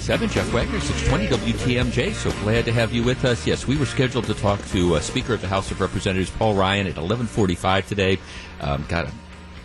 647, Jeff Wagner, 620 WTMJ. So glad to have you with us. Yes, we were scheduled to talk to uh, Speaker of the House of Representatives Paul Ryan at 1145 today. Um, got a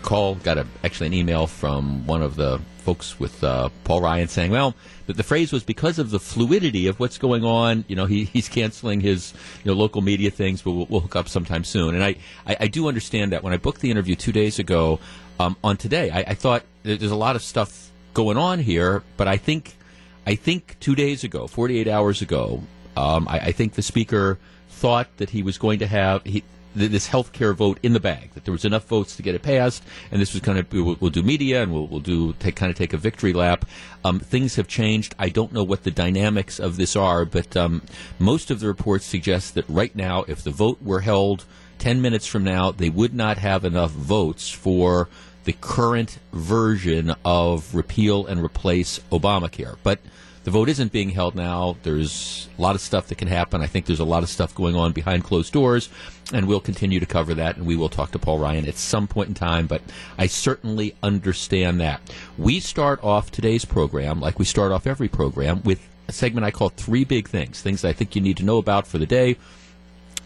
call, got a, actually an email from one of the folks with uh, Paul Ryan saying, well, the, the, phrase was because of the fluidity of what's going on, you know, he, he's canceling his you know, local media things, but we'll, we'll hook up sometime soon. And I, I, I, do understand that. When I booked the interview two days ago um, on today, I, I thought there's a lot of stuff going on here, but I think I think two days ago, 48 hours ago, um, I, I, think the speaker thought that he was going to have he, this health care vote in the bag, that there was enough votes to get it passed, and this was kind of we'll, we'll do media and we'll, we'll do take, kind of take a victory lap. Um, things have changed. I don't know what the dynamics of this are, but um, most of the reports suggest that right now, if the vote were held 10 minutes from now, they would not have enough votes for the current version of repeal and replace Obamacare. But the vote isn't being held now. There's a lot of stuff that can happen. I think there's a lot of stuff going on behind closed doors, and we'll continue to cover that, and we will talk to Paul Ryan at some point in time, but I certainly understand that. We start off today's program, like we start off every program, with a segment I call Three Big Things, things I think you need to know about for the day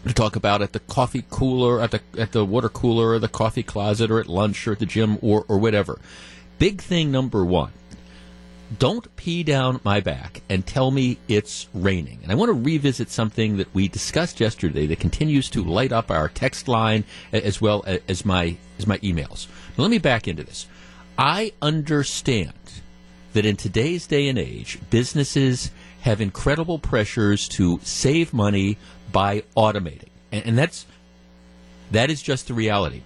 to talk about at the coffee cooler, at the at the water cooler, or the coffee closet, or at lunch, or at the gym, or or whatever. Big thing number one: don't pee down my back and tell me it's raining. And I want to revisit something that we discussed yesterday that continues to light up our text line as well as my as my emails. Now, let me back into this. I understand that in today's day and age, businesses have incredible pressures to save money by automating. And, and that's that is just the reality.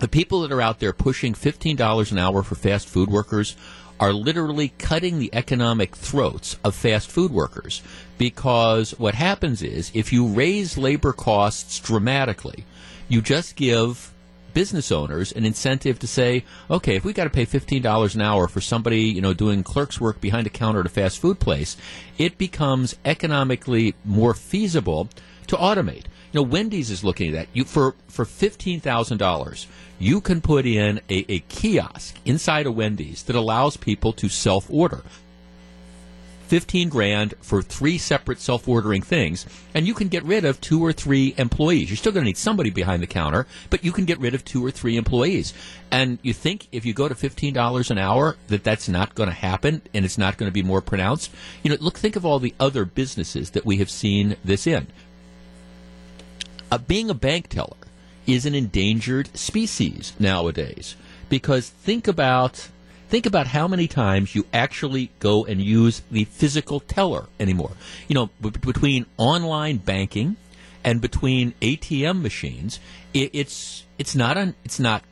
The people that are out there pushing $15 an hour for fast food workers are literally cutting the economic throats of fast food workers because what happens is if you raise labor costs dramatically, you just give business owners an incentive to say, okay, if we got to pay $15 an hour for somebody, you know, doing clerk's work behind a counter at a fast food place, it becomes economically more feasible to automate. You know, Wendy's is looking at that. You for for fifteen thousand dollars, you can put in a, a kiosk inside a Wendy's that allows people to self order. 15 grand for three separate self-ordering things and you can get rid of two or three employees. You're still going to need somebody behind the counter but you can get rid of two or three employees. And you think if you go to $15 an hour that that's not going to happen and it's not going to be more pronounced? You know look think of all the other businesses that we have seen this in. Uh, being a bank teller is an endangered species nowadays because think about think about how many times you actually go and use the physical teller anymore. You know, b- between online banking and between ATM machines, it, it's it's not un, it's not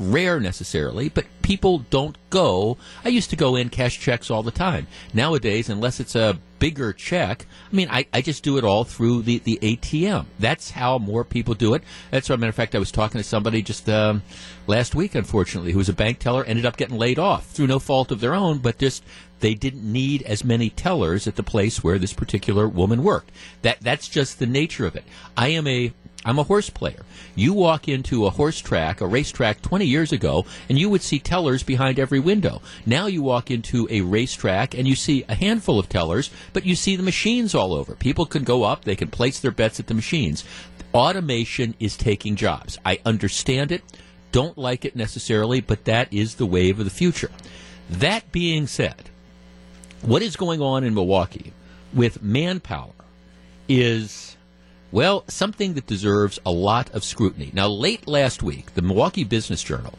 rare necessarily, but people don't go. I used to go in cash checks all the time. Nowadays, unless it's a bigger check, I mean, I, I just do it all through the, the ATM. That's how more people do it. That's why, matter of fact, I was talking to somebody just um, last week, unfortunately, who was a bank teller, ended up getting laid off through no fault of their own, but just they didn't need as many tellers at the place where this particular woman worked. That that's just the nature of it. I am a I'm a horse player. You walk into a horse track, a racetrack 20 years ago, and you would see tellers behind every window. Now you walk into a racetrack and you see a handful of tellers, but you see the machines all over. People can go up, they can place their bets at the machines. Automation is taking jobs. I understand it, don't like it necessarily, but that is the wave of the future. That being said, what is going on in Milwaukee with manpower is well, something that deserves a lot of scrutiny. Now, late last week, the Milwaukee Business Journal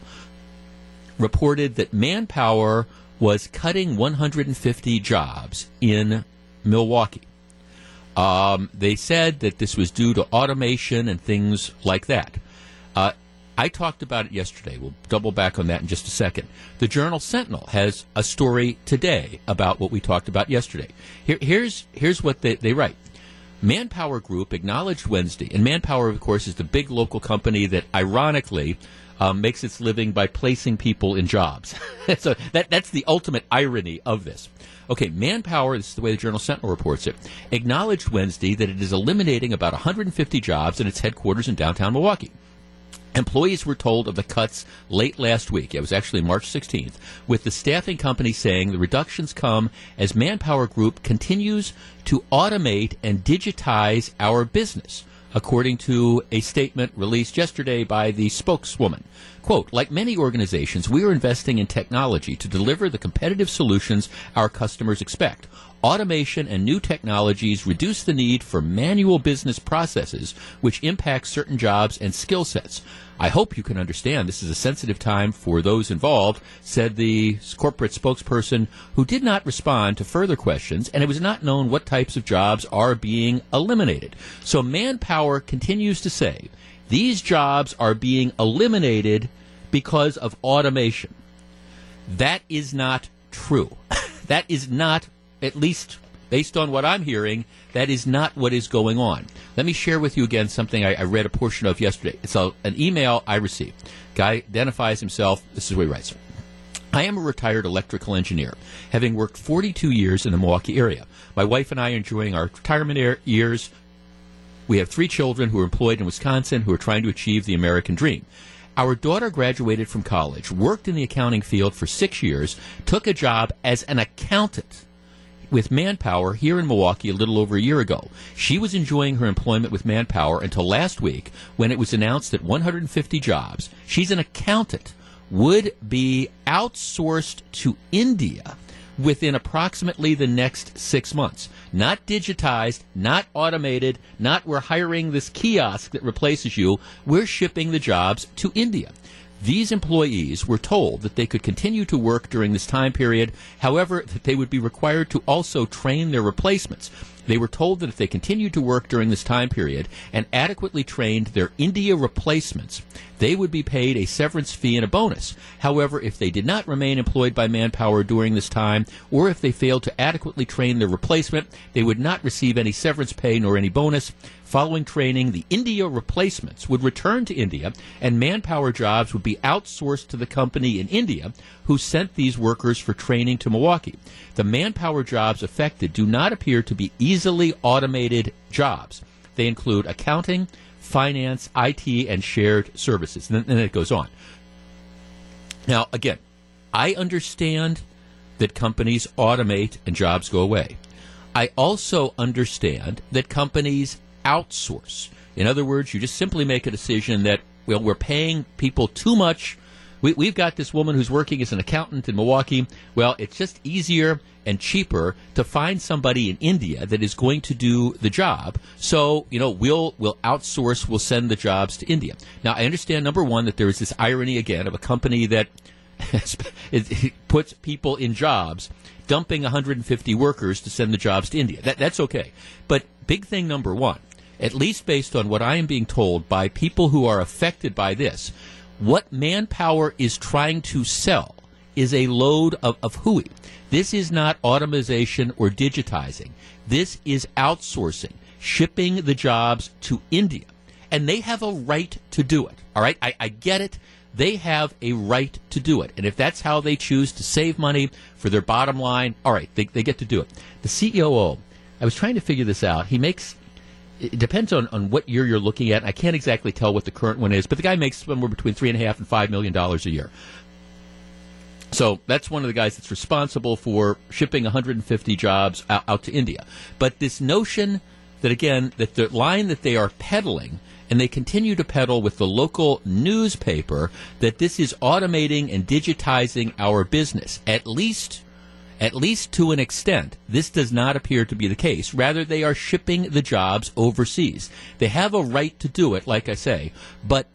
reported that Manpower was cutting 150 jobs in Milwaukee. Um, they said that this was due to automation and things like that. Uh, I talked about it yesterday. We'll double back on that in just a second. The Journal Sentinel has a story today about what we talked about yesterday. Here, here's here's what they, they write. Manpower Group acknowledged Wednesday, and Manpower, of course, is the big local company that, ironically, um, makes its living by placing people in jobs. so that, that's the ultimate irony of this. Okay, Manpower, this is the way the Journal Sentinel reports it, acknowledged Wednesday that it is eliminating about 150 jobs in its headquarters in downtown Milwaukee. Employees were told of the cuts late last week. It was actually March 16th, with the staffing company saying the reductions come as Manpower Group continues to automate and digitize our business, according to a statement released yesterday by the spokeswoman. Quote, like many organizations, we are investing in technology to deliver the competitive solutions our customers expect. Automation and new technologies reduce the need for manual business processes, which impact certain jobs and skill sets. I hope you can understand this is a sensitive time for those involved, said the corporate spokesperson who did not respond to further questions, and it was not known what types of jobs are being eliminated. So Manpower continues to say these jobs are being eliminated because of automation. That is not true. that is not at least based on what I'm hearing, that is not what is going on. Let me share with you again something I, I read a portion of yesterday. It's a, an email I received. Guy identifies himself. This is what he writes. I am a retired electrical engineer, having worked 42 years in the Milwaukee area. My wife and I are enjoying our retirement years. We have three children who are employed in Wisconsin who are trying to achieve the American dream. Our daughter graduated from college, worked in the accounting field for six years, took a job as an accountant with Manpower here in Milwaukee a little over a year ago. She was enjoying her employment with Manpower until last week when it was announced that 150 jobs, she's an accountant, would be outsourced to India within approximately the next six months. Not digitized, not automated, not we're hiring this kiosk that replaces you. We're shipping the jobs to India. These employees were told that they could continue to work during this time period, however, that they would be required to also train their replacements. They were told that if they continued to work during this time period and adequately trained their India replacements, they would be paid a severance fee and a bonus. However, if they did not remain employed by Manpower during this time, or if they failed to adequately train their replacement, they would not receive any severance pay nor any bonus. Following training, the India replacements would return to India, and manpower jobs would be outsourced to the company in India who sent these workers for training to Milwaukee. The manpower jobs affected do not appear to be easily automated jobs. They include accounting, finance, IT, and shared services. And then, it goes on. Now, again, I understand that companies automate and jobs go away. I also understand that companies outsource. In other words, you just simply make a decision that well, we're paying people too much. We, have got this woman who's working as an accountant in Milwaukee. Well, it's just easier and cheaper to find somebody in India that is going to do the job. So, you know, we'll we'll outsource, we'll send the jobs to India. Now, I understand number one that there is this irony again of a company that it, puts people in jobs, dumping 150 workers to send the jobs to India. That, that's okay. But big thing number one at least based on what I am being told by people who are affected by this, what manpower is trying to sell is a load of, of hooey. This is not automation or digitizing. This is outsourcing, shipping the jobs to India. And they have a right to do it. All right? I, I get it. They have a right to do it. And if that's how they choose to save money for their bottom line, all right, they, they get to do it. The CEO, I was trying to figure this out. He makes it depends on, on what year you're looking at. I can't exactly tell what the current one is, but the guy makes somewhere between three and a half and five million dollars a year. So that's one of the guys that's responsible for shipping 150 jobs out, out to India. But this notion that again that the line that they are peddling and they continue to peddle with the local newspaper that this is automating and digitizing our business at least at least to an extent, this does not appear to be the case. Rather, they are shipping the jobs overseas. They have a right to do it, like I say, but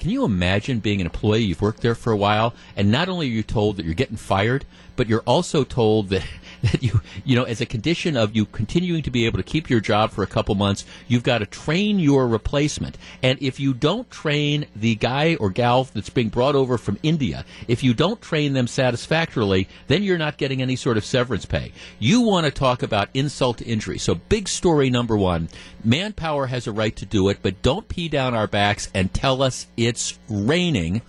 can you imagine being an employee? You've worked there for a while, and not only are you told that you're getting fired, but you're also told that that you you know as a condition of you continuing to be able to keep your job for a couple months, you've got to train your replacement. And if you don't train the guy or gal that's being brought over from India, if you don't train them satisfactorily, then you're not getting any sort of severance pay. You want to talk about insult to injury. So big story number 1, manpower has a right to do it, but don't pee down our backs and tell us it's raining.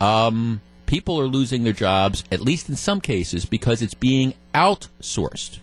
Um, people are losing their jobs, at least in some cases, because it's being outsourced.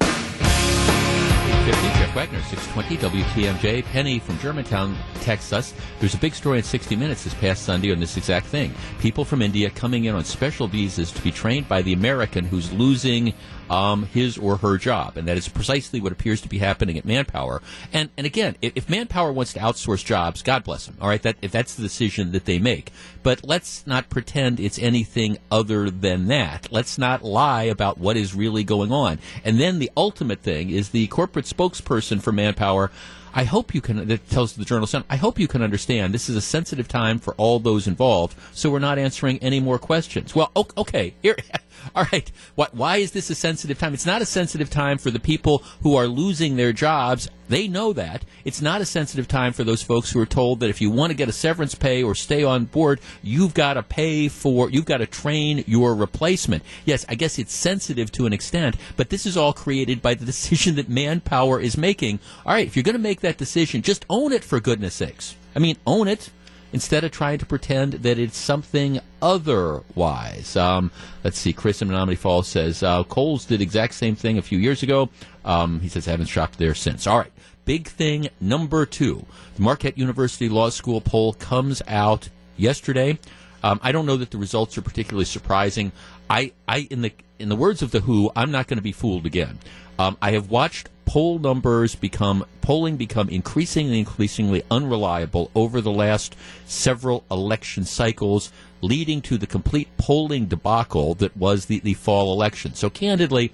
850, Jeff Wagner, 620 WTMJ. Penny from Germantown texts us. There's a big story in 60 Minutes this past Sunday on this exact thing. People from India coming in on special visas to be trained by the American who's losing um, his or her job. And that is precisely what appears to be happening at Manpower. And, and again, if, if Manpower wants to outsource jobs, God bless them. All right, that, if that's the decision that they make. But let's not pretend it's anything other than that. Let's not lie about what is really going on. And then the ultimate thing is the corporate spokesperson for Manpower. I hope you can, that tells the Journal I hope you can understand this is a sensitive time for all those involved, so we're not answering any more questions. Well, okay, here, all right, why is this a sensitive time? It's not a sensitive time for the people who are losing their jobs. They know that. It's not a sensitive time for those folks who are told that if you want to get a severance pay or stay on board, you've got to pay for, you've got to train your replacement. Yes, I guess it's sensitive to an extent, but this is all created by the decision that manpower is making. All right, if you're going to make that decision, just own it for goodness sakes. I mean, own it instead of trying to pretend that it's something otherwise. Um, let's see. Chris in Menomonee Falls says uh, Kohl's did exact same thing a few years ago. Um, he says I haven't shopped there since. All right. Big thing number two. The Marquette University Law School poll comes out yesterday. Um, I don't know that the results are particularly surprising. I, I, in the in the words of the Who, I'm not going to be fooled again. Um, I have watched poll numbers become polling become increasingly increasingly unreliable over the last several election cycles leading to the complete polling debacle that was the, the fall election so candidly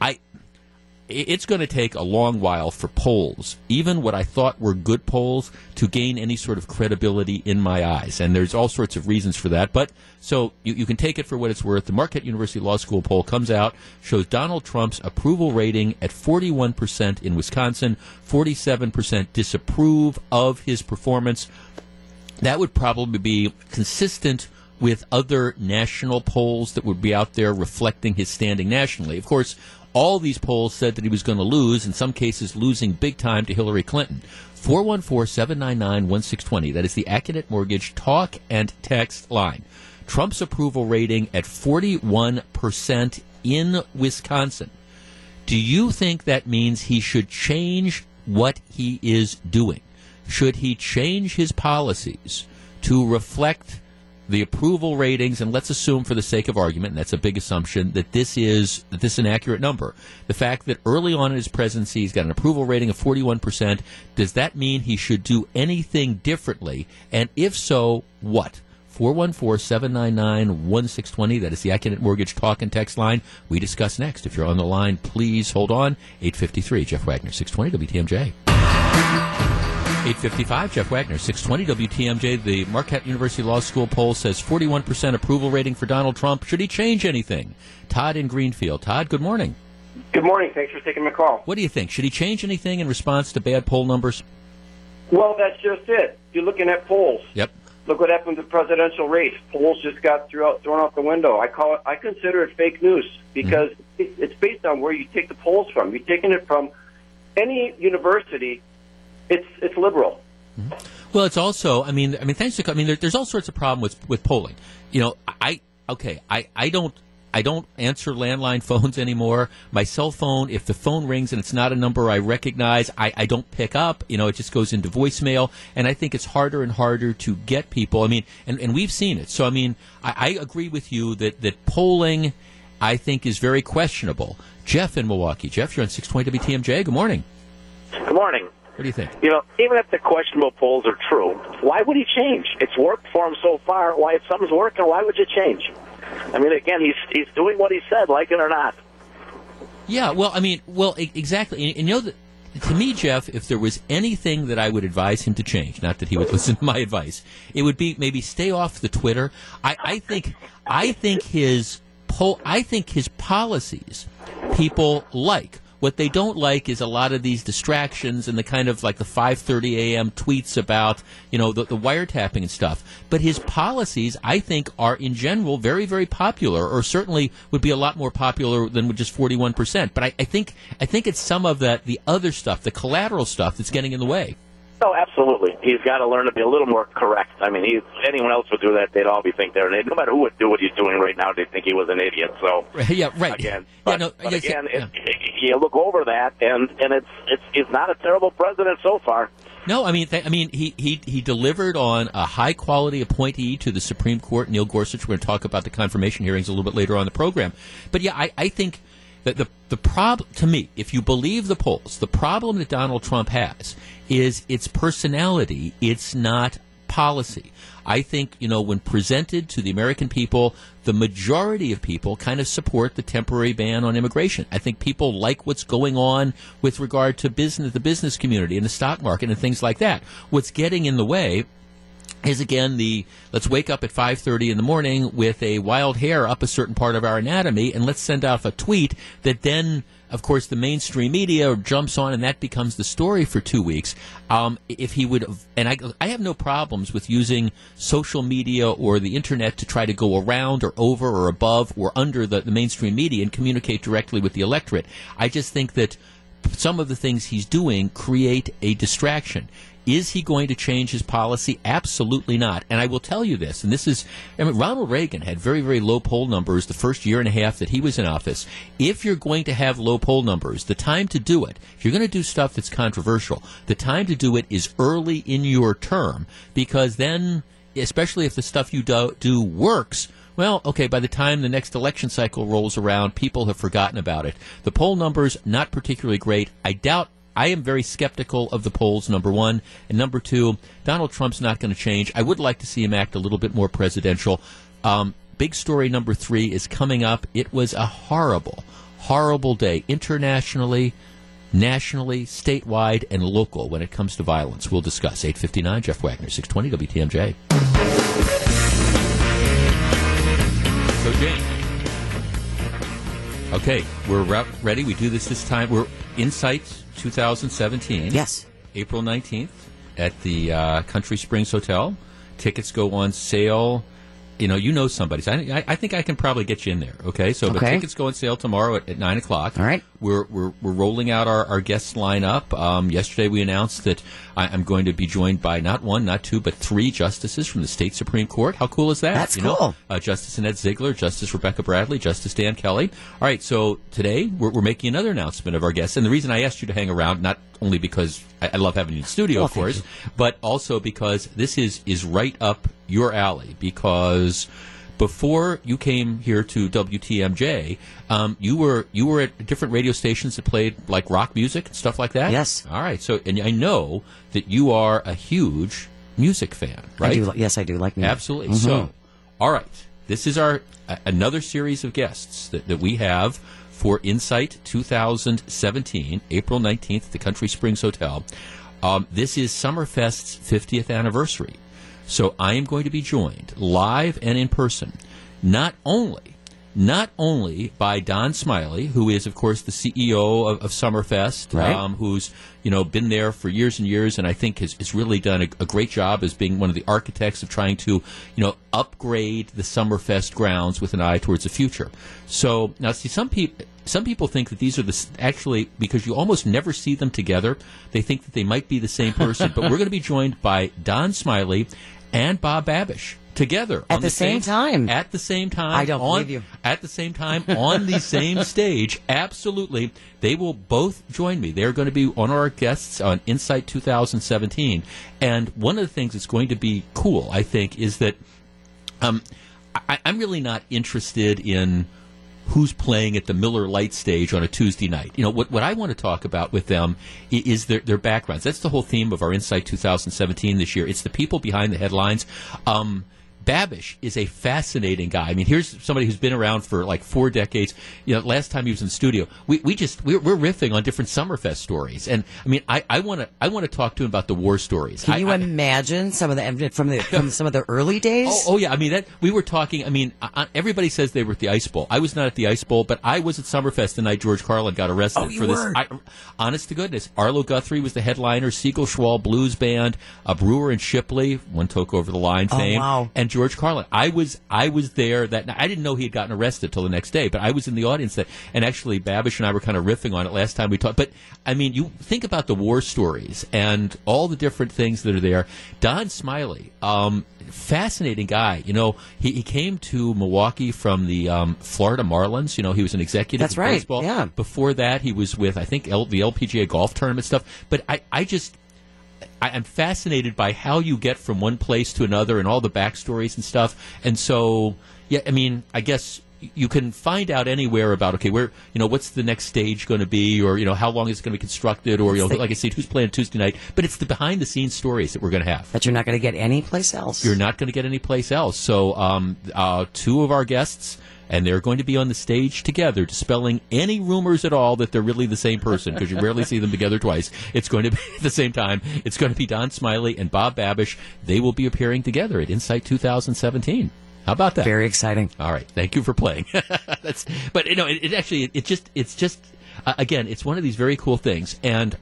i it's going to take a long while for polls, even what I thought were good polls, to gain any sort of credibility in my eyes. And there's all sorts of reasons for that. But so you, you, can take it for what it's worth. The Marquette University Law School poll comes out, shows Donald Trump's approval rating at 41% in Wisconsin, 47% disapprove of his performance. That would probably be consistent with other national polls that would be out there reflecting his standing nationally. Of course, all these polls said that he was going to lose, in some cases losing big time to Hillary Clinton. 414-799-1620. That is the Accunet Mortgage talk and text line. Trump's approval rating at 41% in Wisconsin. Do you think that means he should change what he is doing? Should he change his policies to reflect the approval ratings, and let's assume for the sake of argument, and that's a big assumption, that this is that this is an accurate number. The fact that early on in his presidency he's got an approval rating of 41%, does that mean he should do anything differently? And if so, what? 414-799-1620. That is the Accunet Mortgage talk and text line. We discuss next. If you're on the line, please hold on. 853, Jeff Wagner, 620 WTMJ. 855, Jeff Wagner, 620 WTMJ. The Marquette University Law School poll says 41% approval rating for Donald Trump. Should he change anything? Todd in Greenfield. Todd, good morning. Good morning. Thanks for taking my call. What do you think? Should he change anything in response to bad poll numbers? Well, that's just it. You're looking at polls. Yep. Look what happened to the presidential race. Polls just got threw out, thrown out the window. I call it. I consider it fake news because mm-hmm. it's based on where you take the polls from. You're taking it from any university it's it's liberal. Mm-hmm. Well, it's also. I mean, I mean, thanks to. I mean, there, there's all sorts of problem with with polling. You know, I okay, I I don't. I don't answer landline phones anymore. My cell phone, if the phone rings and it's not a number I recognize, I, I don't pick up. You know, it just goes into voicemail. And I think it's harder and harder to get people. I mean, and, and we've seen it. So, I mean, I, I agree with you that, that polling, I think, is very questionable. Jeff in Milwaukee. Jeff, you're on 620 WTMJ. Good morning. Good morning. What do you think? You know, even if the questionable polls are true, why would he change? It's worked for him so far. Why, if something's working, why would you change? I mean, again, he's he's doing what he said, like it or not. Yeah, well, I mean, well, exactly. And, and you know, that, to me, Jeff, if there was anything that I would advise him to change, not that he would listen to my advice, it would be maybe stay off the Twitter. I, I think, I think his po- I think his policies people like. What they don't like is a lot of these distractions and the kind of like the 5:30 a.m. tweets about you know the, the wiretapping and stuff. But his policies, I think, are in general very very popular, or certainly would be a lot more popular than with just 41 percent. But I, I think I think it's some of the the other stuff, the collateral stuff, that's getting in the way. Oh, absolutely. He's got to learn to be a little more correct. I mean, he anyone else would do that, they'd all be think they're an idiot. No matter who would do what he's doing right now, they'd think he was an idiot. So yeah, right. again, yeah, but, no, but yes, again, yeah. it, you look over that, and and it's it's he's not a terrible president so far. No, I mean, th- I mean, he, he he delivered on a high quality appointee to the Supreme Court, Neil Gorsuch. We're going to talk about the confirmation hearings a little bit later on the program. But yeah, I, I think that the the problem to me, if you believe the polls, the problem that Donald Trump has is its personality. It's not policy. I think, you know, when presented to the American people, the majority of people kind of support the temporary ban on immigration. I think people like what's going on with regard to business, the business community and the stock market and things like that. What's getting in the way is again the let's wake up at 5:30 in the morning with a wild hair up a certain part of our anatomy and let's send out a tweet that then of course the mainstream media jumps on and that becomes the story for 2 weeks um, if he would and I, I have no problems with using social media or the internet to try to go around or over or above or under the, the mainstream media and communicate directly with the electorate I just think that some of the things he's doing create a distraction. Is he going to change his policy? Absolutely not. And I will tell you this, and this is, I mean, Ronald Reagan had very, very low poll numbers the first year and a half that he was in office. If you're going to have low poll numbers, the time to do it, if you're going to do stuff that's controversial, the time to do it is early in your term because then, especially if the stuff you do, do works, well, okay, by the time the next election cycle rolls around, people have forgotten about it. The poll numbers, not particularly great. I doubt. I am very skeptical of the polls, number one. And number two, Donald Trump's not going to change. I would like to see him act a little bit more presidential. Um, big story number three is coming up. It was a horrible, horrible day internationally, nationally, statewide, and local when it comes to violence. We'll discuss. 859, Jeff Wagner, 620 WTMJ. So, Jane. Okay, we're re- ready. We do this this time. We're Insight 2017. Yes. April 19th at the uh, Country Springs Hotel. Tickets go on sale. You know, you know somebody. So I, I think I can probably get you in there. Okay, so Okay. tickets go on sale tomorrow at, at nine o'clock. All right. We're we're, we're rolling out our, our guest lineup. Um, yesterday we announced that I, I'm going to be joined by not one, not two, but three justices from the state supreme court. How cool is that? That's you know? cool. Uh, Justice Annette Ziegler, Justice Rebecca Bradley, Justice Dan Kelly. All right, so today we're, we're making another announcement of our guests, and the reason I asked you to hang around, not only because I, I love having you in the studio, Well, of course, but also because this is is right up your alley. Because before you came here to WTMJ, um, you were you were at different radio stations that played like rock music and stuff like that. Yes. All right. So, and I know that you are a huge music fan, right? I do. Yes, I do like music. Absolutely. So, all right. This is our a- another series of guests that, that we have for Insight 2017, April 19th at the Country Springs Hotel. Um, this is Summerfest's 50th anniversary. So I am going to be joined live and in person, not only not only by Don Smiley, who is, of course, the CEO of, of Summerfest, Right. um, who's you know been there for years and years, and I think has, has really done a, a great job as being one of the architects of trying to you know upgrade the Summerfest grounds with an eye towards the future. So now, see, some people. Some people think that these are the actually because you almost never see them together. They think that they might be the same person, but we're going to be joined by Don Smiley and Bob Babisch together At on the same time. At the same time, I don't on- believe you. at the same time on the same stage. Absolutely. They will both join me. They're going to be one of our guests on Insight 2017. And one of the things that's going to be cool, I think, is that um, I, I'm really not interested in who's playing at the Miller Lite stage on a Tuesday night. You know, what, what I want to talk about with them is their, their backgrounds. That's the whole theme of our Insight 2017 this year. It's the people behind the headlines. Um, Babisch is a fascinating guy. I mean, here's somebody who's been around for like four decades. You know, last time he was in the studio, we, we just we're, we're riffing on different Summerfest stories, and I mean, I I want to I want to talk to him about the war stories. Can I- you I- imagine some of the from the from some of the early days? Oh, oh yeah, I mean that we were talking. I mean, I, everybody says they were at the Ice Bowl. I was not at the Ice Bowl, but I was at Summerfest the night George Carlin got arrested Oh, you for this. honest to goodness, Arlo Guthrie was the headliner. Siegel Schwall Blues Band, a Brewer and Shipley, one took over the line Oh, fame, wow. and and George Carlin. I was I was there that night. I didn't know he had gotten arrested till the next day, but I was in the audience that. And actually, Babisch and I were kind of riffing on it last time we talked. But I mean, you think about the war stories and all the different things that are there. Don Smiley, um, fascinating guy. You know, he, he came to Milwaukee from the um, Florida Marlins. You know, he was an executive. That's right, Baseball. yeah. Before that, he was with I think L, the LPGA golf tournament stuff. But I, I just I, I'm fascinated by how you get from one place to another and all the backstories and stuff. And so, yeah, I mean, I guess you can find out anywhere about okay, where you know what's the next stage going to be, or you know how long is it going to be constructed, or you know, like I said, who's playing Tuesday night. But it's the behind the scenes stories that we're going to have. that you're not going to get anyplace else. You're not going to get anyplace else. So, um, uh, two of our guests. And they're going to be on the stage together, dispelling any rumors at all that they're really the same person, because you rarely see them together twice. It's going to be at the same time. It's going to be Don Smiley and Bob Babisch. They will be appearing together at Insight 2017. How about that? Very exciting. All right, thank you for playing. That's, but you know, it, it actually, it, it just, it's just, uh, again, it's one of these very cool things, and.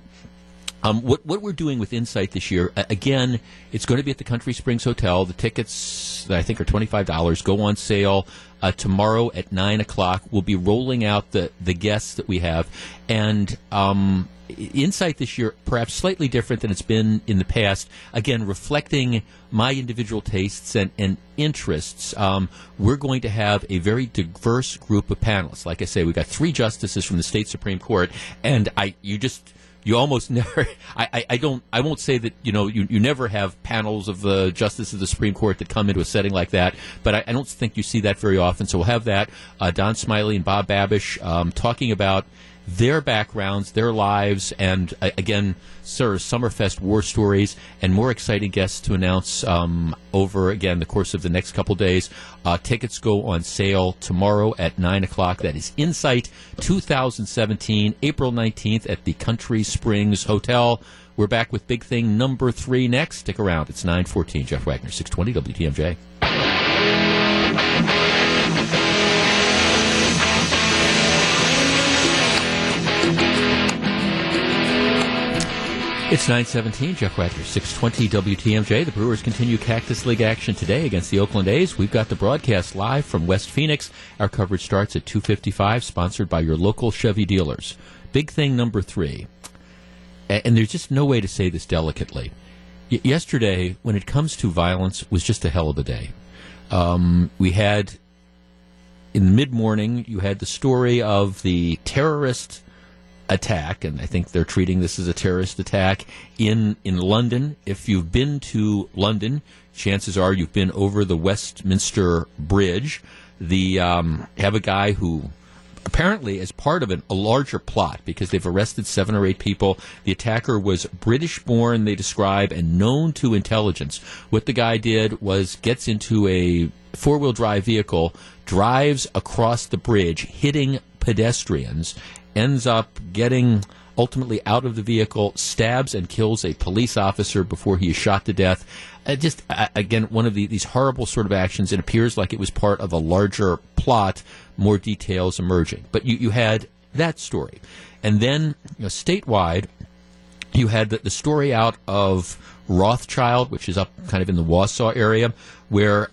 Um, what what we're doing with Insight this year, again, it's going to be at the Country Springs Hotel. The tickets I think are twenty five dollars go on sale uh, tomorrow at nine o'clock. We'll be rolling out the the guests that we have, and um, Insight this year perhaps slightly different than it's been in the past. Again, reflecting my individual tastes and, and interests. Um, we're going to have a very diverse group of panelists. Like I say, we've got three justices from the state supreme court, and I you just you almost never I, I, I don't I won't say that you know you, you never have panels of the justices of the Supreme Court that come into a setting like that but I, I don't think you see that very often. So we'll have that uh, Don Smiley and Bob Babisch um, talking about their backgrounds, their lives, and uh, again, Sir Summerfest war stories, and more exciting guests to announce um, over again the course of the next couple days. Uh, tickets go on sale tomorrow at nine o'clock. That is Insight 2017, April 19th at the Country Springs Hotel. We're back with big thing number three next. Stick around. It's 914. Jeff Wagner, 620 WTMJ. It's 917, Jeff Wagner, 620 WTMJ. The Brewers continue Cactus League action today against the Oakland A's. We've got the broadcast live from West Phoenix. Our coverage starts at 255, sponsored by your local Chevy dealers. Big thing number three, and there's just no way to say this delicately. Y- yesterday, when it comes to violence, was just a hell of a day. Um, we had in the mid morning, you had the story of the terrorist attack, and I think they're treating this as a terrorist attack in in London. If you've been to London, chances are you've been over the Westminster Bridge. The um, have a guy who apparently as part of an, a larger plot because they've arrested seven or eight people. The attacker was British born, they describe, and known to intelligence. What the guy did was gets into a four wheel drive vehicle, drives across the bridge, hitting pedestrians, ends up getting ultimately out of the vehicle, stabs and kills a police officer before he is shot to death. Uh, just uh, again, one of the, these horrible sort of actions. It appears like it was part of a larger plot. More details emerging, but you, you had that story, and then you know, statewide, you had the, the story out of Rothschild, which is up kind of in the Wausau area, where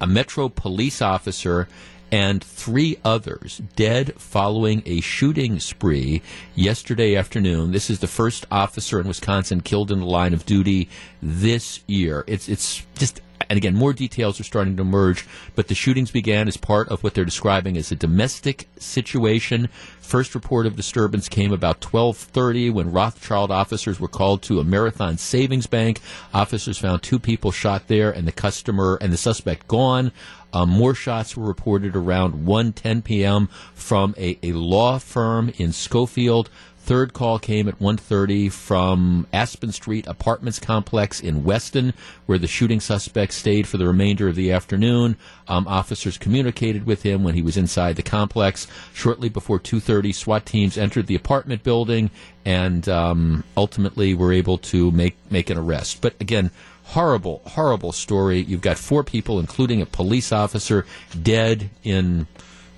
a Metro police officer and three others dead following a shooting spree yesterday afternoon. This is the first officer in Wisconsin killed in the line of duty this year. It's it's just and again, more details are starting to emerge, but the shootings began as part of what they're describing as a domestic situation. First report of disturbance came about 12:30 when Rothschild officers were called to a Marathon Savings Bank. Officers found two people shot there and the customer and the suspect gone. Um, more shots were reported around 1:10 p.m. from a, a law firm in Schofield. Third call came at 1:30 from Aspen Street Apartments Complex in Weston, where the shooting suspect stayed for the remainder of the afternoon. Um, officers communicated with him when he was inside the complex. Shortly before 2:30, SWAT teams entered the apartment building and um, ultimately were able to make make an arrest. But again, horrible, horrible story. You've got four people, including a police officer, dead in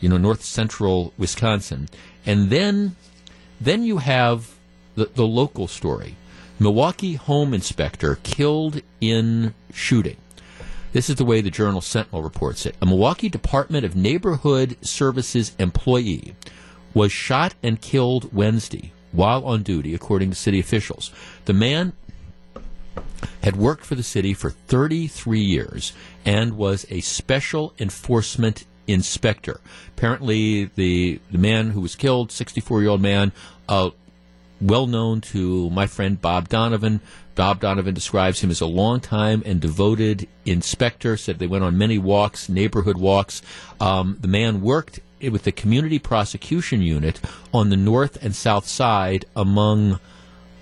you know north central Wisconsin, and then then you have the, the local story. Milwaukee home inspector killed in shooting. This is the way the Journal Sentinel reports it. A Milwaukee Department of Neighborhood Services employee was shot and killed Wednesday while on duty, according to city officials. The man had worked for the city for 33 years and was a special enforcement inspector. Apparently, the, the man who was killed, 64 year old man, uh, well known to my friend Bob Donovan. Bob Donovan describes him as a long-time and devoted inspector. Said they went on many walks, neighborhood walks. Um, the man worked with the community prosecution unit on the north and south side, among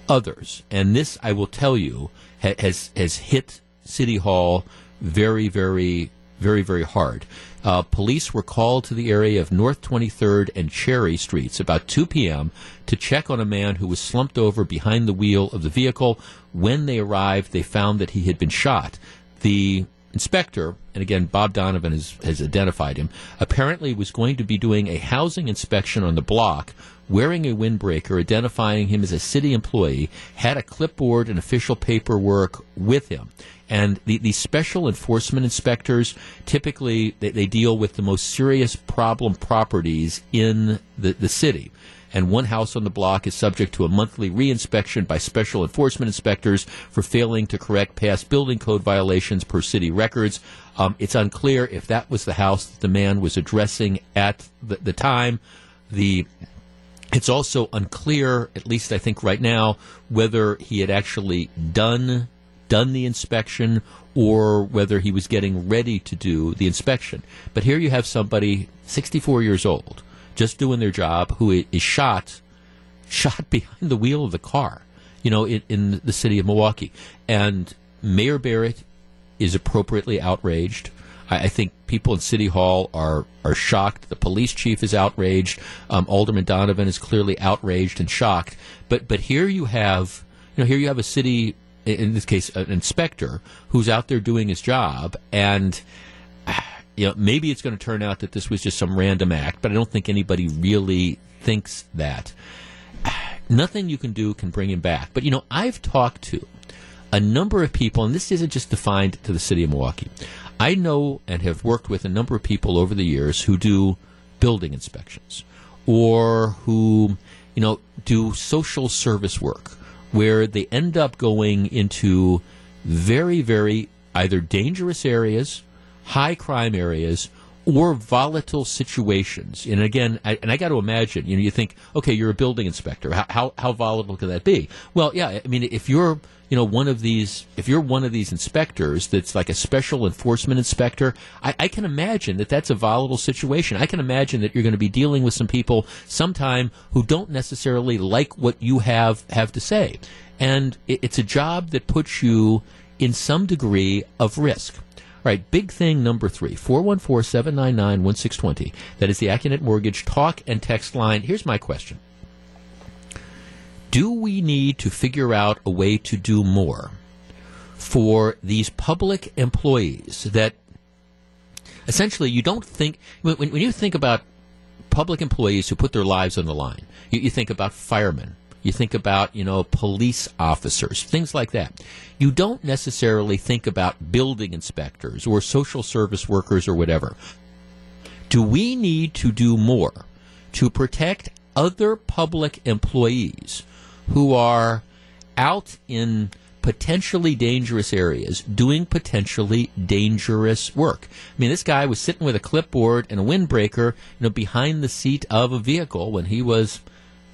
others. And this, I will tell you, ha- has has hit City Hall very, very, very, very hard. Uh, police were called to the area of North 23rd and Cherry Streets about 2 p.m. to check on a man who was slumped over behind the wheel of the vehicle. When they arrived, they found that he had been shot. The inspector, and again, Bob Donovan has, has identified him, apparently was going to be doing a housing inspection on the block wearing a windbreaker, identifying him as a city employee, had a clipboard and official paperwork with him. And the, the special enforcement inspectors typically they, they deal with the most serious problem properties in the, the city and one house on the block is subject to a monthly reinspection by special enforcement inspectors for failing to correct past building code violations per city records. Um, it's unclear if that was the house that the man was addressing at the, the time. The it's also unclear, at least I think right now, whether he had actually done done the inspection or whether he was getting ready to do the inspection. But here you have somebody 64 years old, just doing their job, who is shot, shot behind the wheel of the car, you know, in, in the city of Milwaukee. And Mayor Barrett is appropriately outraged. I, I think people in City Hall are are shocked. The police chief is outraged. Um, Alderman Donovan is clearly outraged and shocked. But but here you have you know here you have a city in this case an inspector who's out there doing his job and you know maybe it's going to turn out that this was just some random act but i don't think anybody really thinks that. Nothing you can do can bring him back. But you know i've talked to a number of people and this isn't just defined to the city of milwaukee. I know and have worked with a number of people over the years who do building inspections or who, you know, do social service work where they end up going into very, very either dangerous areas, high crime areas, or volatile situations. And again, I, and I got to imagine, you know, you think, okay, you're a building inspector. How, how, how volatile can that be? Well, yeah, I mean, if you're, you know, one of these, if you're one of these inspectors that's like a special enforcement inspector, I, I can imagine that that's a volatile situation. I can imagine that you're going to be dealing with some people sometime who don't necessarily like what you have, have to say. And it, it's a job that puts you in some degree of risk. Right, big thing number three, 414 799 1620. That is the Accunet Mortgage talk and text line. Here's my question Do we need to figure out a way to do more for these public employees that essentially you don't think, when, when you think about public employees who put their lives on the line, you, you think about firemen, you think about, you know, police officers, things like that. You don't necessarily think about building inspectors or social service workers or whatever. Do we need to do more to protect other public employees who are out in potentially dangerous areas doing potentially dangerous work. I mean, this guy was sitting with a clipboard and a windbreaker, you know, behind the seat of a vehicle when he was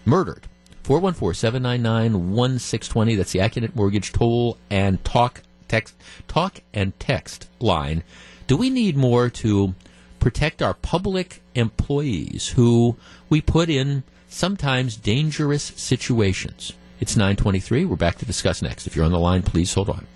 murdered. 414-799-1620. That's the Accunet Mortgage toll and talk text talk and text line. Do we need more to protect our public employees who we put in sometimes dangerous situations? It's 923. We're back to discuss next. If you're on the line, please hold on.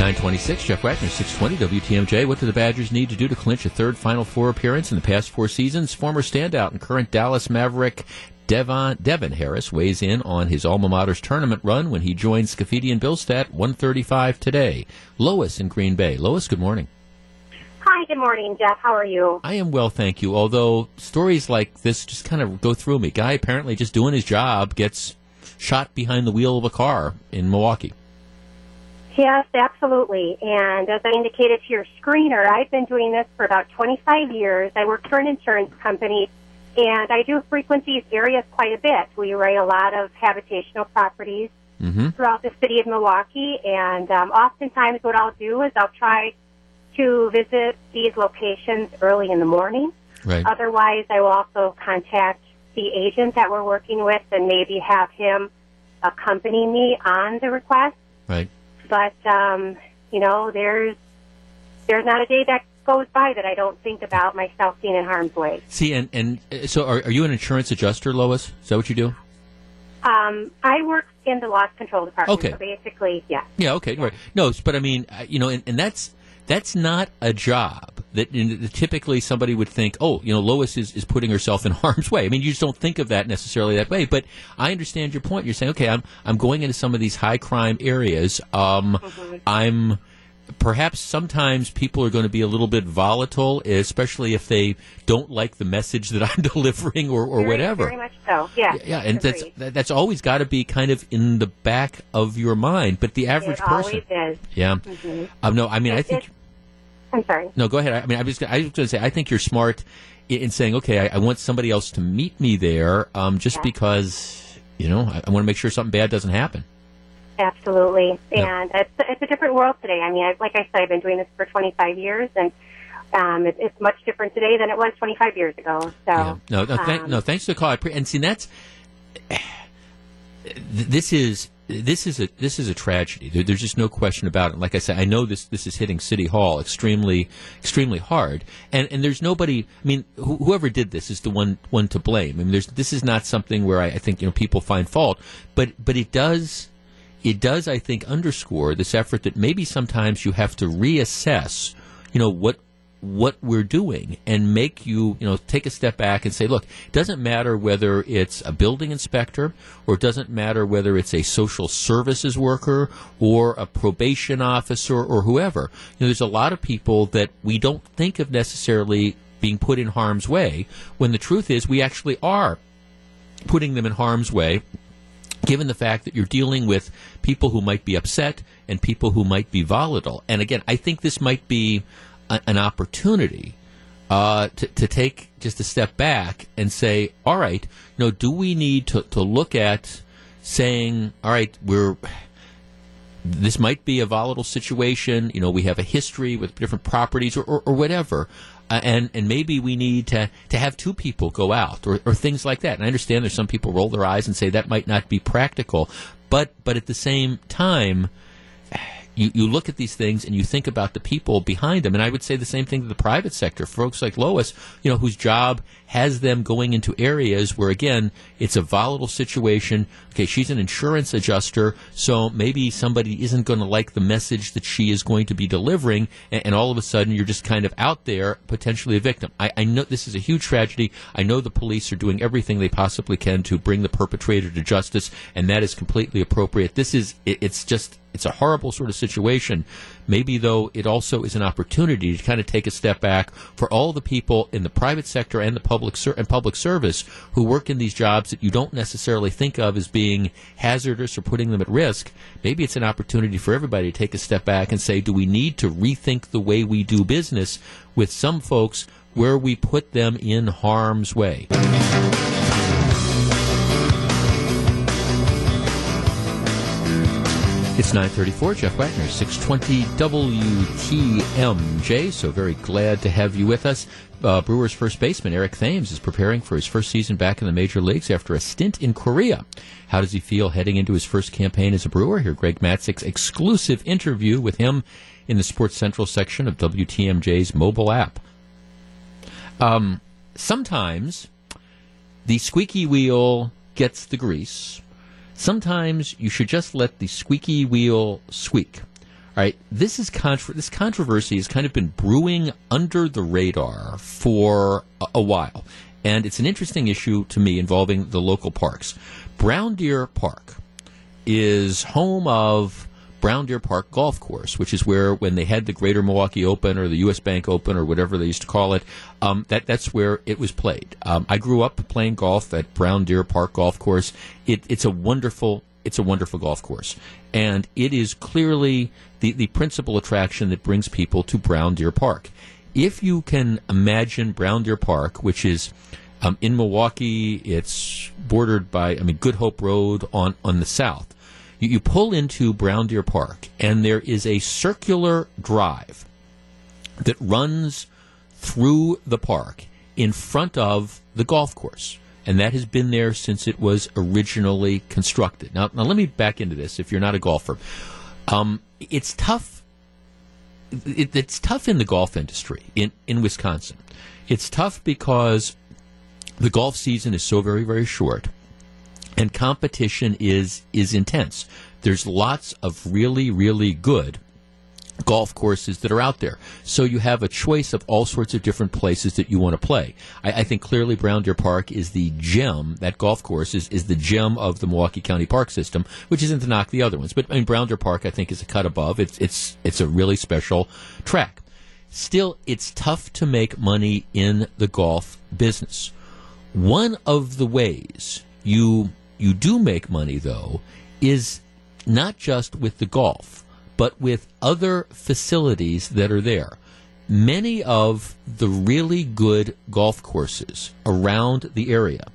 926, Jeff Wagner, 620 WTMJ. What do the Badgers need to do to clinch a third Final Four appearance in the past four seasons? Former standout and current Dallas Maverick Devon, Devin Harris weighs in on his alma mater's tournament run when he joins Scafidi and Billstat 135 today. Lois in Green Bay. Lois, good morning. Hi, good morning, Jeff. How are you? I am well, thank you. Although stories like this just kind of go through me. Guy apparently just doing his job gets shot behind the wheel of a car in Milwaukee. Yes, absolutely. And as I indicated to your screener, I've been doing this for about 25 years. I work for an insurance company, and I do frequent these areas quite a bit. We write a lot of habitational properties Mm-hmm. throughout the city of Milwaukee, and um, oftentimes what I'll do is I'll try to visit these locations early in the morning. Right. Otherwise, I will also contact the agent that we're working with and maybe have him accompany me on the request. Right. But um, you know, there's there's not a day that goes by that I don't think about myself being in harm's way. See, and and uh, so are, are you an insurance adjuster, Lois? Is that what you do? Um, I work in the loss control department. Okay. So basically, yeah. Yeah. Okay. Right. No, but I mean, uh, you know, and, and that's that's not a job that typically somebody would think, oh, you know, Lois is, is putting herself in harm's way. I mean, you just don't think of that necessarily that way. But I understand your point. You're saying, okay, I'm I'm going into some of these high crime areas. Um, I'm perhaps sometimes people are going to be a little bit volatile, especially if they don't like the message that I'm delivering or, or Very- whatever. Very much so. Yeah. Yeah, and that's Agreed. that's always got to be kind of in the back of your mind. But the average it person, always is. yeah, Mhm. um, no, I mean, I think I'm sorry. no. Go ahead. I mean, I was gonna- I was going to say I think you're smart in, in saying, okay, I, I want somebody else to meet me there, um, just Yeah. because you know I, I want to make sure something bad doesn't happen. Absolutely. Yeah. And it's, it's a different world today. I mean, I, like I said, I've been doing this for 25 years, and um, it, it's much different today than it was 25 years ago. So, Yeah. No, no, thank, um, no. Thanks for the call. I pre- and see, that's this is this is a this is a tragedy. There, there's just no question about it. Like I said, I know this this is hitting City Hall extremely extremely hard, and and there's nobody. I mean, wh- whoever did this is the one one to blame. I mean, this is not something where I, I think you know people find fault, but but it does it does I think underscore this effort that maybe sometimes you have to reassess. You know what what we're doing and make you, you know, take a step back and say, look, it doesn't matter whether it's a building inspector or it doesn't matter whether it's a social services worker or a probation officer or whoever. You know, there's a lot of people that we don't think of necessarily being put in harm's way when the truth is we actually are putting them in harm's way given the fact that you're dealing with people who might be upset and people who might be volatile. And again, I think this might be an opportunity uh, to, to take just a step back and say, all right, you know, do we need to, to look at saying, all right, we're this might be a volatile situation. You know, we have a history with different properties or, or, or whatever. Uh, and, and maybe we need to, to have two people go out or, or things like that. And I understand there's some people roll their eyes and say that might not be practical. But, but at the same time, you, you look at these things and you think about the people behind them. And I would say the same thing to the private sector. Folks like Lois, you know, whose job has them going into areas where, again, it's a volatile situation. Okay, she's an insurance adjuster, so maybe somebody isn't going to like the message that she is going to be delivering, and, and all of a sudden you're just kind of out there, potentially a victim. I, I know this is a huge tragedy. I know the police are doing everything they possibly can to bring the perpetrator to justice, and that is completely appropriate. This is, it, it's just, it's a horrible sort of situation. Maybe, though, it also is an opportunity to kind of take a step back for all the people in the private sector and the public ser- and public service who work in these jobs that you don't necessarily think of as being hazardous or putting them at risk. Maybe it's an opportunity for everybody to take a step back and say, do we need to rethink the way we do business with some folks where we put them in harm's way? It's 934, Jeff Wagner, 620 WTMJ. So very glad to have you with us. Uh, Brewers first baseman Eric Thames is preparing for his first season back in the major leagues after a stint in Korea. How does he feel heading into his first campaign as a Brewer? Here, Greg Matzek's exclusive interview with him in the Sports Central section of WTMJ's mobile app. Um, sometimes the squeaky wheel gets the grease. Sometimes you should just let the squeaky wheel squeak. All right, this is contro- this controversy has kind of been brewing under the radar for a, a while, and it's an interesting issue to me involving the local parks. Brown Deer Park is home of Brown Deer Park Golf Course, which is where when they had the Greater Milwaukee Open or the U.S. Bank Open or whatever they used to call it, um, that that's where it was played. Um, I grew up playing golf at Brown Deer Park Golf Course. It, it's a wonderful it's a wonderful golf course, and it is clearly the the principal attraction that brings people to Brown Deer Park. If you can imagine Brown Deer Park, which is um, in Milwaukee, it's bordered by I mean Good Hope Road on on the south you, you pull into Brown Deer Park, and there is a circular drive that runs through the park in front of the golf course. And that has been there since it was originally constructed. Now, now let me back into this if you're not a golfer. Um, it's tough. It, it's tough in the golf industry in, in Wisconsin. It's tough because the golf season is so very, very short and competition is is intense. There's lots of really really good golf courses that are out there. So you have a choice of all sorts of different places that you want to play. I, I, think clearly Brown Deer Park is the gem. That golf course is, is the gem of the Milwaukee County Park system, which isn't to knock the other ones. But I mean, Brown Deer Park, I think, is a cut above. It's it's it's a really special track. Still, it's tough to make money in the golf business. One of the ways you you do make money, though, is not just with the golf, but with other facilities that are there. Many of the really good golf courses around the area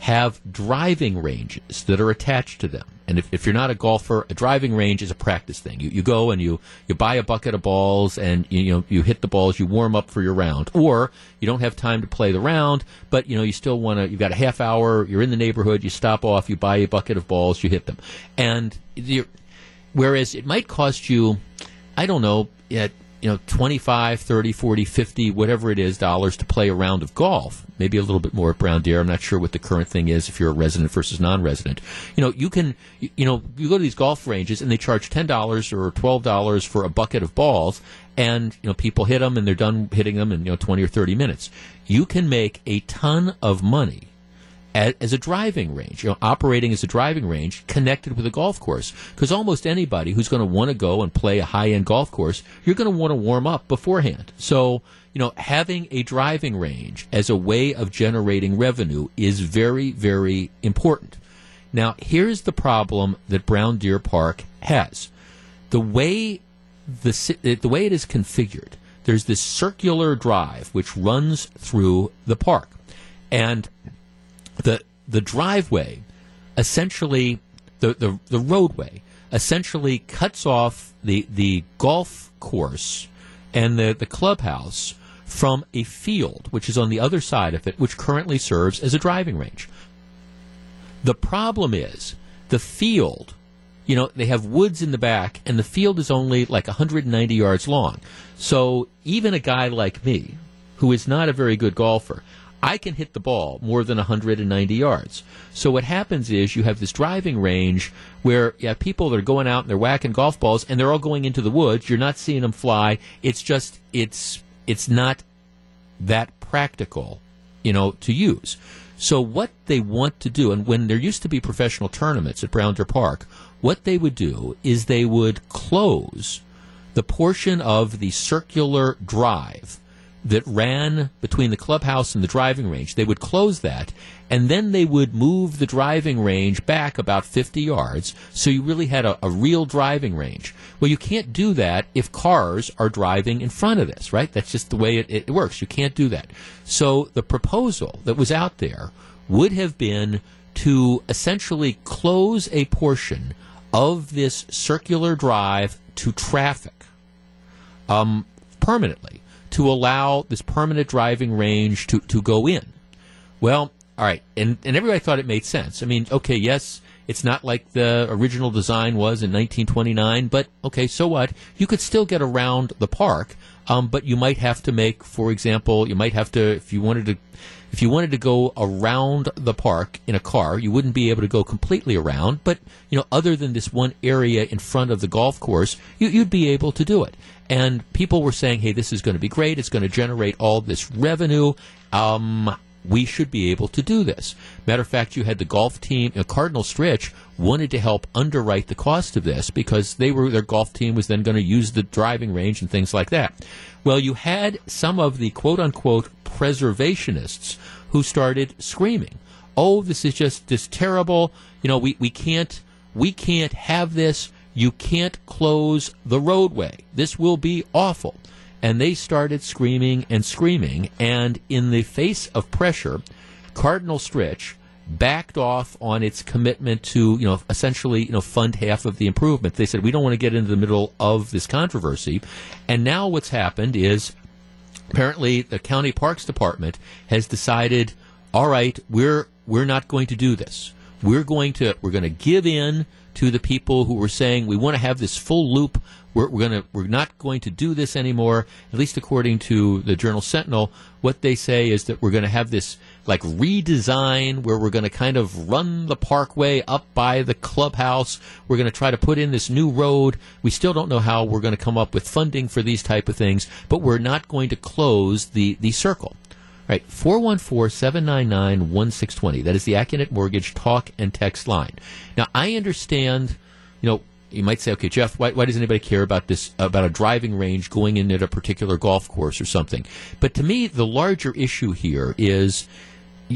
have driving ranges that are attached to them. And if, if you're not a golfer, a driving range is a practice thing. You, you go and you, you buy a bucket of balls and you, you know you hit the balls, you warm up for your round. Or you don't have time to play the round, but you know you still want to. You've got a half hour. You're in the neighborhood. You stop off. You buy a bucket of balls. You hit them. And whereas it might cost you, I don't know, at you know 25 30 40 50 whatever it is dollars to play a round of golf. Maybe a little bit more at brown deer. I'm not sure what the current thing is if you're a resident versus non-resident. You know you can you know you go to these golf ranges and they charge $10 or $12 for a bucket of balls and you know people hit them and they're done hitting them in you know 20 or 30 minutes. You can make a ton of money as a driving range, you know, operating as a driving range connected with a golf course. Because almost anybody who's going to want to go and play a high end golf course, you're going to want to warm up beforehand. So, you know, having a driving range as a way of generating revenue is very, very important. Now, here's the problem that Brown Deer Park has. The way the, the way it is configured, there's this circular drive which runs through the park. And the the driveway essentially the, the, the roadway essentially cuts off the the golf course and the, the clubhouse from a field which is on the other side of it which currently serves as a driving range. The problem is the field you know, they have woods in the back, and the field is only like 190 yards long. So even a guy like me, who is not a very good golfer, I can hit the ball more than 190 yards. So what happens is you have this driving range where you have people that are going out and they're whacking golf balls and they're all going into the woods. You're not seeing them fly. It's just it's it's not that practical, you know, to use. So what they want to do, and when there used to be professional tournaments at Brown Deer Park, what they would do is they would close the portion of the circular drive that ran between the clubhouse and the driving range. They would close that, and then they would move the driving range back about 50 yards, so you really had a, a, real driving range. Well, you can't do that if cars are driving in front of this, right? That's just the way it, it works. You can't do that. So the proposal that was out there would have been to essentially close a portion of this circular drive to traffic um, permanently to allow this permanent driving range to, to go in. Well, all right, and, and everybody thought it made sense. I mean, okay, yes, it's not like the original design was in 1929, but okay, so what? You could still get around the park, um, but you might have to make, for example, you might have to, if you wanted to if you wanted to go around the park in a car, you wouldn't be able to go completely around, but you know, other than this one area in front of the golf course, you, would be able to do it. And people were saying, "Hey, this is going to be great. It's going to generate all this revenue." Um, we should be able to do this. Matter of fact, you had the golf team, know, Cardinal Stritch wanted to help underwrite the cost of this because they were their golf team was then going to use the driving range and things like that. Well, you had some of the quote unquote preservationists who started screaming, "Oh, this is just this terrible. You know, we, we can't we can't have this. You can't close the roadway. This will be awful." And they started screaming and screaming, and in the face of pressure, Cardinal Stritch backed off on its commitment to, you know, essentially, you know, fund half of the improvement. They said we don't want to get into the middle of this controversy. And now what's happened is apparently the county parks department has decided, all right, we're we're not going to do this. We're going to we're going to give in to the people who were saying we want to have this full loop. We're, we're going to we're not going to do this anymore. At least according to the Journal Sentinel, what they say is that we're going to have this like redesign where we're going to kind of run the parkway up by the clubhouse. We're going to try to put in this new road. We still don't know how we're going to come up with funding for these type of things, but we're not going to close the, the circle. All right, 414-799-1620. That is the Accunet Mortgage talk and text line. Now, I understand, you know, you might say, okay, Jeff, why, why, does anybody care about this, about a driving range going in at a particular golf course or something? But to me, the larger issue here is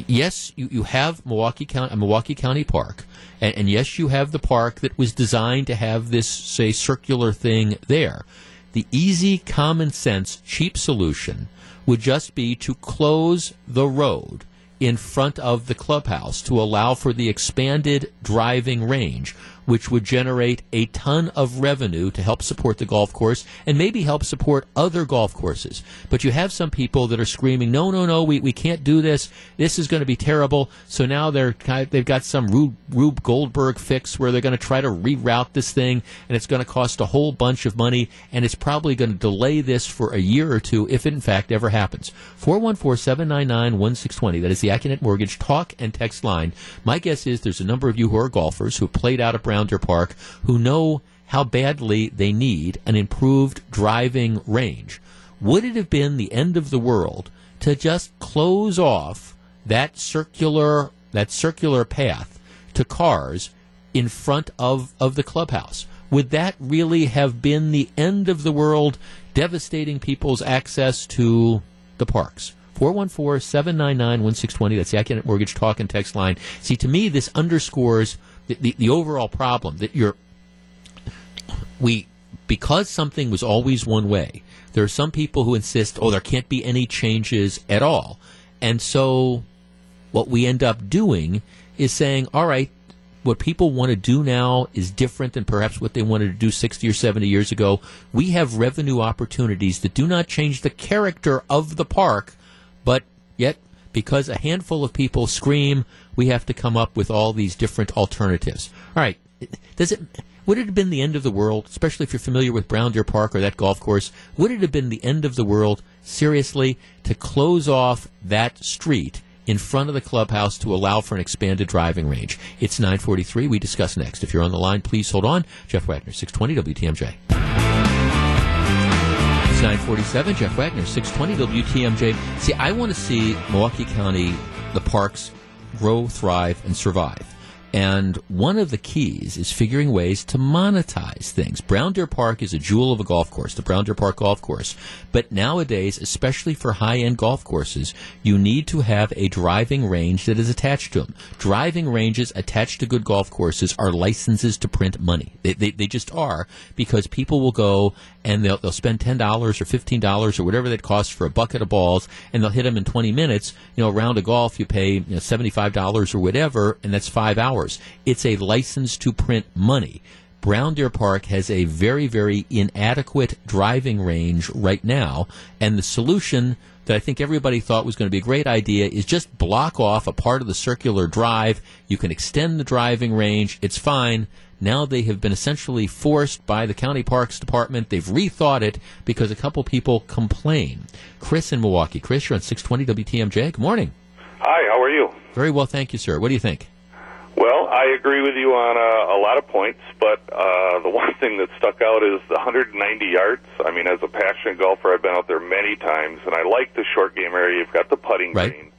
yes, you, you have Milwaukee County, uh, Milwaukee County Park, and, and yes, you have the park that was designed to have this, say, circular thing there. The easy, common sense, cheap solution would just be to close the road in front of the clubhouse to allow for the expanded driving range which would generate a ton of revenue to help support the golf course and maybe help support other golf courses. But you have some people that are screaming, no, no, no, we, we can't do this. This is going to be terrible. So now they're they've got some Rube, Rube Goldberg fix where they're going to try to reroute this thing and it's going to cost a whole bunch of money and it's probably going to delay this for a year or two if it in fact ever happens. 414-799-1620. That is the Accunet Mortgage talk and text line. My guess is there's a number of you who are golfers who played out a brand Rounder Park who know how badly they need an improved driving range. Would it have been the end of the world to just close off that circular that circular path to cars in front of, of the clubhouse? Would that really have been the end of the world, devastating people's access to the parks? 414 799 1620. That's the Accunet Mortgage Talk and Text line. See, to me, this underscores the, the, the overall problem that you're we because something was always one way. There are some people who insist, oh, there can't be any changes at all, and so what we end up doing is saying, all right, what people want to do now is different than perhaps what they wanted to do 60 or 70 years ago. We have revenue opportunities that do not change the character of the park, but yet because a handful of people scream, we have to come up with all these different alternatives. All right, does it? Would it have been the end of the world, especially if you're familiar with Brown Deer Park or that golf course? Would it have been the end of the world, seriously, to close off that street in front of the clubhouse to allow for an expanded driving range? It's 943. We discuss next. If you're on the line, please hold on. Jeff Wagner, 620 WTMJ. 947. Jeff Wagner, 620 WTMJ. See, I want to see Milwaukee County, the parks, grow, thrive, and survive. And one of the keys is figuring ways to monetize things. Brown Deer Park is a jewel of a golf course, the Brown Deer Park Golf Course. But nowadays, especially for high end golf courses, you need to have a driving range that is attached to them. Driving ranges attached to good golf courses are licenses to print money. They, they, they just are because people will go and they'll, they'll spend $10 or $15 or whatever that costs for a bucket of balls and they'll hit them in 20 minutes. You know, a round of golf, you pay you know, $75 or whatever, and that's five hours. It's a license to print money. Brown Deer Park has a very, very inadequate driving range right now, and the solution that I think everybody thought was going to be a great idea is just block off a part of the circular drive. You can extend the driving range. It's fine. Now they have been essentially forced by the county parks department. They've rethought it because a couple people complain. Chris in Milwaukee. Chris, you're on 620 WTMJ. Good morning. Hi, how are you? Very well, thank you, sir. What do you think? Well, I agree with you on a, a lot of points, but uh, the one thing that stuck out is the 190 yards. I mean, as a passionate golfer, I've been out there many times, and I like the short game area. You've got the putting right. green.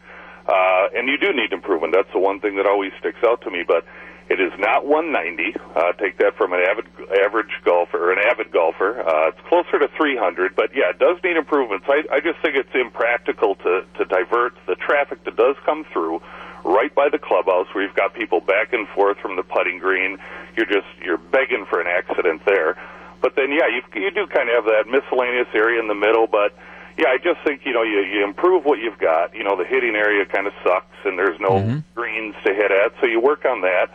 Uh, and you do need improvement. That's the one thing that always sticks out to me. But it is not 190. Uh, take that from an avid, average golfer or an avid golfer. Uh, it's closer to 300, but yeah, it does need improvements. I, I just think it's impractical to, to divert the traffic that does come through right by the clubhouse where you've got people back and forth from the putting green. You're just, you're begging for an accident there. But then, yeah, you, you do kind of have that miscellaneous area in the middle, but yeah, I just think, you know, you, you improve what you've got. You know, the hitting area kind of sucks and there's no mm-hmm. greens to hit at, so you work on that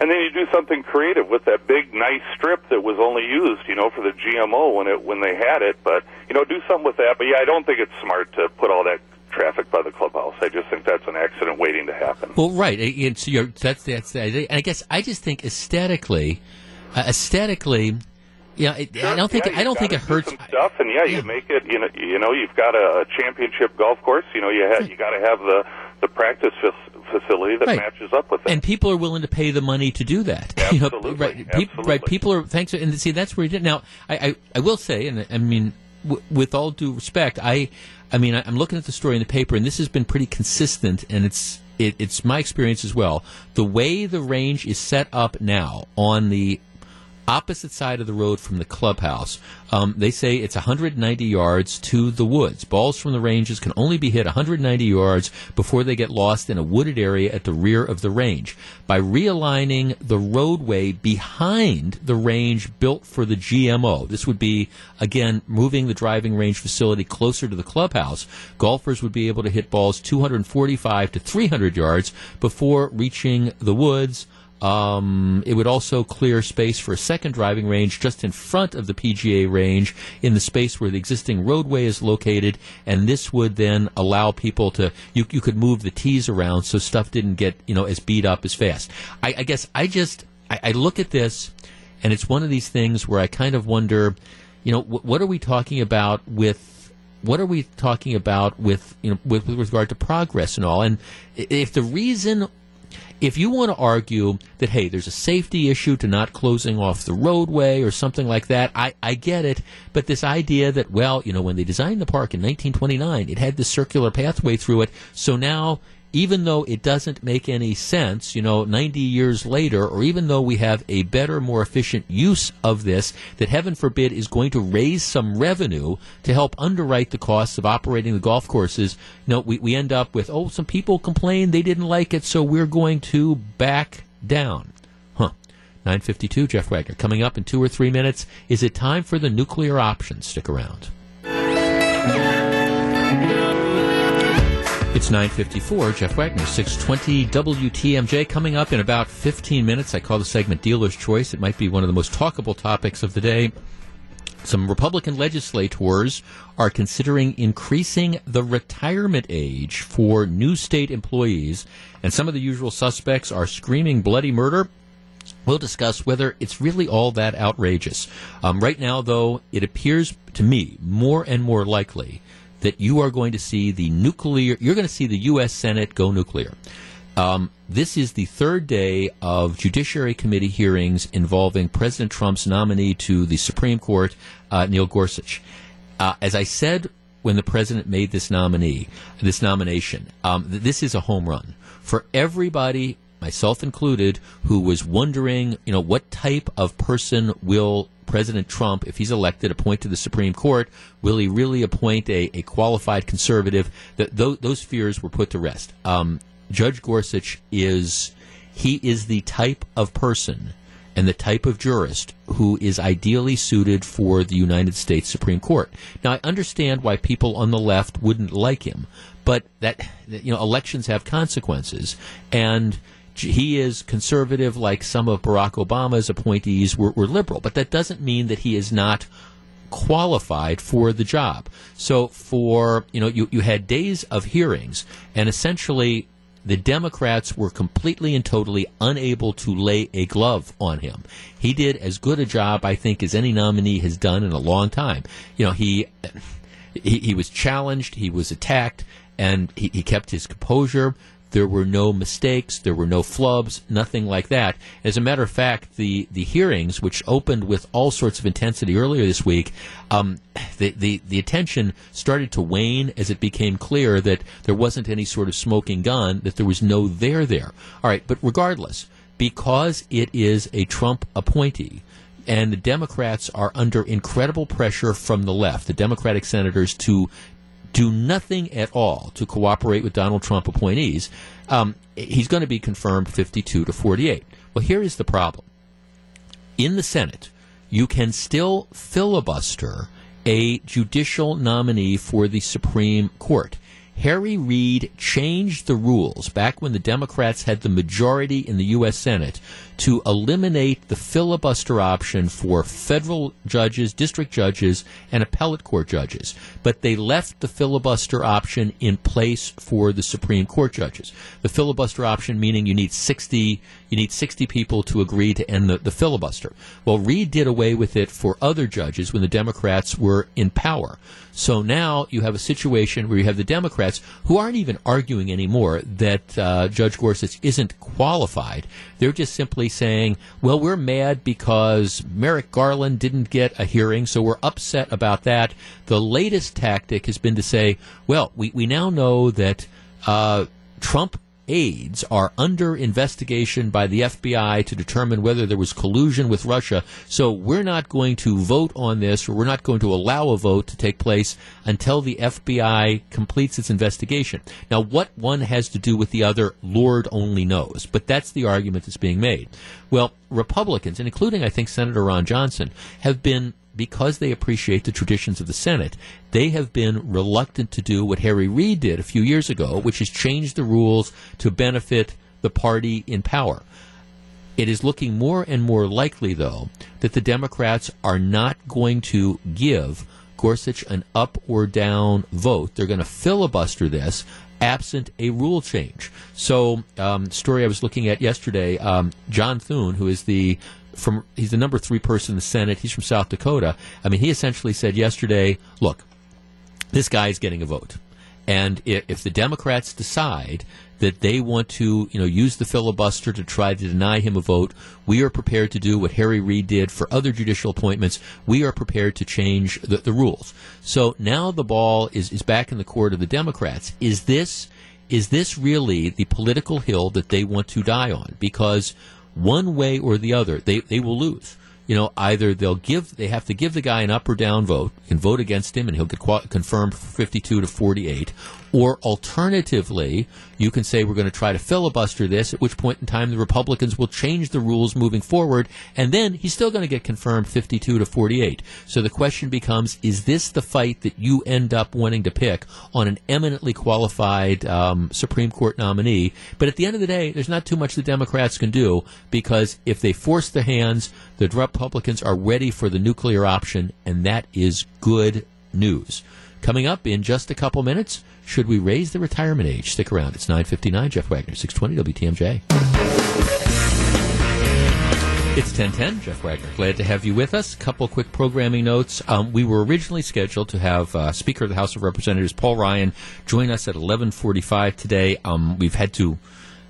and then you do something creative with that big nice strip that was only used, you know, for the GMO when it when they had it. But you know, do something with that. But yeah, I don't think it's smart to put all that traffic by the clubhouse. I just think that's an accident waiting to happen. Well, right. It's your that's that's. the And I guess I just think aesthetically, uh, aesthetically. Yeah, it, sure. I don't think yeah, I don't think it hurts. Some stuff, and yeah, yeah, you make it. You know, you know, you've got a championship golf course. You know, you have you got to have the the practice facility that right. matches up with that. And people are willing to pay the money to do that. Absolutely. you know, right, Absolutely. People, right. People are thanks. And see, that's where he did. Now, I, I, I will say, and I mean, w- with all due respect, I, I mean, I, I'm looking at the story in the paper, and this has been pretty consistent, and it's. It, it's my experience as well. The way the range is set up now on the opposite side of the road from the clubhouse. Um, they say it's 190 yards to the woods. Balls from the ranges can only be hit 190 yards before they get lost in a wooded area at the rear of the range. By realigning the roadway behind the range built for the GMO, this would be, again, moving the driving range facility closer to the clubhouse, golfers would be able to hit balls 245 to 300 yards before reaching the woods um, it would also clear space for a second driving range just in front of the PGA range in the space where the existing roadway is located, and this would then allow people to you, you could move the tees around so stuff didn't get you know as beat up as fast. I, I guess I just I, I, look at this, and it's one of these things where I kind of wonder, you know, wh- what are we talking about with what are we talking about with you know with, with regard to progress and all? And if the reason if you want to argue that, hey, there's a safety issue to not closing off the roadway or something like that, I, I get it. But this idea that, well, you know, when they designed the park in 1929, it had this circular pathway through it, so now even though it doesn't make any sense, you know, 90 years later, or even though we have a better, more efficient use of this, that heaven forbid is going to raise some revenue to help underwrite the costs of operating the golf courses, you know, we, we end up with, oh, some people complained they didn't like it, so we're going to back down. Huh. 952, Jeff Wagner. Coming up in two or three minutes, is it time for the nuclear option? Stick around. It's 954. Jeff Wagner, 620 WTMJ. Coming up in about 15 minutes, I call the segment Dealer's Choice. It might be one of the most talkable topics of the day. Some Republican legislators are considering increasing the retirement age for new state employees, and some of the usual suspects are screaming bloody murder. We'll discuss whether it's really all that outrageous. Um, right now, though, it appears to me more and more likely that you are going to see the nuclear, you're going to see the U.S. Senate go nuclear. Um, this is the third day of Judiciary Committee hearings involving President Trump's nominee to the Supreme Court, uh, Neil Gorsuch. Uh, as I said when the president made this nominee, this nomination, um, this is a home run for everybody, myself included, who was wondering, you know, what type of person will President Trump, if he's elected, appoint to the Supreme Court? Will he really appoint a, a qualified conservative? That those, those fears were put to rest. Um, Judge Gorsuch is he is the type of person and the type of jurist who is ideally suited for the United States Supreme Court. Now, I understand why people on the left wouldn't like him, but that you know elections have consequences, and he is conservative like some of Barack Obama's appointees were, were liberal, but that doesn't mean that he is not qualified for the job. So for, you know, you, you had days of hearings and essentially the Democrats were completely and totally unable to lay a glove on him. He did as good a job, I think, as any nominee has done in a long time. You know, he he, he was challenged, he was attacked, and he, he kept his composure There were no mistakes. There were no flubs. Nothing like that. As a matter of fact, the the hearings, which opened with all sorts of intensity earlier this week, um, the, the the attention started to wane as it became clear that there wasn't any sort of smoking gun. That there was no there there. All right, but regardless, because it is a Trump appointee and the Democrats are under incredible pressure from the left, the Democratic senators, to do nothing at all to cooperate with Donald Trump appointees, um, he's going to be confirmed 52 to 48. Well, here is the problem. In the Senate, you can still filibuster a judicial nominee for the Supreme Court. Harry Reid changed the rules back when the Democrats had the majority in the U.S. Senate to eliminate the filibuster option for federal judges, district judges, and appellate court judges. But they left the filibuster option in place for the Supreme Court judges. The filibuster option meaning you need 60, you need 60 people to agree to end the, the filibuster. Well, Reid did away with it for other judges when the Democrats were in power. So now you have a situation where you have the Democrats who aren't even arguing anymore that uh, Judge Gorsuch isn't qualified. They're just simply saying, well, we're mad because Merrick Garland didn't get a hearing, so we're upset about that. The latest tactic has been to say, well, we, we now know that uh, Trump aides are under investigation by the FBI to determine whether there was collusion with Russia. So we're not going to vote on this, or we're not going to allow a vote to take place until the FBI completes its investigation. Now, what one has to do with the other, Lord only knows. But that's the argument that's being made. Well, Republicans, and including, I think, Senator Ron Johnson, have been because they appreciate the traditions of the Senate, they have been reluctant to do what Harry Reid did a few years ago, which is change the rules to benefit the party in power. It is looking more and more likely, though, that the Democrats are not going to give Gorsuch an up or down vote. They're going to filibuster this absent a rule change. So, um, story I was looking at yesterday, um, John Thune, who is the from he's the number three person in the Senate. He's from South Dakota. I mean, he essentially said yesterday, "Look, this guy's getting a vote, and if, if the Democrats decide that they want to, you know, use the filibuster to try to deny him a vote, we are prepared to do what Harry Reid did for other judicial appointments. We are prepared to change the, the rules. So now the ball is is back in the court of the Democrats. Is this is this really the political hill that they want to die on? Because one way or the other, they, they will lose. You know, either they'll give, they have to give the guy an up or down vote, and vote against him and he'll get confirmed 52 to 48, or alternatively, you can say we're going to try to filibuster this, at which point in time the Republicans will change the rules moving forward, and then he's still going to get confirmed 52 to 48. So the question becomes, is this the fight that you end up wanting to pick on an eminently qualified um, Supreme Court nominee? But at the end of the day, there's not too much the Democrats can do because if they force the hands, the Republicans are ready for the nuclear option, and that is good news. Coming up in just a couple minutes, should we raise the retirement age? Stick around. It's 9.59. Jeff Wagner, 620 WTMJ. It's 1010. Jeff Wagner. Glad to have you with us. Couple quick programming notes. Um, we were originally scheduled to have uh, Speaker of the House of Representatives Paul Ryan join us at 1145 today. Um, we've had to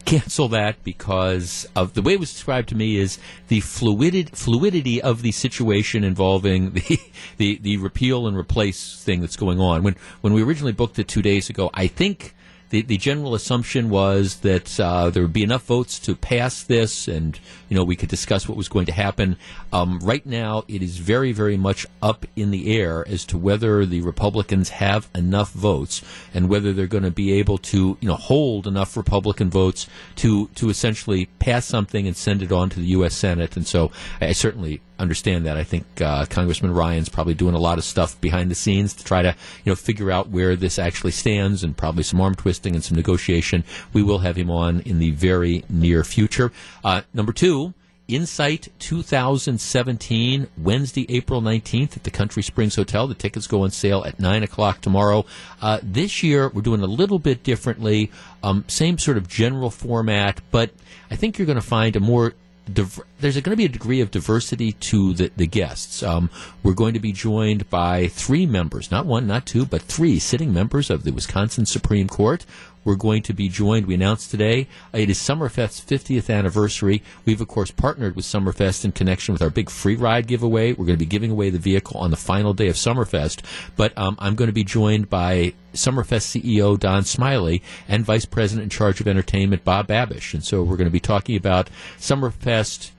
cancel that because of the way it was described to me is the fluidity, fluidity of the situation involving the, the, the repeal and replace thing that's going on. When when we originally booked it two days ago, I think the, the general assumption was that uh, there would be enough votes to pass this, and you know we could discuss what was going to happen. Um, right now, it is very, very much up in the air as to whether the Republicans have enough votes and whether they're going to be able to you know hold enough Republican votes to to essentially pass something and send it on to the U.S. Senate. And so, I certainly understand that. I think uh, Congressman Ryan's probably doing a lot of stuff behind the scenes to try to you know figure out where this actually stands, and probably some arm twisting and some negotiation. We will have him on in the very near future. Uh, number two. Insight 2017, Wednesday, April 19th at the Country Springs Hotel. The tickets go on sale at 9 o'clock tomorrow. Uh, this year, we're doing a little bit differently. Um, same sort of general format, but I think you're going to find a more there's going to be a degree of diversity to the, the guests. Um, we're going to be joined by three members, not one, not two, but three sitting members of the Wisconsin Supreme Court. We're going to be joined. We announced today it is Summerfest's 50th anniversary. We've, of course, partnered with Summerfest in connection with our big free ride giveaway. We're going to be giving away the vehicle on the final day of Summerfest. But um, I'm going to be joined by Summerfest CEO Don Smiley and Vice President in charge of entertainment Bob Babisch. And so we're going to be talking about Summerfest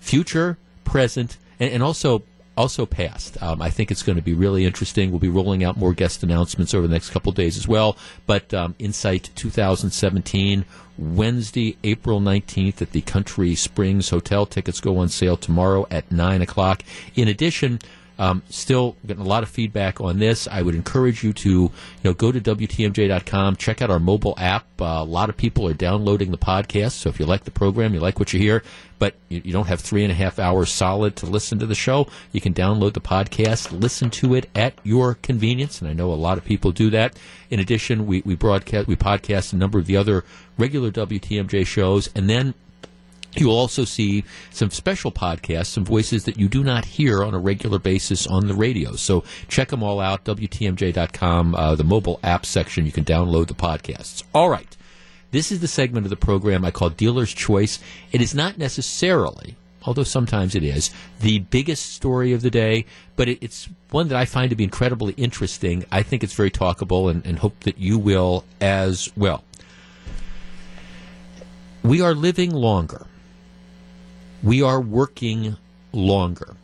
future, present, and, and also also passed. Um, I think it's going to be really interesting. We'll be rolling out more guest announcements over the next couple days as well. But um, Insight 2017, Wednesday, April 19th at the Country Springs Hotel. Tickets go on sale tomorrow at 9 o'clock. In addition, um, still getting a lot of feedback on this. I would encourage you to you know go to WTMJ.com, check out our mobile app. Uh, a lot of people are downloading the podcast, so if you like the program, you like what you hear, but you, you don't have three and a half hours solid to listen to the show, you can download the podcast, listen to it at your convenience, and I know a lot of people do that. In addition, we, we broadcast, we podcast a number of the other regular WTMJ shows, and then You'll also see some special podcasts, some voices that you do not hear on a regular basis on the radio. So check them all out, WTMJ.com, uh, the mobile app section. You can download the podcasts. All right. This is the segment of the program I call Dealer's Choice. It is not necessarily, although sometimes it is, the biggest story of the day, but it, it's one that I find to be incredibly interesting. I think it's very talkable and, and hope that you will as well. We are living longer we are working longer.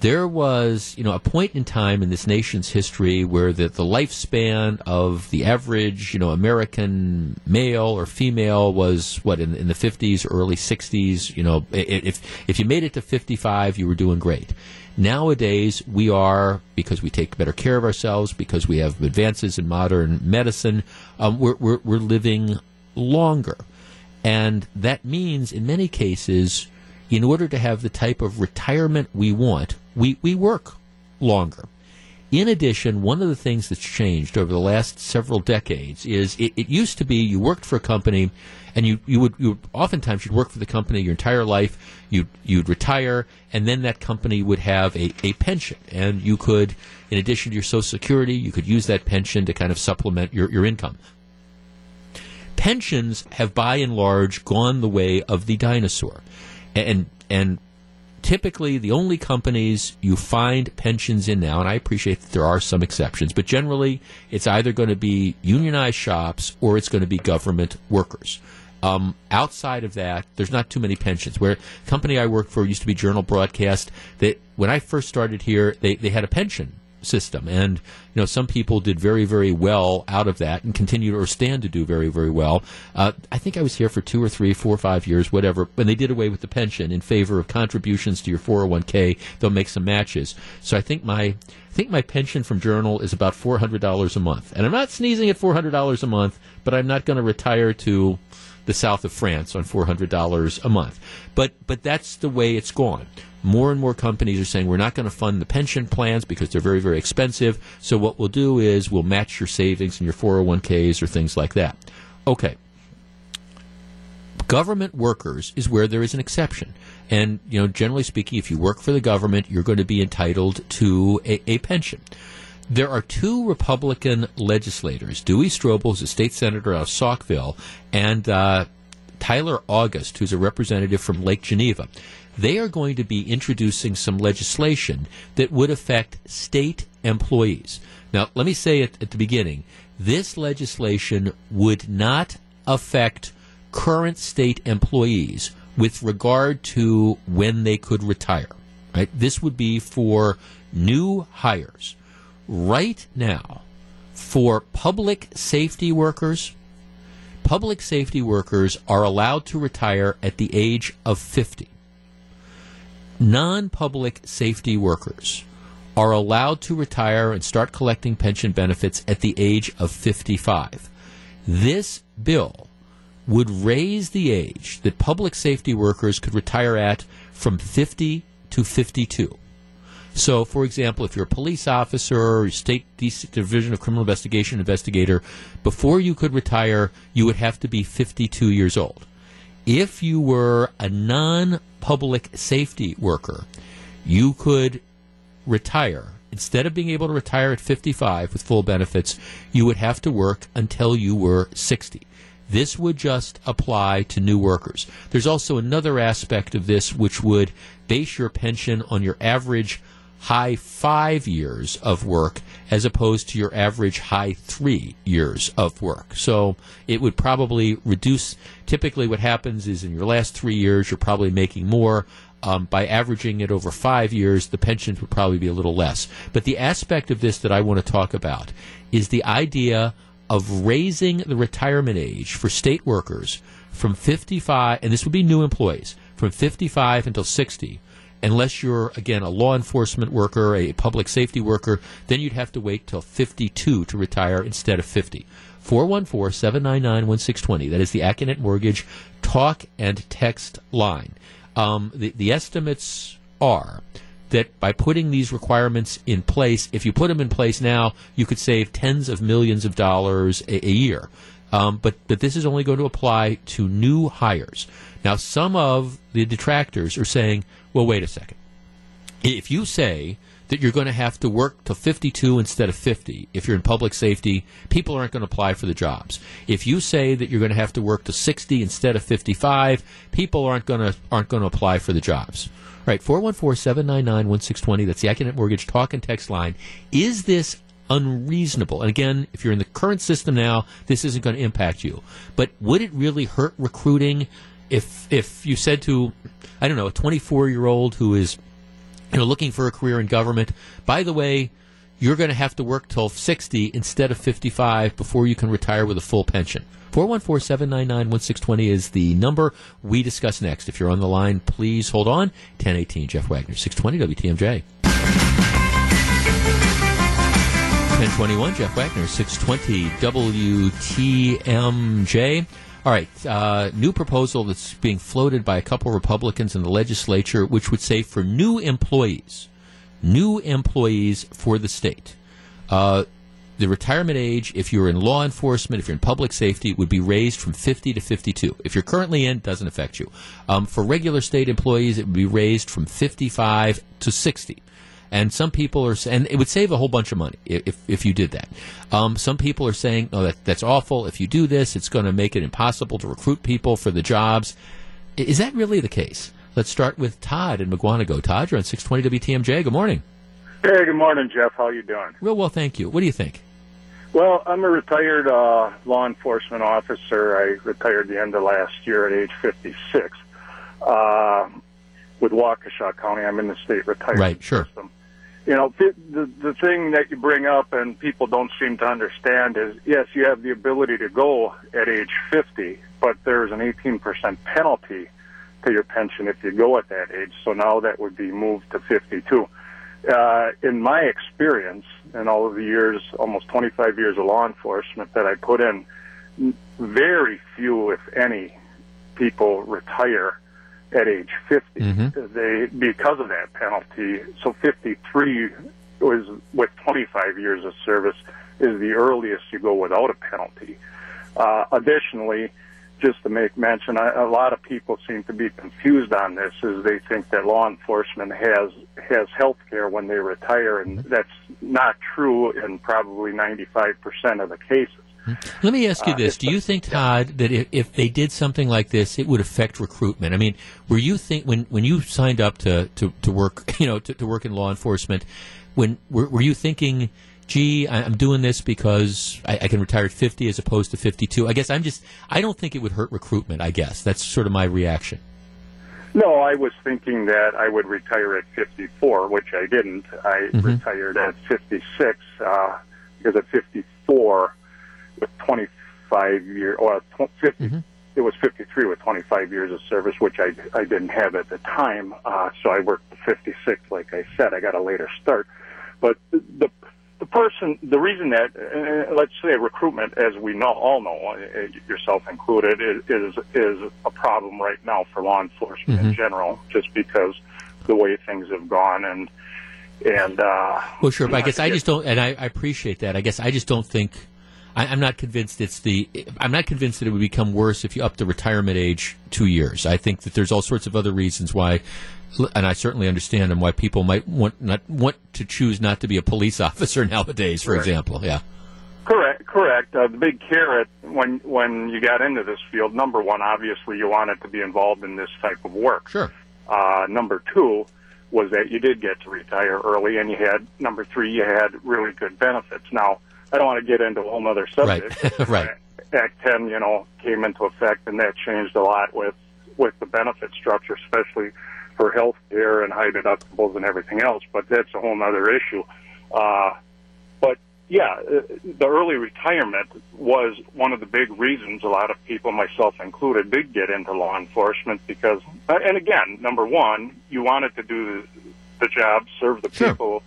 There was, you know, a point in time in this nation's history where the, the lifespan of the average, you know, American male or female was what in, in the 50s, early 60s. You know, if if you made it to 55, you were doing great. Nowadays, we are because we take better care of ourselves, because we have advances in modern medicine. Um, we're, we're we're living longer, and that means in many cases in order to have the type of retirement we want, we, we work longer. In addition, one of the things that's changed over the last several decades is it, it used to be you worked for a company and you, you would you oftentimes you'd work for the company your entire life you'd you'd retire and then that company would have a, a pension. And you could in addition to your social security you could use that pension to kind of supplement your, your income. Pensions have by and large gone the way of the dinosaur and and typically the only companies you find pensions in now, and I appreciate that there are some exceptions, but generally it's either going to be unionized shops or it's going to be government workers. Um, outside of that, there's not too many pensions. Where company I worked for used to be Journal Broadcast. That when I first started here, they, they had a pension system. And, you know, some people did very, very well out of that and continue or stand to do very, very well. Uh, I think I was here for two or three, four or five years, whatever, when they did away with the pension in favor of contributions to your 401k. They'll make some matches. So I think my, I think my pension from Journal is about $400 a month. And I'm not sneezing at $400 a month, but I'm not going to retire to the south of France on $400 a month. But, but that's the way it's gone more and more companies are saying we're not going to fund the pension plans because they're very, very expensive. So what we'll do is we'll match your savings and your 401ks or things like that. Okay. Government workers is where there is an exception. And, you know, generally speaking, if you work for the government, you're going to be entitled to a, a pension. There are two Republican legislators, Duey Stroebel, who's a state senator out of Saukville, and uh, Tyler August, who's a representative from Lake Geneva they are going to be introducing some legislation that would affect state employees. Now, let me say at the beginning this legislation would not affect current state employees with regard to when they could retire. Right? This would be for new hires. Right now, for public safety workers, public safety workers are allowed to retire at the age of 50 non public safety workers are allowed to retire and start collecting pension benefits at the age of 55. This bill would raise the age that public safety workers could retire at from 50 to 52. So, for example, if you're a police officer or state division of criminal investigation investigator, before you could retire, you would have to be 52 years old if you were a non public safety worker, you could retire instead of being able to retire at 55 with full benefits, you would have to work until you were 60. This would just apply to new workers. There's also another aspect of this which would base your pension on your average high five years of work as opposed to your average high three years of work. So it would probably reduce. Typically, what happens is in your last three years, you're probably making more. Um, by averaging it over five years, the pensions would probably be a little less. But the aspect of this that I want to talk about is the idea of raising the retirement age for state workers from 55, and this would be new employees, from 55 until 60. Unless you're, again, a law enforcement worker, a public safety worker, then you'd have to wait till 52 to retire instead of 50. 414 799 1620. That is the Accunet Mortgage talk and text line. Um, the, the estimates are that by putting these requirements in place, if you put them in place now, you could save tens of millions of dollars a, a year. Um, but but this is only going to apply to new hires. Now, some of the detractors are saying, "Well, wait a second. If you say that you're going to have to work to 52 instead of 50 if you're in public safety people aren't going to apply for the jobs if you say that you're going to have to work to 60 instead of 55 people aren't going to aren't going to apply for the jobs Right, 414-799-1620. That's the Accunet Mortgage talk and text line. Is this unreasonable? And again, if you're in the current system now, this isn't going to impact you. But would it really hurt recruiting if if you said to, I don't know, a 24 year old who is you know looking for a career in government, by the way, you're going to have to work till 60 instead of 55 before you can retire with a full pension. 414 799 1620 is the number we discuss next. If you're on the line, please hold on. 1018, Jeff Wagner, 620 WTMJ. 1021, Jeff Wagner, 620 WTMJ. All right, uh, new proposal that's being floated by a couple Republicans in the legislature, which would say for new employees, new employees for the state, uh, the retirement age, if you're in law enforcement, if you're in public safety, would be raised from 50 to 52. If you're currently in, it doesn't affect you. Um, for regular state employees, it would be raised from 55 to 60. And some people are, and it would save a whole bunch of money if, if you did that. Um, some people are saying, oh, that, that's awful. If you do this, it's going to make it impossible to recruit people for the jobs. Is that really the case? Let's start with Todd in Mukwonago. Todd, you're on 620 WTMJ. Good morning. Hey, good morning, Jeff. How you doing? Real well, thank you. What do you think? Well, I'm a retired uh, law enforcement officer. I retired the end of last year at age 56 uh, with Waukesha County. I'm in the state retirement right, sure. system. You know, the, the thing that you bring up and people don't seem to understand is yes, you have the ability to go at age 50, but there's an 18% penalty to your pension if you go at that age. So now that would be moved to 52 uh, in my experience, in all of the years, almost 25 years of law enforcement that I put in, very few, if any, people retire at age 50. Mm-hmm. They because of that penalty. So 53 was with 25 years of service is the earliest you go without a penalty. Uh, additionally, just to make mention, a, a lot of people seem to be confused on this. Is they think that law enforcement has has health care when they retire, and mm-hmm. that's not true in probably 95 percent of the cases. Mm-hmm. Let me ask you uh, this: Do you think, Todd, that if, if they did something like this, it would affect recruitment? I mean, were you think when when you signed up to to, to work, you know, to, to work in law enforcement, when were, were you thinking? gee, I'm doing this because I, I, can retire at 50 as opposed to 52. I guess I'm just, I don't think it would hurt recruitment, I guess. That's sort of my reaction. No, I was thinking that I would retire at 54, which I didn't. I mm-hmm. retired at 56 uh, because at 54, with 25 years, or 50, mm-hmm. it was 53 with 25 years of service, which I, I didn't have at the time. Uh, so I worked 56, like I said. I got a later start. But the the person, the reason that, uh, let's say recruitment, as we know, all know, uh, yourself included, is, is, is a problem right now for law enforcement mm-hmm. in general, just because the way things have gone and, and, uh, well, sure, but I guess I just don't, and I, I appreciate that. I guess I just don't think, I, I'm not convinced it's the. I'm not convinced that it would become worse if you up the retirement age two years. I think that there's all sorts of other reasons why, and I certainly understand them why people might want not want to choose not to be a police officer nowadays, for Right. example. Yeah. Correct, correct. Uh, the big carrot when when you got into this field, number one, obviously you wanted to be involved in this type of work. Sure. Uh, number two was that you did get to retire early, and you had number three, you had really good benefits. Now, I don't want to get into a whole other subject. Right. right. Act 10, you know, came into effect, and that changed a lot with with the benefit structure, especially for health care and high deductibles and everything else. But that's a whole other issue. Uh, but yeah, uh, the early retirement was one of the big reasons a lot of people, myself included, did get into law enforcement because, uh, and again, number one, you wanted to do the, the job, serve the Sure. people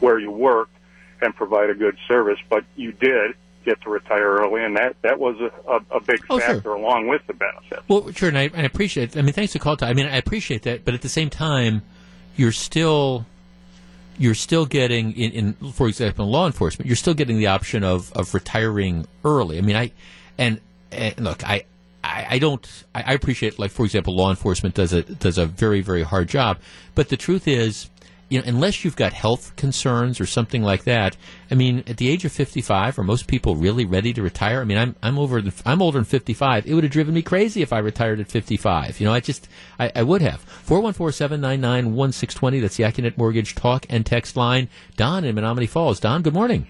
where you worked, and provide a good service. But you did get to retire early, and that that was a, a, a big Oh, sure. factor along with the benefit. Well, sure, and I, I appreciate. It. I mean, thanks for call. I mean, I appreciate that, but at the same time, you're still you're still getting in, in for example, in law enforcement, you're still getting the option of of retiring early. I mean, I and, and look, I. I I don't. I I appreciate, like for example, law enforcement does a does a very very hard job. But the truth is, you know, unless you've got health concerns or something like that, I mean, at the age of 55, are most people really ready to retire? I mean, I'm I'm over I'm older than 55. It would have driven me crazy if I retired at 55. You know, I just I, I would have. 414-799-1620. That's the Accunet Mortgage talk and text line. Don in Menomonee Falls. Don, good morning.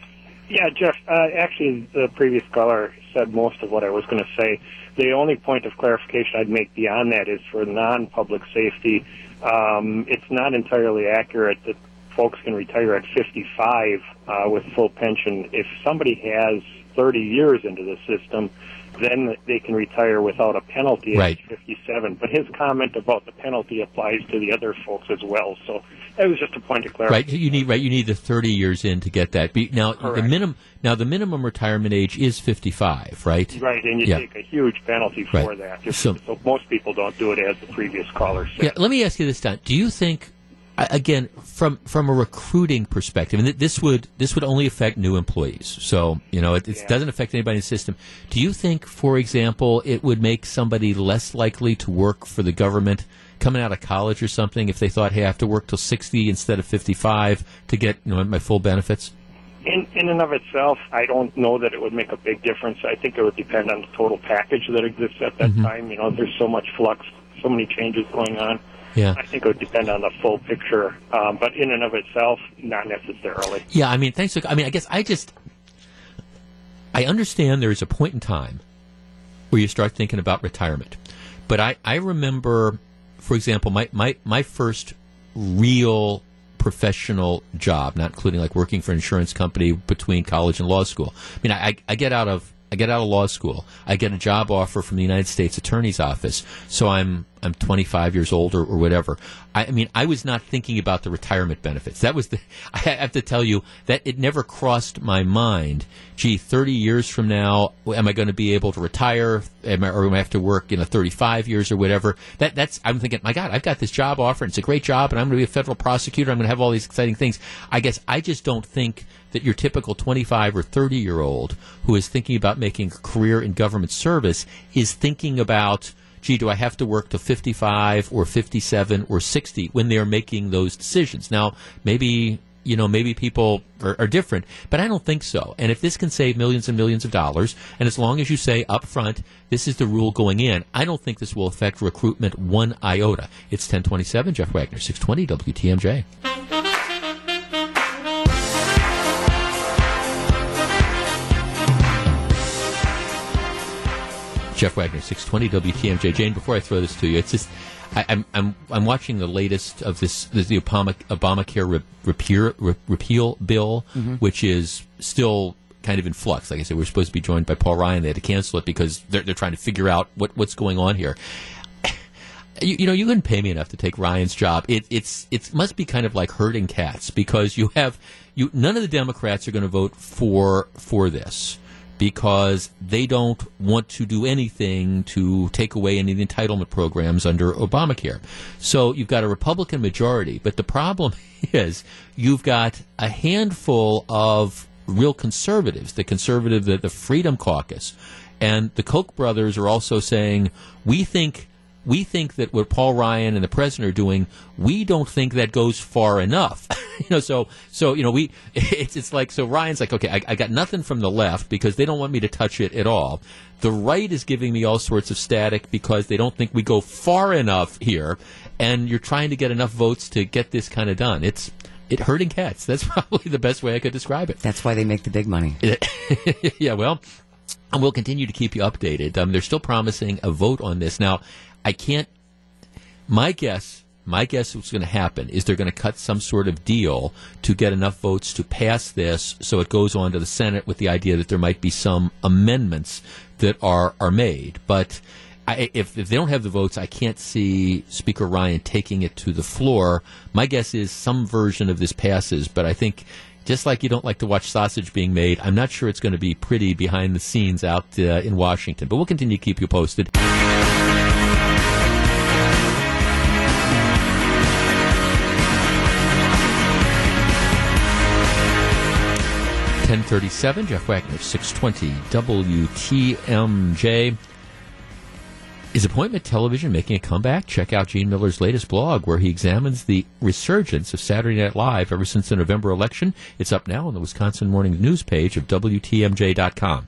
Yeah, Jeff, uh, actually, the previous caller said most of what I was going to say. The only point of clarification I'd make beyond that is for non-public safety. Um, it's not entirely accurate that folks can retire at 55 uh, with full pension. If somebody has 30 years into the system, then they can retire without a penalty Right. at 57. But his comment about the penalty applies to the other folks as well. So that was just a point of Right, you need right. You need the 30 years in to get that. Now the minimum now the minimum retirement age is 55, right? Right, and you Yeah. take a huge penalty for Right. that. So- So, most people don't do it, as the previous caller said. Yeah, let me ask you this, Don. Do you think, again, from from a recruiting perspective, and th- this would this would only affect new employees, so you know it, it Yeah. doesn't affect anybody in the system. Do you think, for example, it would make somebody less likely to work for the government coming out of college or something if they thought, hey, I have to work till sixty instead of fifty five to get you know my full benefits? In, in and of itself, I don't know that it would make a big difference. I think it would depend on the total package that exists at that Mm-hmm. time. You know, there's so much flux, so many changes going on. Yeah. I think it would depend on the full picture. Um, but in and of itself, not necessarily. Yeah, I mean, thanks. For, I mean, I guess I just I understand there is a point in time where you start thinking about retirement, but I I remember, for example, my my my first real professional job, not including like working for an insurance company between college and law school. I mean, I I get out of I get out of law school. I get a job offer from the United States Attorney's Office. So I'm I'm 25 years old or, or whatever. I, I mean, I was not thinking about the retirement benefits. That was the. I have to tell you that it never crossed my mind. Gee, 30 years from now, am I going to be able to retire? Am I, or am I have to work, you know, 35 years or whatever? That that's. I'm thinking, my God, I've got this job offer. and It's a great job, and I'm going to be a federal prosecutor. I'm going to have all these exciting things. I guess I just don't think that your typical 25 or 30 year old who is thinking about making a career in government service is thinking about, gee, do I have to work to 55 or 57 or 60 when they're making those decisions? Now, maybe. You know, maybe people are, are different, but I don't think so. And if this can save millions and millions of dollars, and as long as you say up front, this is the rule going in, I don't think this will affect recruitment one iota. It's 1027, Jeff Wagner, 620 WTMJ. Jeff Wagner, 620 WTMJ. Jane, before I throw this to you, it's just I, I'm I'm I'm watching the latest of this, this the Obama Obamacare re, repeal, re, repeal bill, mm-hmm. which is still kind of in flux. Like I said, we're supposed to be joined by Paul Ryan. They had to cancel it because they're they're trying to figure out what what's going on here. You, you know, you couldn't pay me enough to take Ryan's job. It, it's it must be kind of like herding cats because you have you. None of the Democrats are going to vote for for this because they don't want to do anything to take away any of the entitlement programs under Obamacare. So you've got a Republican majority, but the problem is you've got a handful of real conservatives, the conservative, the, the Freedom Caucus, and the Koch brothers are also saying we think we think that what Paul Ryan and the president are doing, we don't think that goes far enough. you know, so so you know we it's it's like so Ryan's like okay, I, I got nothing from the left because they don't want me to touch it at all. The right is giving me all sorts of static because they don't think we go far enough here, and you're trying to get enough votes to get this kind of done. It's it hurting cats. That's probably the best way I could describe it. That's why they make the big money. yeah, well, and we'll continue to keep you updated. Um, they're still promising a vote on this now. I can't. My guess, my guess, what's going to happen is they're going to cut some sort of deal to get enough votes to pass this, so it goes on to the Senate with the idea that there might be some amendments that are are made. But I, if if they don't have the votes, I can't see Speaker Ryan taking it to the floor. My guess is some version of this passes, but I think just like you don't like to watch sausage being made, I'm not sure it's going to be pretty behind the scenes out uh, in Washington. But we'll continue to keep you posted. 1037. Jeff Wagner, 620 WTMJ. Is appointment television making a comeback? Check out Gene Mueller's latest blog where he examines the resurgence of Saturday Night Live ever since the November election. It's up now on the Wisconsin Morning News page of WTMJ.com.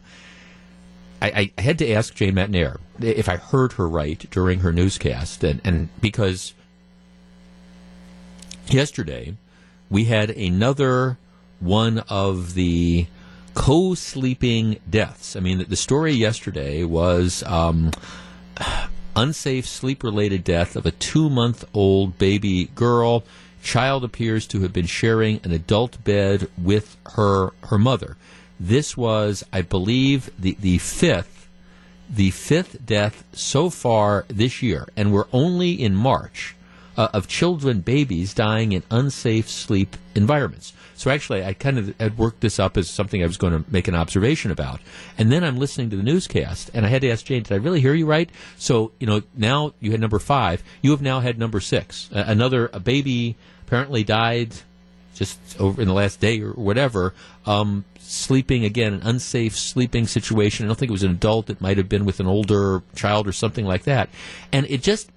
I, I had to ask Jane Matenaer if I heard her right during her newscast, and, and because yesterday we had another one of the co-sleeping deaths. I mean, the story yesterday was um, unsafe sleep-related death of a two-month-old baby girl. Child appears to have been sharing an adult bed with her her mother. This was, I believe, the the fifth the fifth death so far this year, and we're only in March uh, of children, babies dying in unsafe sleep environments. So actually, I kind of had worked this up as something I was going to make an observation about. And then I'm listening to the newscast, and I had to ask Jane, did I really hear you right? So, you know, now you had number five. You have now had number six. Uh, another a baby apparently died just over in the last day or whatever. Um, sleeping again, an unsafe sleeping situation. I don't think it was an adult. It might have been with an older child or something like that. And it just,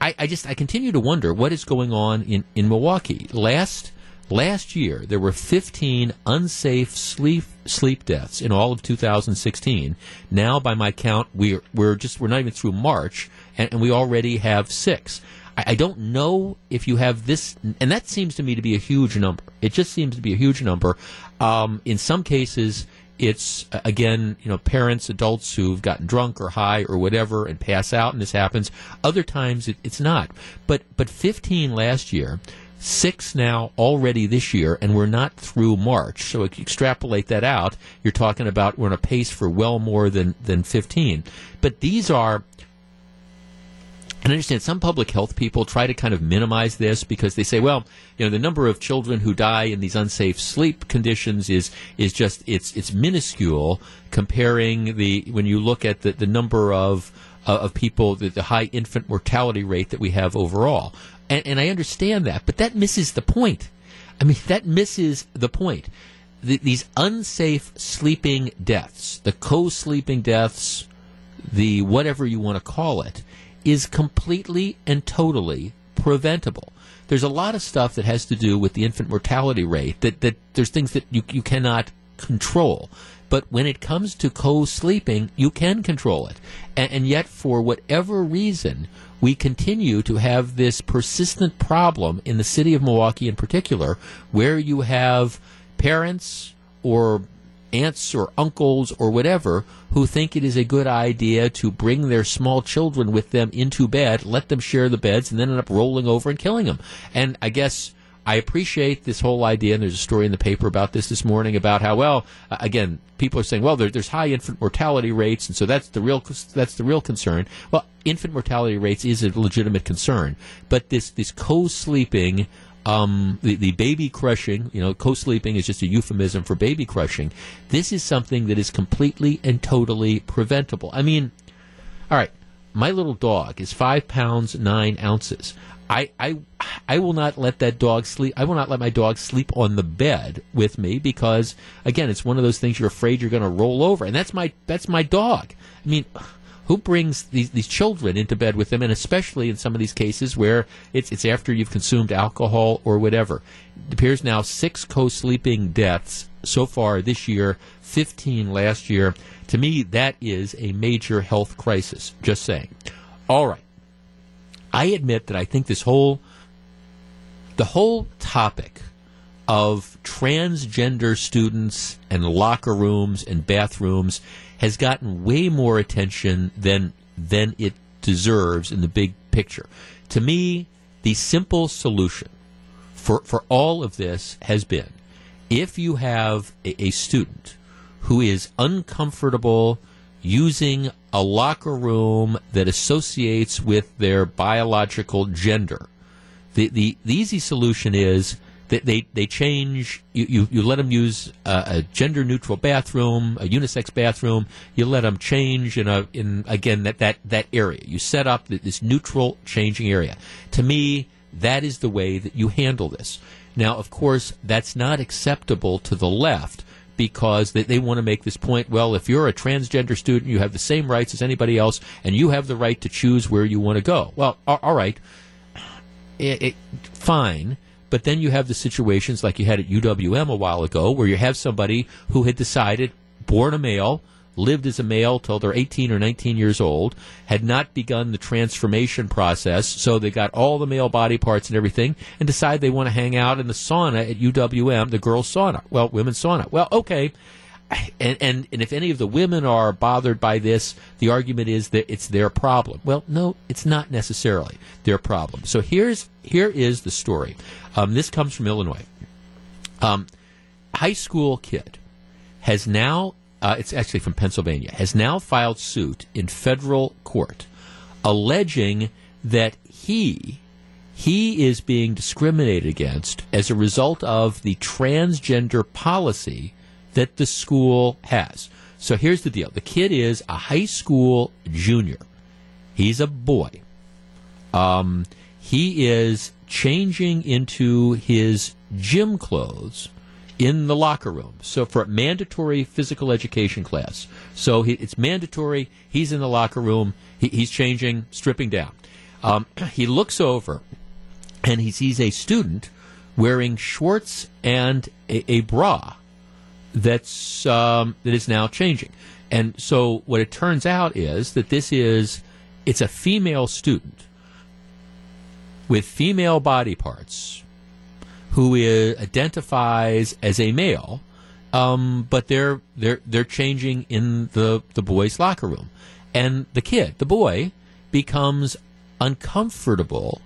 I, I just, I continue to wonder what is going on in in Milwaukee. Last Last year, there were 15 unsafe sleep sleep deaths in all of 2016. Now, by my count, we're we're just we're not even through March, and, and we already have six. I, I, don't know if you have this, and that seems to me to be a huge number. It just seems to be a huge number. Um, in some cases, it's uh, again, you know, parents, adults who've gotten drunk or high or whatever and pass out, and this happens. Other times, it, it's not. But but 15 last year six now already this year, and we're not through March. So if you extrapolate that out, you're talking about we're on a pace for well more than, than 15. But these are and I understand some public health people try to kind of minimize this because they say, well, you know, the number of children who die in these unsafe sleep conditions is is just it's it's minuscule comparing the when you look at the, the number of uh, of people the, the high infant mortality rate that we have overall. And, and I understand that, but that misses the point. I mean, that misses the point. The, these unsafe sleeping deaths, the co-sleeping deaths, the whatever you want to call it, is completely and totally preventable. There's a lot of stuff that has to do with the infant mortality rate that, that there's things that you, you cannot control. But when it comes to co-sleeping, you can control it. And, and yet, for whatever reason, we continue to have this persistent problem in the city of Milwaukee in particular, where you have parents or aunts or uncles or whatever who think it is a good idea to bring their small children with them into bed, let them share the beds, and then end up rolling over and killing them. And I guess I appreciate this whole idea, and there's a story in the paper about this this morning about how well, uh, again, people are saying, well, there, there's high infant mortality rates, and so that's the real that's the real concern. Well, infant mortality rates is a legitimate concern, but this this co-sleeping. Um, the, the baby crushing, you know, co-sleeping is just a euphemism for baby crushing. This is something that is completely and totally preventable. I mean, all right, my little dog is five pounds nine ounces. I, I, I will not let that dog sleep. I will not let my dog sleep on the bed with me because, again, it's one of those things you're afraid you're going to roll over, and that's my that's my dog. I mean, who brings these these children into bed with them, and especially in some of these cases where it's it's after you've consumed alcohol or whatever. It appears now six co-sleeping deaths so far this year, 15 last year. To me, that is a major health crisis. Just saying. All right. I admit that I think this whole the whole topic of transgender students and locker rooms and bathrooms has gotten way more attention than than it deserves in the big picture. To me, the simple solution for for all of this has been if you have a, a student who is uncomfortable using a locker room that associates with their biological gender. The, the, the easy solution is that they, they change, you, you, you let them use a, a gender neutral bathroom, a unisex bathroom, you let them change in a, in, again, that, that, that area. You set up this neutral changing area. To me, that is the way that you handle this. Now, of course, that's not acceptable to the left because they, they want to make this point. Well, if you're a transgender student, you have the same rights as anybody else, and you have the right to choose where you want to go. Well, all right, it, it, fine. But then you have the situations like you had at UWM a while ago, where you have somebody who had decided, born a male, lived as a male till they're 18 or 19 years old, had not begun the transformation process, so they got all the male body parts and everything, and decide they want to hang out in the sauna at UWM, the girls' sauna. Well, women's sauna. Well, okay. And, and and if any of the women are bothered by this, the argument is that it's their problem. Well, no, it's not necessarily their problem. So here's here is the story. Um, this comes from Illinois. Um, high school kid has now uh, it's actually from Pennsylvania, has now filed suit in federal court alleging that he he is being discriminated against as a result of the transgender policy that the school has. So here's the deal. The kid is a high school junior. He's a boy. Um, he is changing into his gym clothes in the locker room. So for a mandatory physical education class, so he, it's mandatory. He's in the locker room. He, he's changing, stripping down. Um, he looks over, and he sees a student wearing shorts and a, a bra that's um, that is now changing. And so what it turns out is that this is it's a female student with female body parts who is, identifies as a male, um, but they're they're they're changing in the the boys' locker room, and the kid, the boy, becomes uncomfortable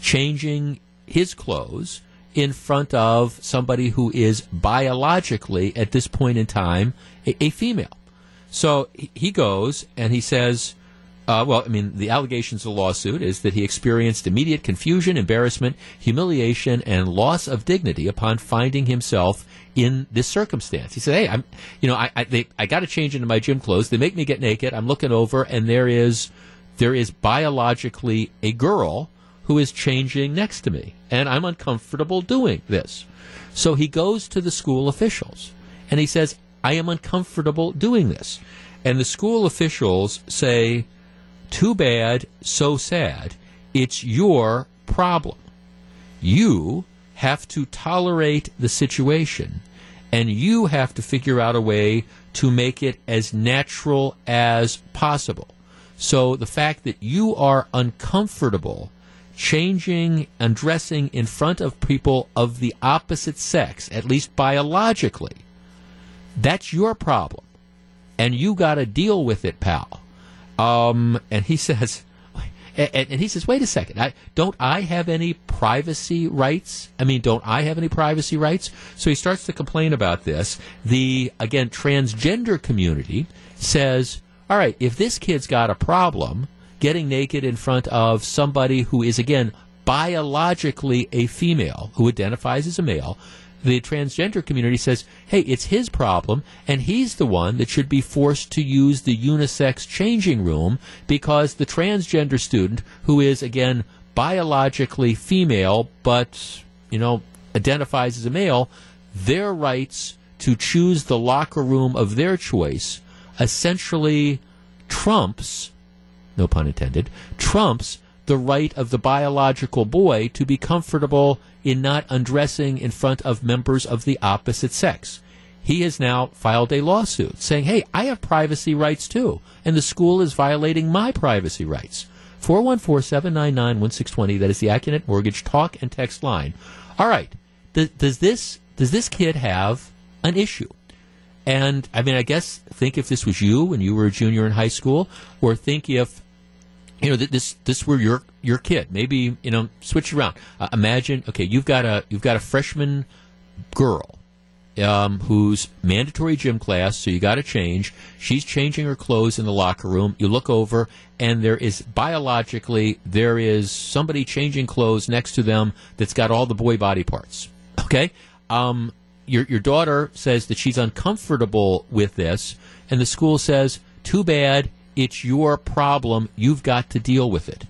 changing his clothes in front of somebody who is biologically at this point in time a, a female. So he goes and he says, uh, well, I mean, the allegations of the lawsuit is that he experienced immediate confusion, embarrassment, humiliation, and loss of dignity upon finding himself in this circumstance. He said, "Hey, I'm, you know, I I, they, I got to change into my gym clothes. They make me get naked. I'm looking over, and there is there is biologically a girl who is changing next to me, and I'm uncomfortable doing this." So he goes to the school officials, and he says, "I am uncomfortable doing this." And the school officials say, too bad, so sad. It's your problem. You have to tolerate the situation and you have to figure out a way to make it as natural as possible. So the fact that you are uncomfortable changing and dressing in front of people of the opposite sex, at least biologically, that's your problem. And you got to deal with it, pal. Um, and he says, and, and, he says, wait a second, I, don't I have any privacy rights? I mean, don't I have any privacy rights? So he starts to complain about this. The, again, transgender community says, all right, if this kid's got a problem getting naked in front of somebody who is, again, biologically a female, who identifies as a male, the transgender community says, hey, it's his problem, and he's the one that should be forced to use the unisex changing room because the transgender student, who is, again, biologically female but you know identifies as a male, their rights to choose the locker room of their choice essentially trumps, no pun intended, trumps the right of the biological boy to be comfortable in not undressing in front of members of the opposite sex. He has now filed a lawsuit saying, hey, I have privacy rights too, and the school is violating my privacy rights. 414 799 1620, that is the Accunet Mortgage talk and text line. All right, does, this, does this kid have an issue? And I mean, I guess think if this was you when you were a junior in high school, or think if you know this this were your your kid. Maybe you know switch around. Uh, imagine okay, you've got a you've got a freshman girl um, who's mandatory gym class, so you got to change. She's changing her clothes in the locker room. You look over, and there is biologically there is somebody changing clothes next to them that's got all the boy body parts. Okay. Um, your your daughter says that she's uncomfortable with this, and the school says, "Too bad, it's your problem. You've got to deal with it.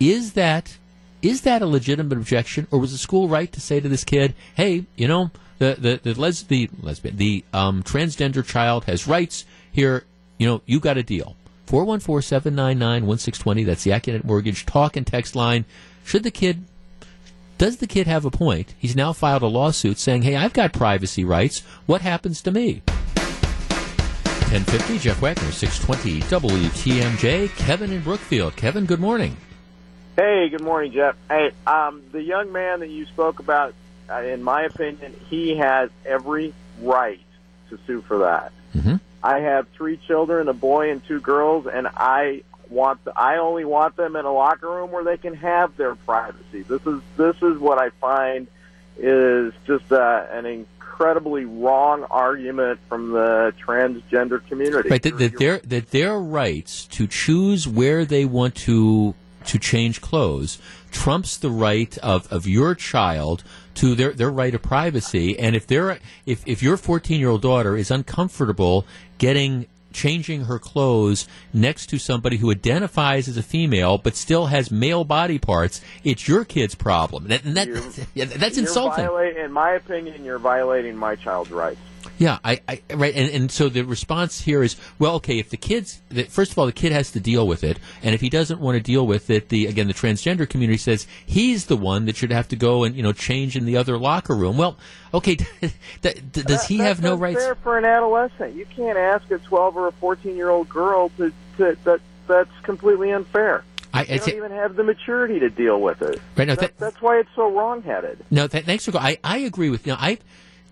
Is that is that a legitimate objection, or was the school right to say to this kid, "Hey, you know, the the the, les- the lesbian, the um, transgender child has rights here. You know, you got a deal." 414-799-1620. That's the Accunet Mortgage talk and text line. Should the kid does the kid have a point? He's now filed a lawsuit saying, hey, I've got privacy rights. What happens to me? 1050, Jeff Wagner, 620 WTMJ. Kevin in Brookfield. Kevin, good morning. Hey, good morning, Jeff. Hey, um, the young man that you spoke about, uh, in my opinion, he has every right to sue for that. Mm-hmm. I have three children, a boy and two girls, and I want the, I only want them in a locker room where they can have their privacy. This is this is what I find is just uh, an incredibly wrong argument from the transgender community. Right, that, that their that their rights to choose where they want to to change clothes trumps the right of, of your child to their, their right of privacy. And if they're if, if your fourteen year old daughter is uncomfortable getting changing her clothes next to somebody who identifies as a female but still has male body parts, it's your kid's problem. That, and that, that's insulting. In my opinion, you're violating my child's rights. Yeah, I, I right, and, and so the response here is, well, okay, if the kids, the, first of all, the kid has to deal with it, and if he doesn't want to deal with it, the again, the transgender community says he's the one that should have to go and you know change in the other locker room. Well, okay, that, does that, he have no rights? Fair for an adolescent, you can't ask a twelve or a fourteen year old girl to, to that. That's completely unfair. I, they don't even have the maturity to deal with it. Right, no, that, that, that's why it's so wrong-headed. No, that, thanks for. I I agree with you. Know, I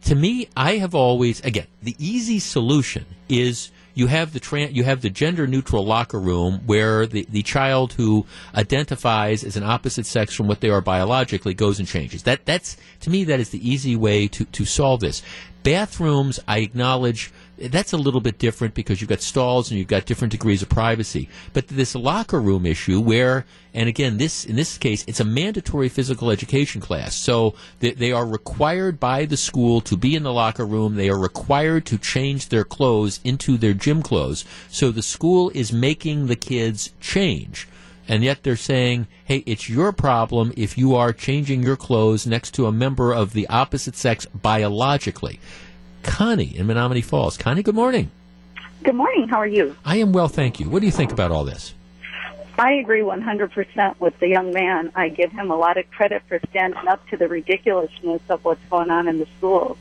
to me, I have always again the easy solution is you have the you have the gender neutral locker room where the, the child who identifies as an opposite sex from what they are biologically goes and changes. That that's to me that is the easy way to to solve this. Bathrooms, I acknowledge that's a little bit different because you've got stalls and you've got different degrees of privacy. But this locker room issue, where, and again, this in this case, it's a mandatory physical education class, so they, they are required by the school to be in the locker room. They are required to change their clothes into their gym clothes. So the school is making the kids change. And yet they're saying, hey, it's your problem if you are changing your clothes next to a member of the opposite sex biologically. Connie in Menomonee Falls. Connie, good morning. Good morning. How are you? I am well, thank you. What do you think about all this? I agree 100% with the young man. I give him a lot of credit for standing up to the ridiculousness of what's going on in the schools.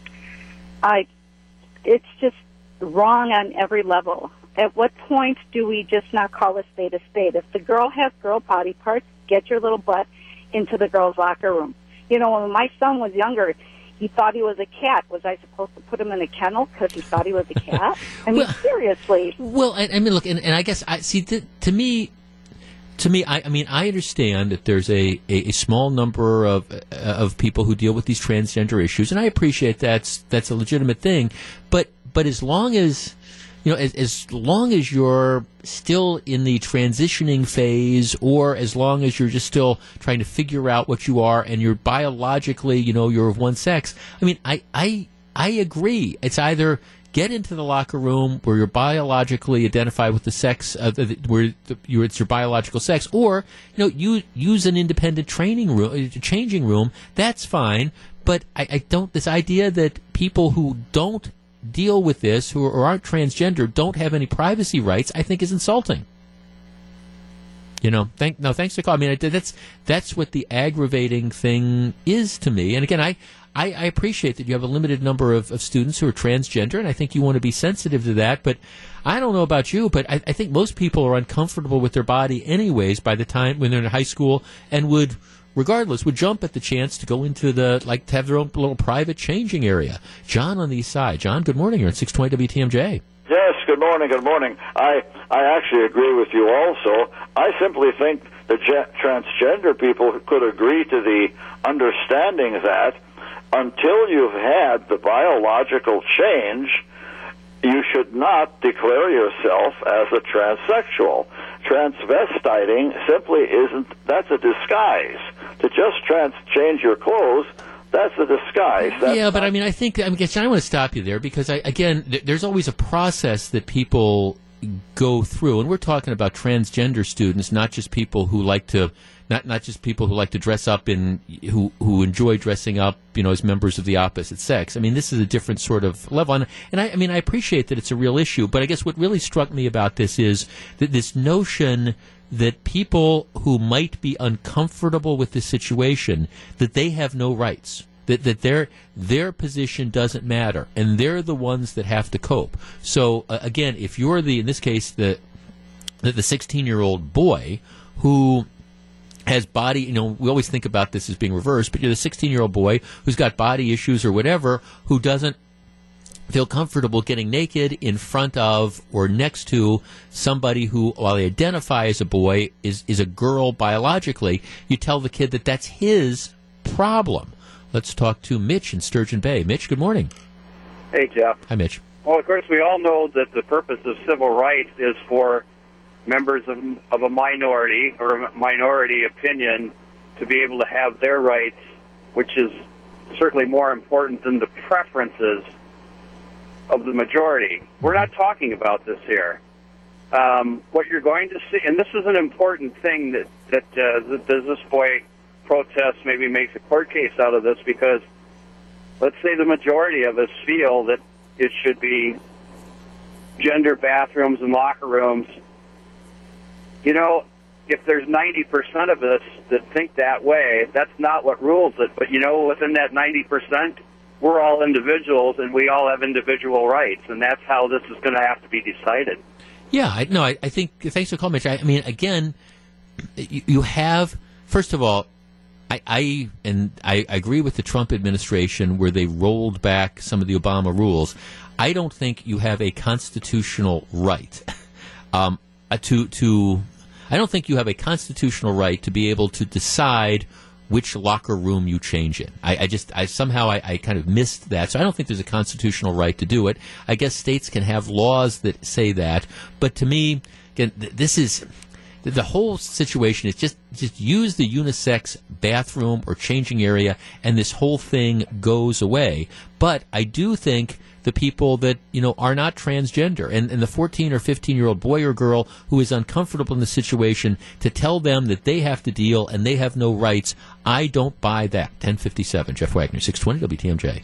I, it's just wrong on every level. At what point do we just not call a spade a spade? If the girl has girl body parts, get your little butt into the girls' locker room. You know, when my son was younger, he thought he was a cat. Was I supposed to put him in a kennel because he thought he was a cat? I mean, well, seriously. Well, I, I mean, look, and, and, I guess I see. To, to me, to me, I, I, mean, I understand that there's a, a, a, small number of uh, of people who deal with these transgender issues, and I appreciate that's that's a legitimate thing. But but as long as you know, as, as long as you're still in the transitioning phase, or as long as you're just still trying to figure out what you are, and you're biologically, you know, you're of one sex. I mean, I I I agree. It's either get into the locker room where you're biologically identified with the sex, uh, the, where the, you, it's your biological sex, or you know, you use an independent training room, uh, changing room. That's fine. But I, I don't. This idea that people who don't deal with this, who are, or aren't transgender, don't have any privacy rights, I think is insulting. You know, thank no, thanks to call. I mean, that's that's what the aggravating thing is to me. And again, I I, I appreciate that you have a limited number of, of, students who are transgender, and I think you want to be sensitive to that. But I don't know about you, but I, I think most people are uncomfortable with their body anyways by the time when they're in high school and would regardless, would jump at the chance to go into the, like, to have their own little private changing area. John on the east side. John, good morning. You're at 620 WTMJ. Yes, good morning, good morning. I, I actually agree with you also. I simply think the transgender people could agree to the understanding that until you've had the biological change, you should not declare yourself as a transsexual. Transvestiting simply isn't, that's a disguise. To just trans change your clothes, that's a disguise. That's yeah, but I mean, I think, I, mean, I want to stop you there because, I, again, th- there's always a process that people go through, and we're talking about transgender students, not just people who like to not not just people who like to dress up in who who enjoy dressing up, you know, as members of the opposite sex. I mean, this is a different sort of level, and, and I, I mean, I appreciate that it's a real issue, but I guess what really struck me about this is that this notion that people who might be uncomfortable with the situation that they have no rights that that their their position doesn't matter and they're the ones that have to cope. So uh, again if you're the in this case the the 16 year old boy who has body, you know, we always think about this as being reversed, but you're the 16 year old boy who's got body issues or whatever, who doesn't feel comfortable getting naked in front of or next to somebody who, while they identify as a boy, is, is a girl biologically, you tell the kid that that's his problem. Let's talk to Mitch in Sturgeon Bay. Mitch, good morning. Hey, Jeff. Hi, Mitch. Well, of course, we all know that the purpose of civil rights is for members of, of a minority or a minority opinion to be able to have their rights, which is certainly more important than the preferences of the majority. We're not talking about this here. Um, what you're going to see, and this is an important thing that that, uh, that this boy protest maybe makes a court case out of this because let's say the majority of us feel that it should be gender bathrooms and locker rooms you know, if there's 90% of us that think that way, that's not what rules it. But, you know, within that 90%, we're all individuals and we all have individual rights. And that's how this is going to have to be decided. Yeah, I, no, I, I think, thanks for calling, Mitch. I, I mean, again, you, you, have, first of all, I, I and I, agree with the Trump administration where they rolled back some of the Obama rules. I don't think you have a constitutional right um, uh, to to I don't think you have a constitutional right to be able to decide which locker room you change in. I, I just, I somehow, I, I, kind of missed that. So I don't think there's a constitutional right to do it. I guess states can have laws that say that, but to me, again, th- this is the whole situation is just just use the unisex bathroom or changing area, and this whole thing goes away. But I do think the people that you know are not transgender. And, and the 14 or 15 year old boy or girl who is uncomfortable in the situation to tell them that they have to deal and they have no rights i don't buy that. 1057 jeff wagner 620 wtmj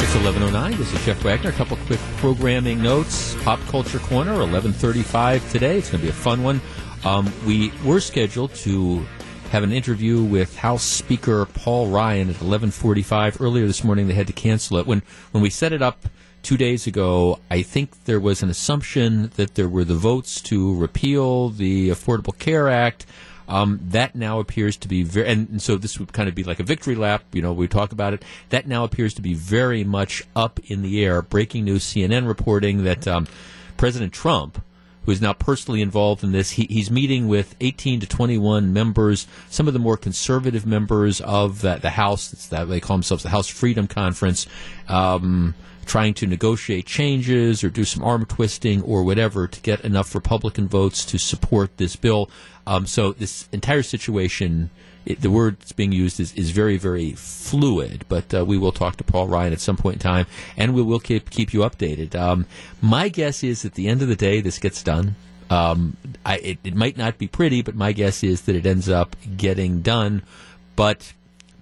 it's 1109 this is jeff wagner. A couple quick programming notes. Pop culture corner 1135 today. It's going to be a fun one. Um, we were scheduled to have an interview with House Speaker Paul Ryan at 11:45 earlier this morning. They had to cancel it when when we set it up two days ago. I think there was an assumption that there were the votes to repeal the Affordable Care Act. Um, that now appears to be very, and, and, so this would kind of be like a victory lap. You know, we talk about it. That now appears to be very much up in the air. Breaking news: CNN reporting that um, President Trump who is now personally involved in this. He, he's meeting with 18 to 21 members, some of the more conservative members of the, the House. That they call themselves the House Freedom Conference. Um, trying to negotiate changes or do some arm twisting or whatever to get enough Republican votes to support this bill. Um, so this entire situation, it, the word that's being used is, is very, very fluid. But uh, we will talk to Paul Ryan at some point in time, and we will keep keep you updated. Um, my guess is at the end of the day, this gets done. Um, I, it, it might not be pretty, but my guess is that it ends up getting done. But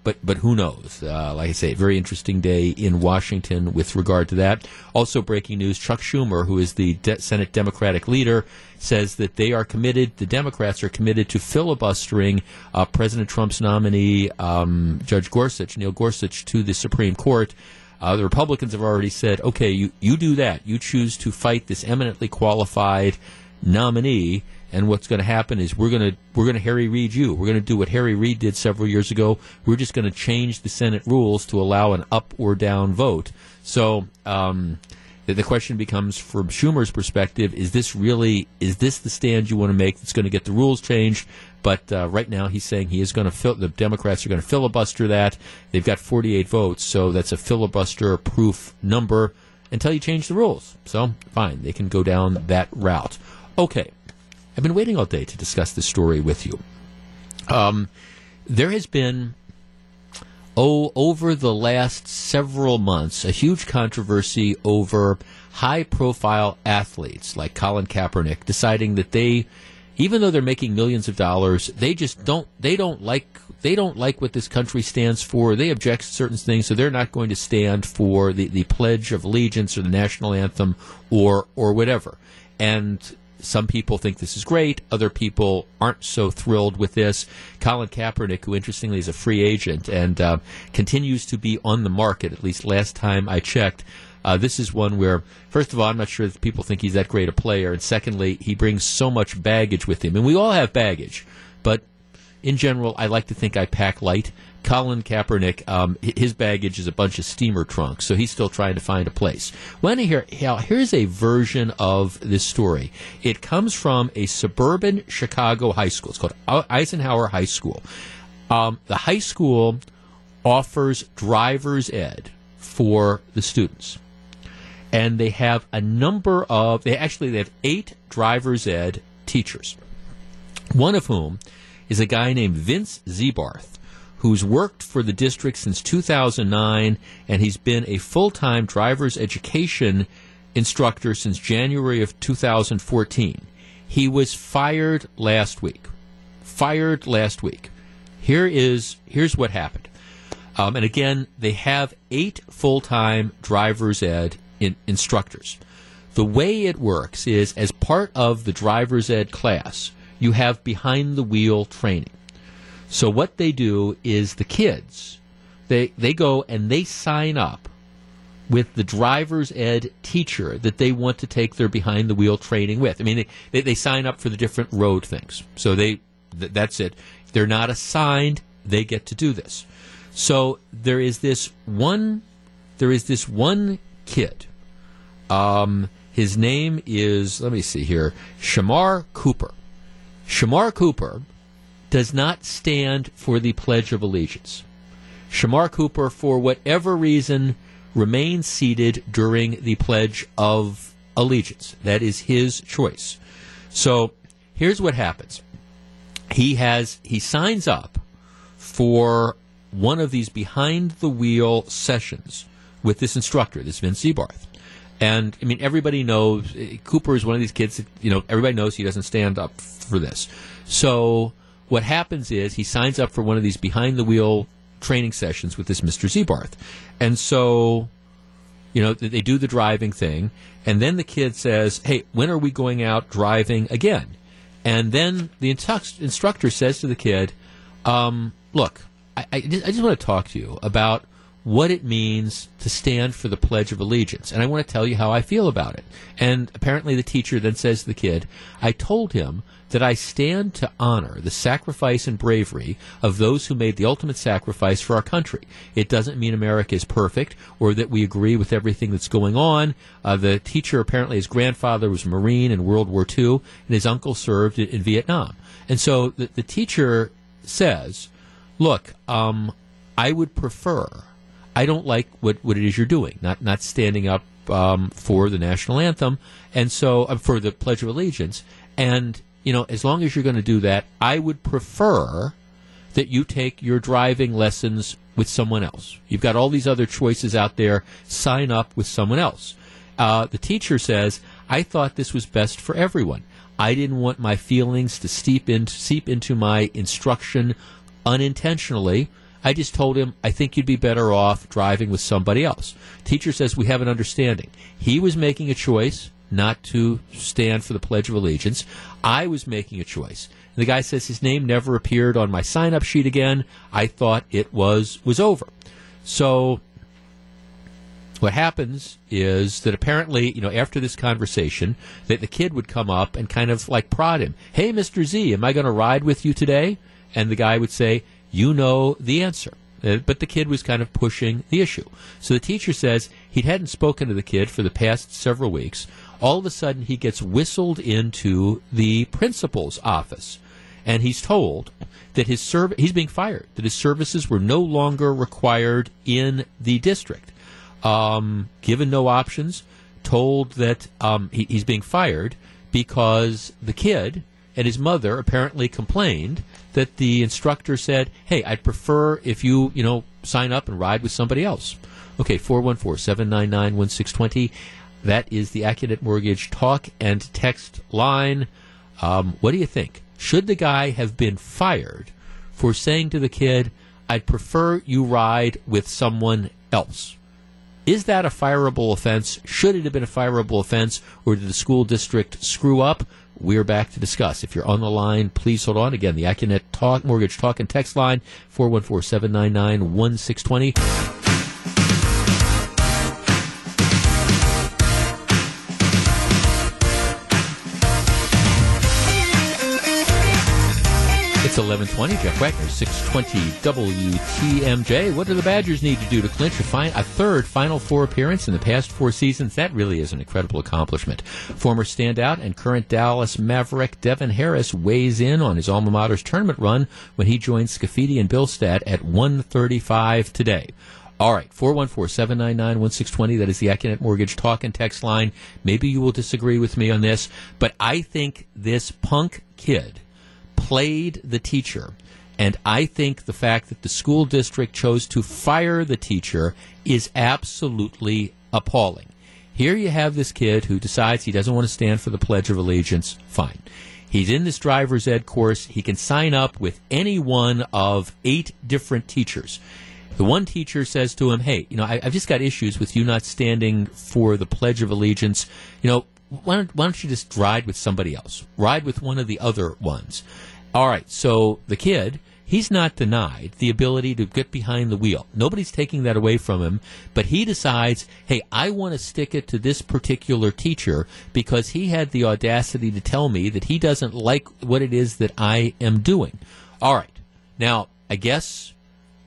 but but who knows? Uh, like I say, very interesting day in Washington with regard to that. Also, breaking news: Chuck Schumer, who is the De- Senate Democratic leader, says that they are committed. The Democrats are committed to filibustering uh, President Trump's nominee, um, Judge Gorsuch, Neil Gorsuch, to the Supreme Court. Uh, the Republicans have already said, okay, you, you do that. You choose to fight this eminently qualified nominee and what's going to happen is we're going to we're going to Harry Reid you. We're going to do what Harry Reid did several years ago. We're just going to change the Senate rules to allow an up or down vote. So um, the, question becomes, from Schumer's perspective, is this really is this the stand you want to make that's going to get the rules changed? But uh, right now, he's saying he is going to fill. The Democrats are going to filibuster that. They've got 48 votes, so that's a filibuster-proof number until you change the rules. So fine, they can go down that route. Okay. I've been waiting all day to discuss this story with you. Um, there has been, oh, over the last several months, a huge controversy over high profile athletes like Colin Kaepernick deciding that they, even though they're making millions of dollars, they just don't, they don't like, they don't like what this country stands for. They object to certain things, so they're not going to stand for the, the Pledge of Allegiance or the national anthem or, or whatever. And some people think this is great. Other people aren't so thrilled with this. Colin Kaepernick, who interestingly is a free agent and uh, continues to be on the market, at least last time I checked. Uh, this is one where, first of all, I'm not sure that people think he's that great a player, and secondly, he brings so much baggage with him. And we all have baggage, but in general, I like to think I pack light. Colin Kaepernick, um, his baggage is a bunch of steamer trunks, so he's still trying to find a place. When hear, here's a version of this story. It comes from a suburban Chicago high school. It's called Eisenhower High School. Um, the high school offers driver's ed for the students. And they have a number of, they actually they have eight driver's ed teachers. One of whom is a guy named Vince Zebarth who's worked for the district since 2009, and he's been a full time driver's education instructor since January of 2014. He was fired last week. Fired last week. Here is here's what happened. Um, and again, they have eight full time driver's ed in, instructors. The way it works is as part of the driver's ed class, you have behind the wheel training. So what they do is the kids, they they go and they sign up with the driver's ed teacher that they want to take their behind the wheel training with. I mean, they, they, they sign up for the different road things. So they th- that's it. They're not assigned. They get to do this. So there is this one. There is this one kid. Um, his name is let me see here, Shamar Cooper. Shamar Cooper does not stand for the Pledge of Allegiance. Shamar Cooper, for whatever reason, remains seated during the Pledge of Allegiance. That is his choice. So here's what happens. He has he signs up for one of these behind the wheel sessions with this instructor, this Vince Zebarth. And I mean, everybody knows Cooper is one of these kids. That, you know, everybody knows he doesn't stand up for this. So what happens is he signs up for one of these behind the wheel training sessions with this Mr. Zebarth. And so, you know, they do the driving thing. And then the kid says, Hey, when are we going out driving again? And then the instructor says to the kid, um, Look, I, I, I just want to talk to you about what it means to stand for the Pledge of Allegiance. And I want to tell you how I feel about it. And apparently the teacher then says to the kid, I told him that I stand to honor the sacrifice and bravery of those who made the ultimate sacrifice for our country. It doesn't mean America is perfect or that we agree with everything that's going on. Uh, the teacher apparently, his grandfather was Marine in World War II, and his uncle served in, in Vietnam. And so the, the teacher says, Look, um, I would prefer I don't like what, what it is you're doing, not not standing up um, for the national anthem, and so uh, for the Pledge of Allegiance. And you know, as long as you're going to do that, I would prefer that you take your driving lessons with someone else. You've got all these other choices out there. Sign up with someone else. Uh, the teacher says, I thought this was best for everyone. I didn't want my feelings to steep in, seep into my instruction unintentionally. I just told him, I think you'd be better off driving with somebody else. Teacher says we have an understanding. He was making a choice not to stand for the Pledge of Allegiance. I was making a choice. And the guy says his name never appeared on my sign up sheet again. I thought it was was over. So what happens is that apparently, you know, after this conversation, that the kid would come up and kind of like prod him. Hey, Mr. Z, am I going to ride with you today? And the guy would say, you know the answer. Uh, but the kid was kind of pushing the issue. So the teacher says he hadn't spoken to the kid for the past several weeks. All of a sudden, he gets whistled into the principal's office, and he's told that his serv- he's being fired, that his services were no longer required in the district. Um, given no options, told that um, he, he's being fired because the kid and his mother apparently complained that the instructor said, "Hey, I'd prefer if you, you know, sign up and ride with somebody else." Okay, 414-799-1620. That is the Accunet Mortgage talk and text line. Um, what do you think? Should the guy have been fired for saying to the kid, "I'd prefer you ride with someone else"? Is that a fireable offense? Should it have been a fireable offense, or did the school district screw up? We're back to discuss. If you're on the line, please hold on. Again, the Accunet Talk Mortgage Talk and Text line 414-799-1620. It's 1120. Jeff Wagner, 620 WTMJ. What do the Badgers need to do to clinch a, fi- a third Final Four appearance in the past four seasons? That really is an incredible accomplishment. Former standout and current Dallas Maverick Devin Harris weighs in on his alma mater's tournament run when he joins Scafidi and Billstat at 135 today. All right, 414-799-1620. That is the Accunet Mortgage talk and text line. Maybe you will disagree with me on this, but I think this punk kid played the teacher. And I think the fact that the school district chose to fire the teacher is absolutely appalling. Here you have this kid who decides he doesn't want to stand for the Pledge of Allegiance. Fine. He's in this driver's ed course. He can sign up with any one of eight different teachers. The one teacher says to him, Hey, you know, I, have just got issues with you not standing for the Pledge of Allegiance. You know, why don't, why don't you just ride with somebody else? Ride with one of the other ones. All right, so the kid, he's not denied the ability to get behind the wheel. Nobody's taking that away from him, but he decides, hey, I want to stick it to this particular teacher because he had the audacity to tell me that he doesn't like what it is that I am doing. All right, now, I guess.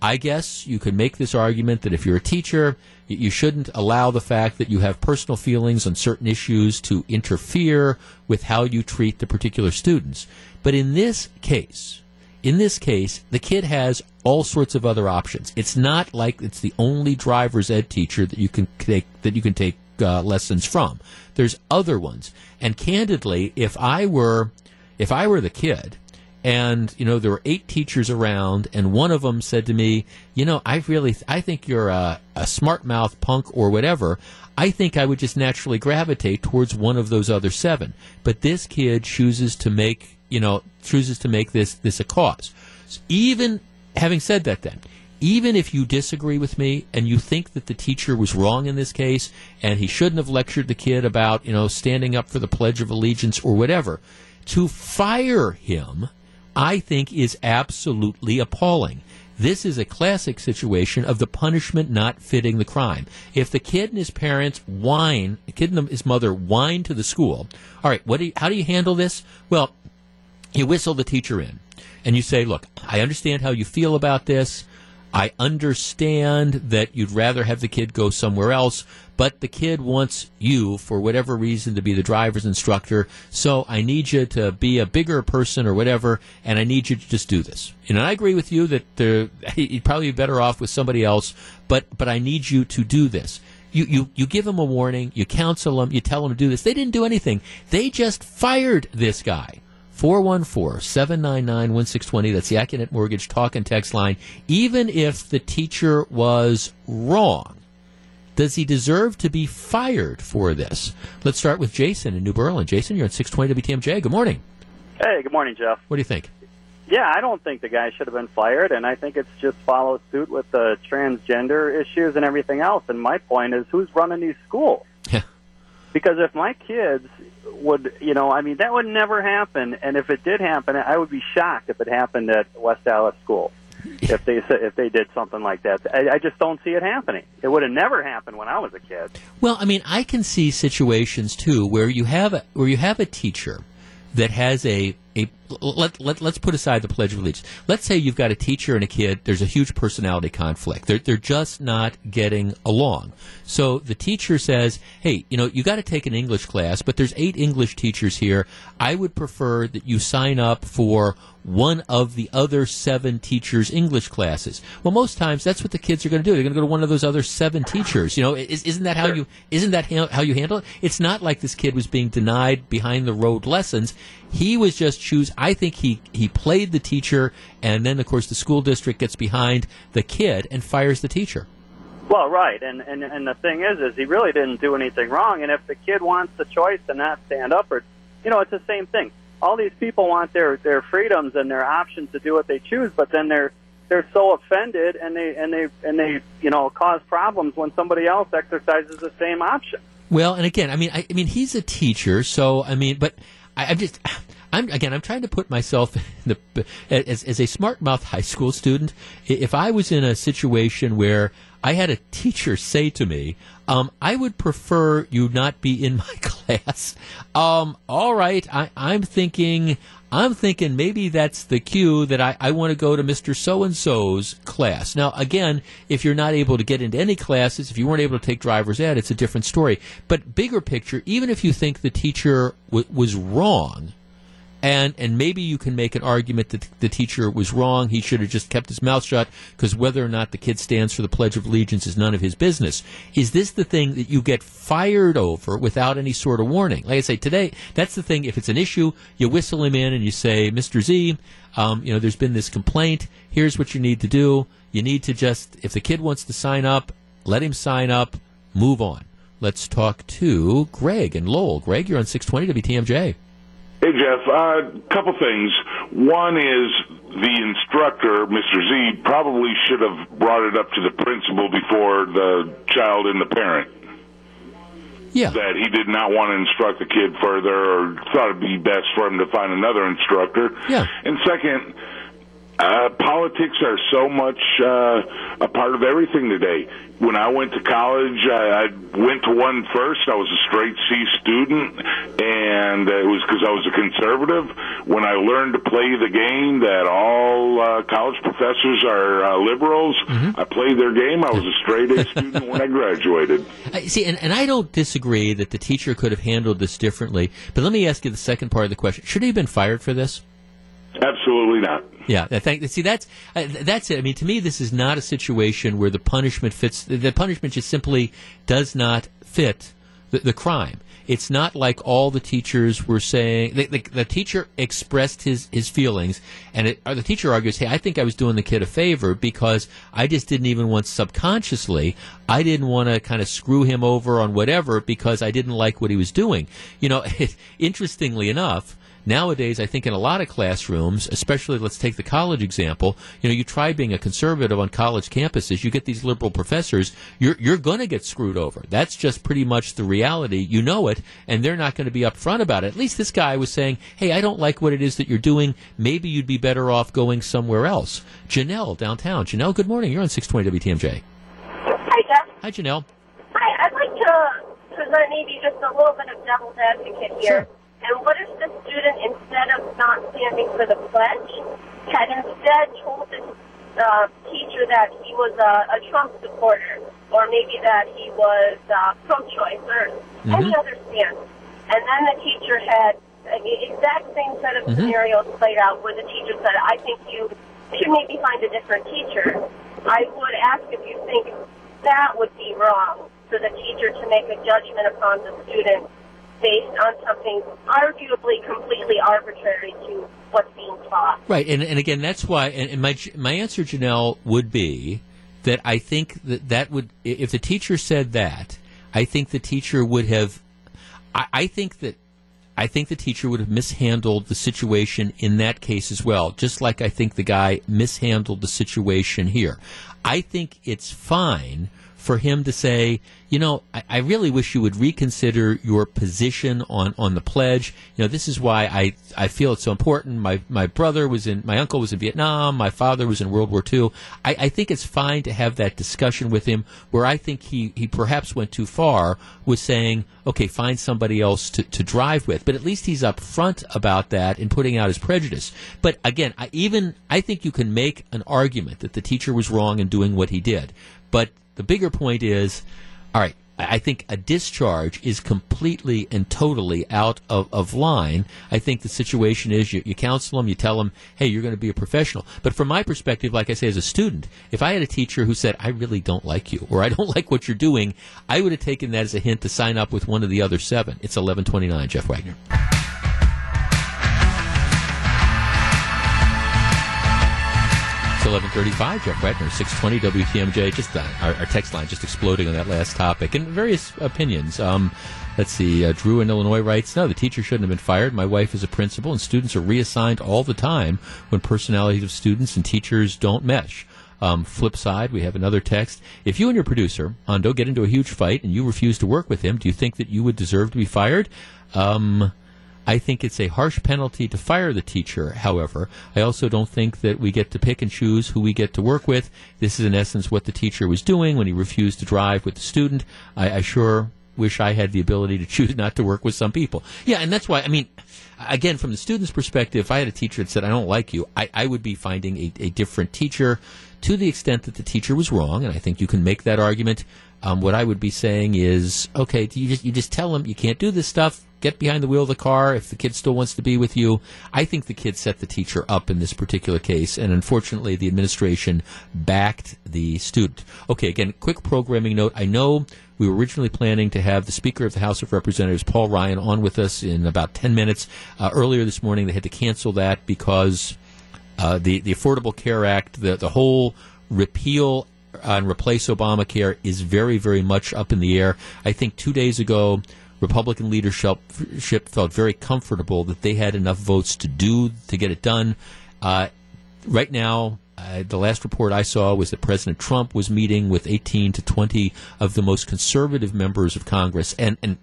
I guess you could make this argument that if you're a teacher, you shouldn't allow the fact that you have personal feelings on certain issues to interfere with how you treat the particular students. But in this case, in this case, the kid has all sorts of other options. It's not like it's the only driver's ed teacher that you can take that you can take uh, lessons from. There's other ones. And candidly, if I were if I were the kid and you know there were eight teachers around and one of them said to me you know i really i think you're a, a smart mouth punk or whatever i think i would just naturally gravitate towards one of those other seven but this kid chooses to make you know, chooses to make this this a cause. Even having said that, then even if you disagree with me and you think that the teacher was wrong in this case and he shouldn't have lectured the kid about you know standing up for the Pledge of Allegiance or whatever, to fire him, I think is absolutely appalling. This is a classic situation of the punishment not fitting the crime. If the kid and his parents whine, the kid and his mother whine to the school, all right, what do you, how do you handle this? Well, you whistle the teacher in and you say, look, I understand how you feel about this. I understand that you'd rather have the kid go somewhere else, but the kid wants you, for whatever reason, to be the driver's instructor. So I need you to be a bigger person or whatever, and I need you to just do this. And I agree with you that you'd probably be better off with somebody else, but but I need you to do this. You, you, you give them a warning, you counsel them, you tell them to do this. They didn't do anything. They just fired this guy. 414 799 1620. That's the Accunet Mortgage talk and text line. Even if the teacher was wrong, does he deserve to be fired for this? Let's start with Jason in New Berlin. Jason, you're on 620 WTMJ. Good morning. Hey, good morning, Jeff. What do you think? Yeah, I don't think the guy should have been fired, and I think it's just follow suit with the transgender issues and everything else. And my point is, who's running these schools? Yeah. Because if my kids would, you know, I mean, that would never happen. And if it did happen, I would be shocked if it happened at West Dallas School. If they if they did something like that, I, I just don't see it happening. It would have never happened when I was a kid. Well, I mean, I can see situations too where you have a, where you have a teacher that has a a let, let let's put aside the pledge of allegiance. Let's say you've got a teacher and a kid. There's a huge personality conflict. They're they're just not getting along. So the teacher says, "Hey, you know, you got to take an English class, but there's eight English teachers here. I would prefer that you sign up for one of the other seven teachers' English classes." Well, most times that's what the kids are going to do. They're going to go to one of those other seven teachers. You know, is, isn't that how you isn't that ha- how you handle it? It's not like this kid was being denied behind the road lessons. He was just choose. I think he he played the teacher, and then of course the school district gets behind the kid and fires the teacher. Well, right, and and and the thing is, is he really didn't do anything wrong. And if the kid wants the choice to not stand up, or you know, it's the same thing. All these people want their their freedoms and their options to do what they choose, but then they're they're so offended and they and they and they you know cause problems when somebody else exercises the same option. Well, and again, I mean, I, I mean, he's a teacher, so I mean, but I, I'm just, I'm again, I'm trying to put myself in the as as a smart mouth high school student. If I was in a situation where I had a teacher say to me, um, "I would prefer you not be in my class," um, all right, I, I'm thinking. I'm thinking maybe that's the cue that I, I want to go to Mr. So and so's class. Now, again, if you're not able to get into any classes, if you weren't able to take driver's ed, it's a different story. But bigger picture, even if you think the teacher w- was wrong, and and maybe you can make an argument that the teacher was wrong. He should have just kept his mouth shut because whether or not the kid stands for the Pledge of Allegiance is none of his business. Is this the thing that you get fired over without any sort of warning? Like I say today, that's the thing. If it's an issue, you whistle him in and you say, "Mr. Z, um, you know, there's been this complaint. Here's what you need to do. You need to just, if the kid wants to sign up, let him sign up. Move on." Let's talk to Greg and Lowell. Greg, you're on 620 WTMJ. Hey, Jeff. A uh, couple things. One is the instructor, Mr. Z, probably should have brought it up to the principal before the child and the parent. Yeah. That he did not want to instruct the kid further or thought it'd be best for him to find another instructor. Yeah. And second, uh, politics are so much uh, a part of everything today. When I went to college, I, I went to one first. I was a straight C student, and it was because I was a conservative. When I learned to play the game that all uh, college professors are uh, liberals, I played their game. I was a straight A student when I graduated. I, see, and, and I don't disagree that the teacher could have handled this differently. But let me ask you the second part of the question: Should he have been fired for this? Absolutely not. Yeah, I think. See, that's that's it. I mean, to me, this is not a situation where the punishment fits. The punishment just simply does not fit the, the crime. It's not like all the teachers were saying. The, the, the teacher expressed his his feelings, and it, the teacher argues, "Hey, I think I was doing the kid a favor because I just didn't even want subconsciously. I didn't want to kind of screw him over on whatever because I didn't like what he was doing." You know, interestingly enough. Nowadays, I think in a lot of classrooms, especially let's take the college example, you know, you try being a conservative on college campuses, you get these liberal professors, you're, you're going to get screwed over. That's just pretty much the reality. You know it, and they're not going to be upfront about it. At least this guy was saying, hey, I don't like what it is that you're doing. Maybe you'd be better off going somewhere else. Janelle, downtown. Janelle, good morning. You're on 620 WTMJ. Hi, Jeff. Hi, Janelle. Hi, I'd like to present maybe just a little bit of devil's advocate here. And what if the student, instead of not standing for the pledge, had instead told the uh, teacher that he was a, a Trump supporter, or maybe that he was uh, pro-choice, or any Mhm. other stance. And then the teacher had the exact same set of Mhm. scenarios played out where the teacher said, I think you should maybe find a different teacher. I would ask if you think that would be wrong for the teacher to make a judgment upon the student based on something arguably completely arbitrary to what's being taught. Right, and and again, that's why. And, my my answer, Janelle, would be that I think that that would if the teacher said that, I think the teacher would have. I, I think that. I think the teacher would have mishandled the situation in that case as well, just like I think the guy mishandled the situation here. I think it's fine for him to say, you know, I, I really wish you would reconsider your position on, on the pledge. You know, this is why I, I feel it's so important. My my brother was in my uncle was in Vietnam, my father was in World War II. I, I think it's fine to have that discussion with him where I think he, he perhaps went too far with saying, okay, find somebody else to, to drive with. But at least he's upfront about that and putting out his prejudice. But again, I even I think you can make an argument that the teacher was wrong in doing what he did. But the bigger point is, all right, I think a discharge is completely and totally out of, of line. I think the situation is you, you counsel them, you tell them, hey, you're going to be a professional. But from my perspective, like I say, as a student, if I had a teacher who said, I really don't like you, or I don't like what you're doing, I would have taken that as a hint to sign up with one of the other seven. It's 1129, Jeff Wagner. 1135, Jeff Wagner, 620 WTMJ. Just uh, our, our text line just exploding on that last topic and various opinions. Um, let's see. Uh, Drew in Illinois writes, no, the teacher shouldn't have been fired. My wife is a principal and students are reassigned all the time when personalities of students and teachers don't mesh. Um, flip side, we have another text. If you and your producer, Hondo, get into a huge fight and you refuse to work with him, do you think that you would deserve to be fired? Um, I think it's a harsh penalty to fire the teacher, however. I also don't think that we get to pick and choose who we get to work with. This is, in essence, what the teacher was doing when he refused to drive with the student. I, I sure wish I had the ability to choose not to work with some people. Yeah, and that's why, I mean, again, from the student's perspective, if I had a teacher that said, I don't like you, I, I would be finding a, a different teacher to the extent that the teacher was wrong, and I think you can make that argument. Um, what I would be saying is, okay, you just you just tell them you can't do this stuff. Get behind the wheel of the car if the kid still wants to be with you. I think the kid set the teacher up in this particular case, and unfortunately, the administration backed the student. Okay, again, quick programming note. I know we were originally planning to have the Speaker of the House of Representatives, Paul Ryan, on with us in about 10 minutes. Uh, earlier this morning, they had to cancel that because uh, the the Affordable Care Act, the the whole repeal and replace Obamacare is very very much up in the air. I think two days ago. Republican leadership felt very comfortable that they had enough votes to do to get it done. Uh, right now, uh, the last report I saw was that President Trump was meeting with 18 to 20 of the most conservative members of Congress, and and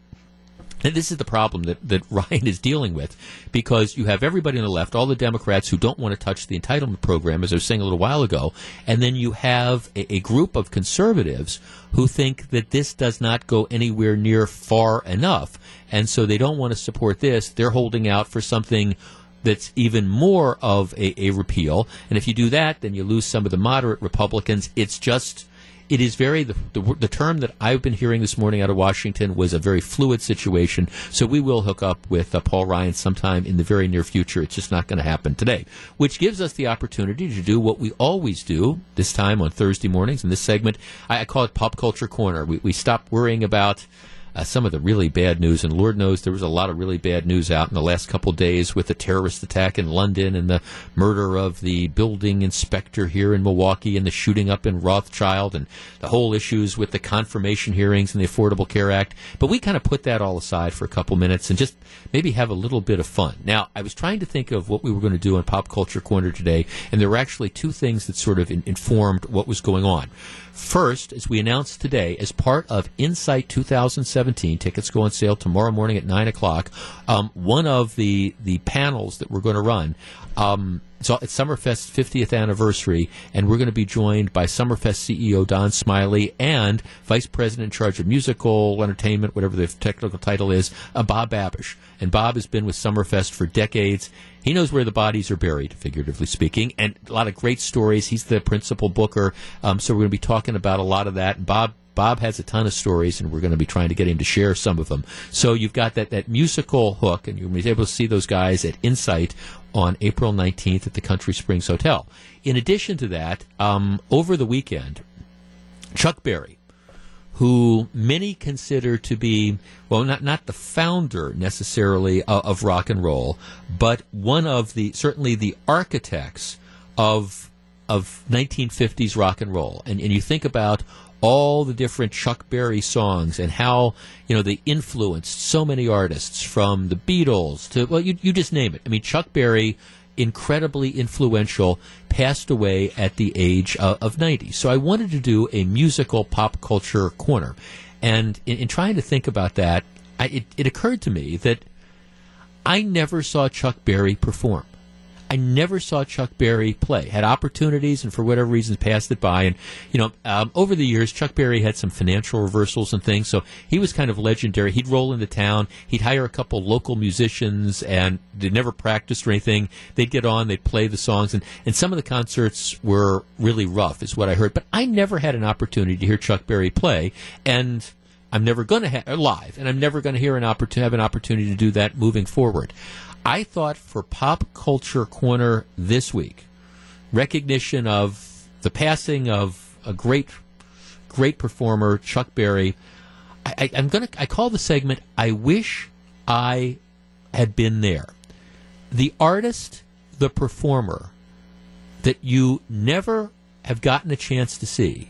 and this is the problem that, that Ryan is dealing with because you have everybody on the left, all the Democrats who don't want to touch the entitlement program, as I was saying a little while ago, and then you have a, a group of conservatives who think that this does not go anywhere near far enough. And so they don't want to support this. They're holding out for something that's even more of a, a repeal. And if you do that, then you lose some of the moderate Republicans. It's just it is very the, the, the term that I've been hearing this morning out of Washington was a very fluid situation. So we will hook up with uh, Paul Ryan sometime in the very near future. It's just not going to happen today, which gives us the opportunity to do what we always do this time on Thursday mornings in this segment. I, I call it Pop Culture Corner. We, we stop worrying about uh, some of the really bad news. And Lord knows there was a lot of really bad news out in the last couple days with the terrorist attack in London and the murder of the building inspector here in Milwaukee and the shooting up in Rothschild and the whole issues with the confirmation hearings and the Affordable Care Act. But we kind of put that all aside for a couple minutes and just maybe have a little bit of fun. Now, I was trying to think of what we were going to do on Pop Culture Corner today, and there were actually two things that sort of in- informed what was going on. First, as we announced today, as part of Insight 2017, 2017. Tickets go on sale tomorrow morning at 9 o'clock. Um, one of the, the panels that we're going to run, um, all, it's Summerfest's 50th anniversary, and we're going to be joined by Summerfest CEO Don Smiley and Vice President in charge of musical entertainment, whatever the technical title is, uh, Bob Babisch. And Bob has been with Summerfest for decades. He knows where the bodies are buried, figuratively speaking, and a lot of great stories. He's the principal booker, um, so we're going to be talking about a lot of that. Bob Bob has a ton of stories, and we're going to be trying to get him to share some of them. So you've got that, that musical hook, and you'll be able to see those guys at Insight on April 19th at the Country Springs Hotel. In addition to that, um, over the weekend, Chuck Berry, who many consider to be, well, not, not the founder necessarily of, of rock and roll, but one of the, certainly the architects of, of 1950s rock and roll. And, and you think about all the different Chuck Berry songs and how you know they influenced so many artists from the Beatles to well you you just name it. I mean Chuck Berry incredibly influential passed away at the age of, of 90. So I wanted to do a musical pop culture corner. And in, in trying to think about that, I, it, it occurred to me that I never saw Chuck Berry perform. I never saw Chuck Berry play. Had opportunities, and for whatever reasons, passed it by. And you know, um, over the years, Chuck Berry had some financial reversals and things, so he was kind of legendary. He'd roll into town, he'd hire a couple local musicians, and they never practiced or anything. They'd get on, they'd play the songs, and and some of the concerts were really rough, is what I heard. But I never had an opportunity to hear Chuck Berry play, and. I'm never going to have live, and I'm never going to hear an opportunity have an opportunity to do that moving forward. I thought for Pop Culture Corner this week, recognition of the passing of a great, great performer, Chuck Berry. I, am to, I call the segment, I Wish I Had Been There. The artist, the performer that you never have gotten a chance to see.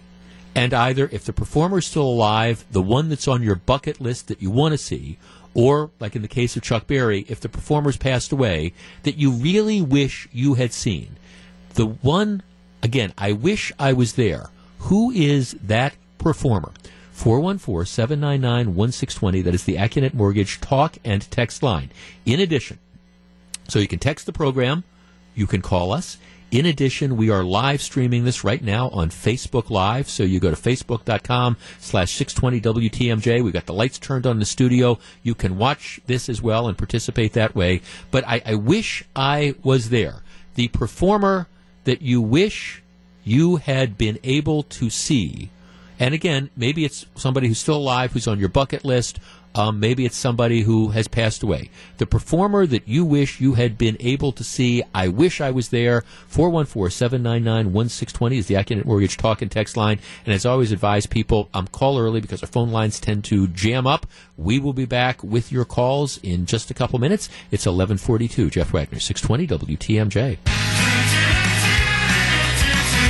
And either, if the performer is still alive, the one that's on your bucket list that you want to see, or, like in the case of Chuck Berry, if the performer's passed away, that you really wish you had seen. The one, again, I wish I was there. Who is that performer? 414 799 1620. That is the Accunet Mortgage talk and text line. In addition, so you can text the program, you can call us. In addition, we are live streaming this right now on Facebook Live. So you go to facebook.com slash 620 WTMJ. We've got the lights turned on in the studio. You can watch this as well and participate that way. But I, I wish I was there. The performer that you wish you had been able to see. And again, maybe it's somebody who's still alive, who's on your bucket list, um, maybe it's somebody who has passed away. The performer that you wish you had been able to see, I wish I was there. 414 799 1620 is the Accunet Mortgage talk and text line. And as always, advise people um, call early because our phone lines tend to jam up. We will be back with your calls in just a couple minutes. It's 1142. Jeff Wagner, 620 WTMJ.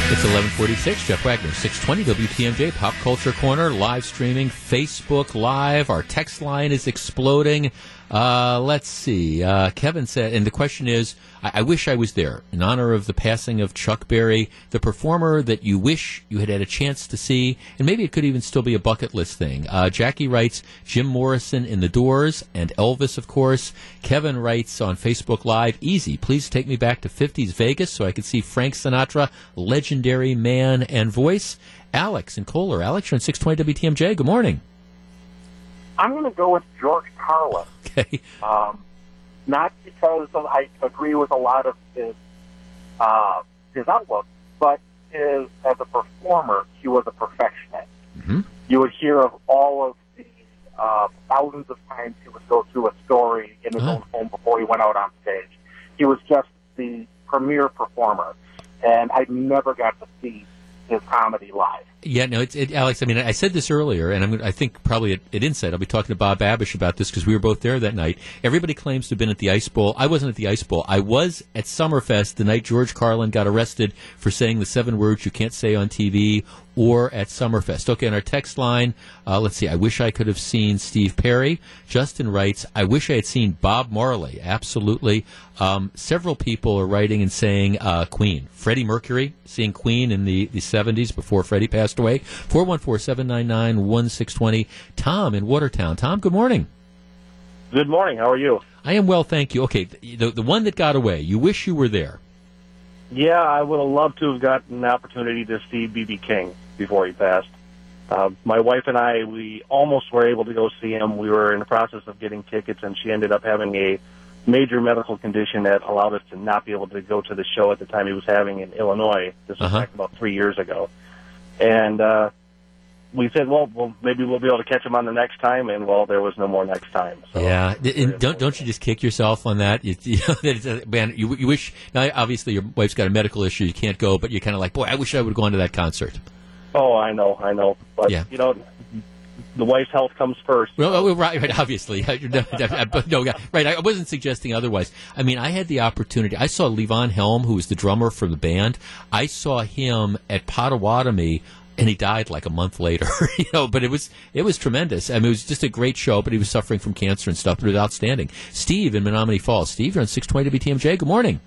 It's 1146. Jeff Wagner, 620 WTMJ Pop Culture Corner, live streaming, Facebook Live. Our text line is exploding. Uh, let's see. Uh, Kevin said, and the question is, I, I, wish I was there in honor of the passing of Chuck Berry, the performer that you wish you had had a chance to see, and maybe it could even still be a bucket list thing. Uh, Jackie writes Jim Morrison in The Doors and Elvis, of course. Kevin writes on Facebook Live, easy. Please take me back to 50s Vegas so I could see Frank Sinatra, legendary man and voice. Alex in Kohler. Alex, you're on 620 WTMJ. Good morning. I'm going to go with George Carlin. Okay. Um, not because of, I agree with a lot of his uh, his outlook, but his as a performer, he was a perfectionist. Mm-hmm. You would hear of all of the uh, thousands of times he would go through a story in his Oh. own home before he went out on stage. He was just the premier performer, and I never got to see his comedy live. Yeah, no, it's it, Alex. I mean, I said this earlier, and I'm, I think probably at, at Insight, I'll be talking to Bob Babisch about this because we were both there that night. Everybody claims to have been at the Ice Bowl. I wasn't at the Ice Bowl. I was at Summerfest the night George Carlin got arrested for saying the seven words you can't say on TV, or at Summerfest. Okay, on our text line, uh, let's see. I wish I could have seen Steve Perry. Justin writes, I wish I had seen Bob Marley. Absolutely. Um, several people are writing and saying uh, Queen. Freddie Mercury, seeing Queen in the, the 70s before Freddie passed passed away. 414-799-1620. Tom in Watertown. Tom, good morning. Good morning. How are you? I am well, thank you. Okay, the, the one that got away, you wish you were there. Yeah, I would have loved to have gotten an opportunity to see BB King before he passed. Uh, my wife and I, we almost were able to go see him. We were in the process of getting tickets, and she ended up having a major medical condition that allowed us to not be able to go to the show at the time he was having in Illinois. This was Uh-huh. back about three years ago. And uh, we said, well, well, maybe we'll be able to catch him on the next time, and well, there was no more next time. So. Yeah, and don't don't you just kick yourself on that? You, you know, that it's a- man, you, you wish. Now, obviously, your wife's got a medical issue; you can't go. But you're kind of like, boy, I wish I would have gone to that concert. Oh, I know, I know. But, Yeah. you know, the wife's health comes first. Well, oh, right, right, obviously. But no, yeah, right. I wasn't suggesting otherwise. I mean, I had the opportunity. I saw Levon Helm, who was the drummer for the band. I saw him at Potawatomi, and he died like a month later. you know, but it was it was tremendous. I mean, it was just a great show. But he was suffering from cancer and stuff. But it was outstanding. Steve in Menomonee Falls. Steve, you're on 620 WTMJ. Good morning.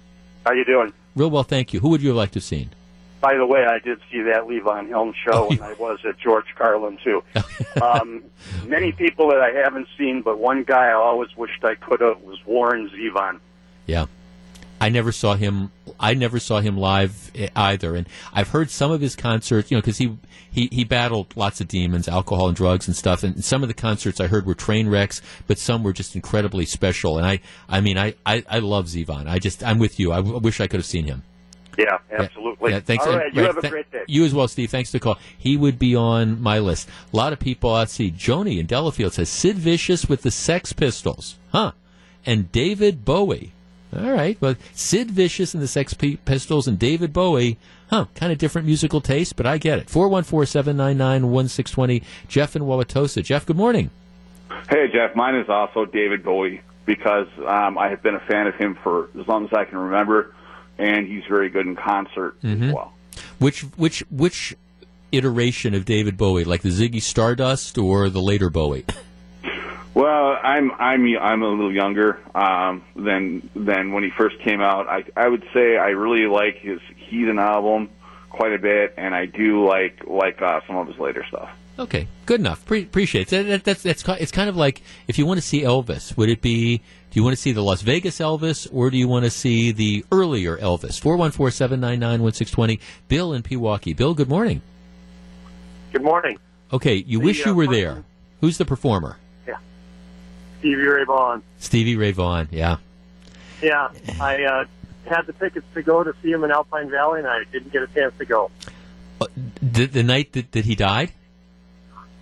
How you doing? Real well, thank you. Who would you have liked to have seen? By the way, I did see that Levon Helm show, and I was at George Carlin too. um, many people that I haven't seen, but one guy I always wished I could have was Warren Zevon. Yeah. I never saw him. I never saw him live eh, either, and I've heard some of his concerts. You know, because he, he he battled lots of demons, alcohol and drugs and stuff. And some of the concerts I heard were train wrecks, but some were just incredibly special. And I, I mean, I, I, I love Zevon. I just, I'm with you. I w- wish I could have seen him. Yeah, absolutely. Yeah, thanks. All and- you right, have a th- great day. You as well, Steve. Thanks for the call. He would be on my list. A lot of people. Let's see. Joni in Delafield says Sid Vicious with the Sex Pistols, huh? And David Bowie. All right. Well, Sid Vicious and the Sex P- Pistols and David Bowie. Huh, kind of different musical taste, but I get it. 414-799-1620. Jeff in Wauwatosa. Jeff, good morning. Hey, Jeff. Mine is also David Bowie because um, I have been a fan of him for as long as I can remember, and he's very good in concert Mhm. as well. Which which which iteration of David Bowie, like the Ziggy Stardust or the later Bowie? Well, I'm I'm I'm a little younger um, than than when he first came out. I I would say I really like his Heathen album quite a bit, and I do like like uh, some of his later stuff. Okay, good enough. Pre- appreciate it. That, that, that's that's it's kind of like if you want to see Elvis, would it be? You want to see the Las Vegas Elvis or do you want to see the earlier Elvis? Four one four seven nine nine one six twenty. Bill in Pewaukee. Bill, good morning. Good morning. Okay, you The, wish you uh, were there. Who's the performer? Yeah. Stevie Ray Vaughan. Stevie Ray Vaughan. Yeah. Yeah, I uh, had the tickets to go to see him in Alpine Valley, and I didn't get a chance to go. The, the night that, that he died.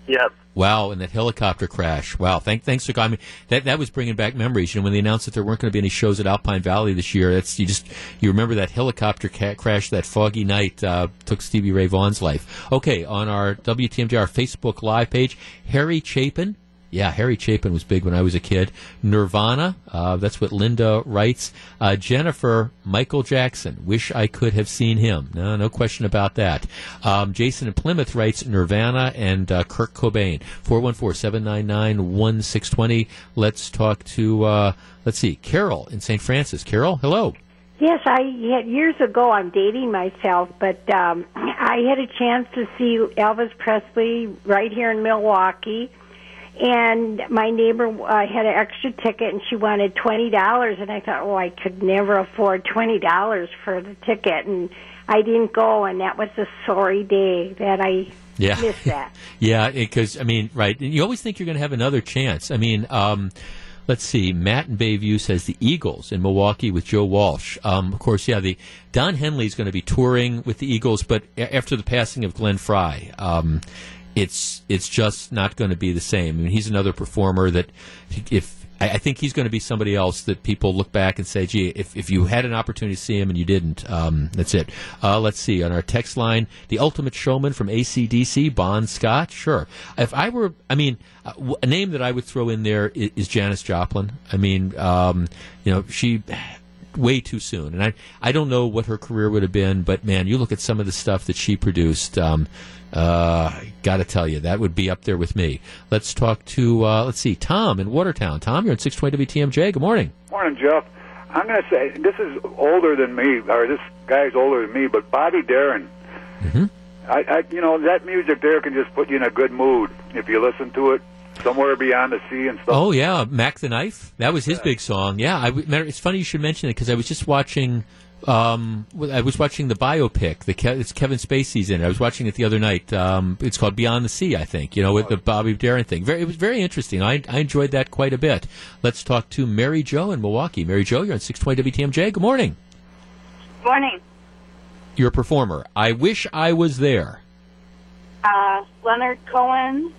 Yes. Wow, and that helicopter crash. Wow, thank, thanks for. I mean, that that was bringing back memories. You know, when they announced that there weren't going to be any shows at Alpine Valley this year, that's you just you remember that helicopter ca- crash that foggy night uh, took Stevie Ray Vaughan's life. Okay, on our WTMJ our Facebook Live page, Harry Chapin. Yeah, Harry Chapin was big when I was a kid. Nirvana, uh, that's what Linda writes. Uh, Jennifer, Michael Jackson. Wish I could have seen him. No, no question about that. Um, Jason in Plymouth writes Nirvana and uh, Kurt Cobain. 414-799-1620. Let's talk to, uh, let's see, Carol in St. Francis. Carol, hello. Yes, I had years ago. I'm dating myself, but um, I had a chance to see Elvis Presley right here in Milwaukee, and my neighbor uh, had an extra ticket, and she wanted twenty dollars, and I thought, oh, I could never afford twenty dollars for the ticket, and I didn't go, and that was a sorry day that I Yeah. missed that. Yeah, because I mean, right? And you always think you're going to have another chance. I mean, um, let's see. Matt in Bayview says the Eagles in Milwaukee with Joe Walsh. Um, of course, yeah. The Don Henley is going to be touring with the Eagles, but a- after the passing of Glenn Frey, um, it's it's just not going to be the same. I mean, he's another performer that if. I think he's going to be somebody else that people look back and say, "Gee, if, if you had an opportunity to see him and you didn't, um, that's it." Uh, let's see on our text line, the Ultimate Showman from ACDC, Bon Scott. Sure, if I were, I mean, a name that I would throw in there is, is Janis Joplin. I mean, um, you know, she way too soon, and I I don't know what her career would have been, but man, you look at some of the stuff that she produced. Um, uh, got to tell you, that would be up there with me. Let's talk to, uh, let's see, Tom in Watertown. Tom, you're in 620 WTMJ. Good morning. Morning, Jeff. I'm going to say this is older than me, or this guy's older than me, but Bobby Darin. Mhm. I, I, you know, that music there can just put you in a good mood if you listen to it. Somewhere beyond the sea and stuff. Oh yeah, Mack the Knife. That was his big song. Yeah, I, it's funny you should mention it because I was just watching. Um, I was watching the biopic. The Ke- it's Kevin Spacey's in it. I was watching it the other night. Um, it's called Beyond the Sea, I think. You know, with the Bobby Darin thing. Very, it was very interesting. I, I enjoyed that quite a bit. Let's talk to Mary Jo in Milwaukee. Mary Jo, you're on 620 WTMJ. Good morning. Morning. You're a performer. I wish I was there. Uh, Leonard Cohen.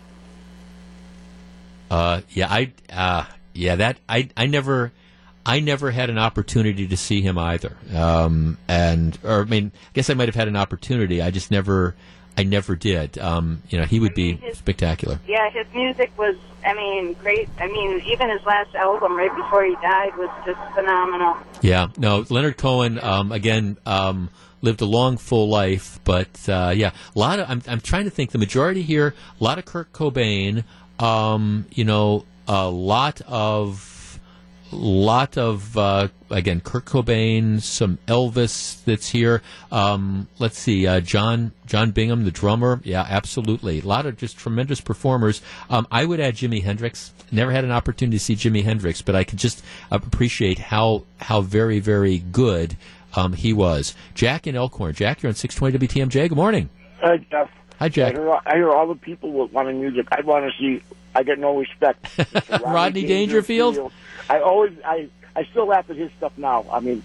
Uh, yeah, I, uh, yeah, that I, I never, I never had an opportunity to see him either. Um, and or I mean, I guess I might have had an opportunity. I just never, I never did. Um, you know, he would be spectacular. Yeah, his music was, I mean, great. I mean, even his last album right before he died was just phenomenal. Yeah, no, Leonard Cohen, um, again, um, lived a long, full life, but uh, yeah, a lot of. I'm, I'm trying to think. The majority here, a lot of Kurt Cobain. Um, you know, a lot of, lot of uh, again Kurt Cobain, some Elvis that's here. Um, let's see, uh, John John Bonham, the drummer. Yeah, absolutely. A lot of just tremendous performers. Um, I would add Jimi Hendrix. Never had an opportunity to see Jimi Hendrix, but I could just appreciate how how very very good um, he was. Jack in Elkhorn. Jack, you're on 620 WTMJ. Good morning. Hi, Jeff. Hi, Jack. I hear, I hear all the people wanting music. I want to see. I get no respect. Mr. Rodney Dangerfield? I always, I, I still laugh at his stuff now. I mean,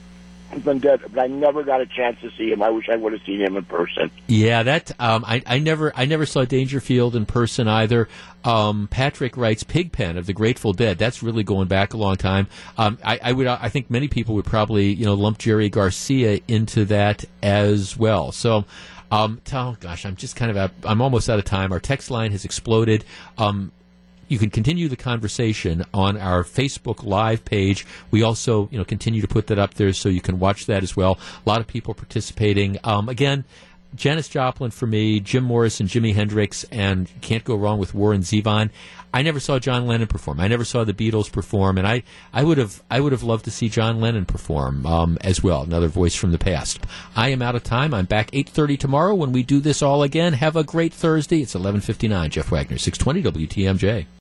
he's been dead, but I never got a chance to see him. I wish I would have seen him in person. Yeah, that um, I, I never I never saw Dangerfield in person either. Um, Patrick writes Pigpen of the Grateful Dead. That's really going back a long time. Um, I, I would I think many people would probably you know lump Jerry Garcia into that as well. So. Um, gosh, I'm just kind of I'm almost out of time. Our text line has exploded. Um, you can continue the conversation on our Facebook Live page. We also, you know, continue to put that up there so you can watch that as well. A lot of people participating. Um, again, Janis Joplin for me, Jim Morrison, Jimi Hendrix, and can't go wrong with Warren Zevon. I never saw John Lennon perform. I never saw the Beatles perform, and I, I would have I would have loved to see John Lennon perform um, as well. Another voice from the past. I am out of time. I'm back 8:30 tomorrow when we do this all again. Have a great Thursday. It's 11:59. Jeff Wagner, 620 WTMJ.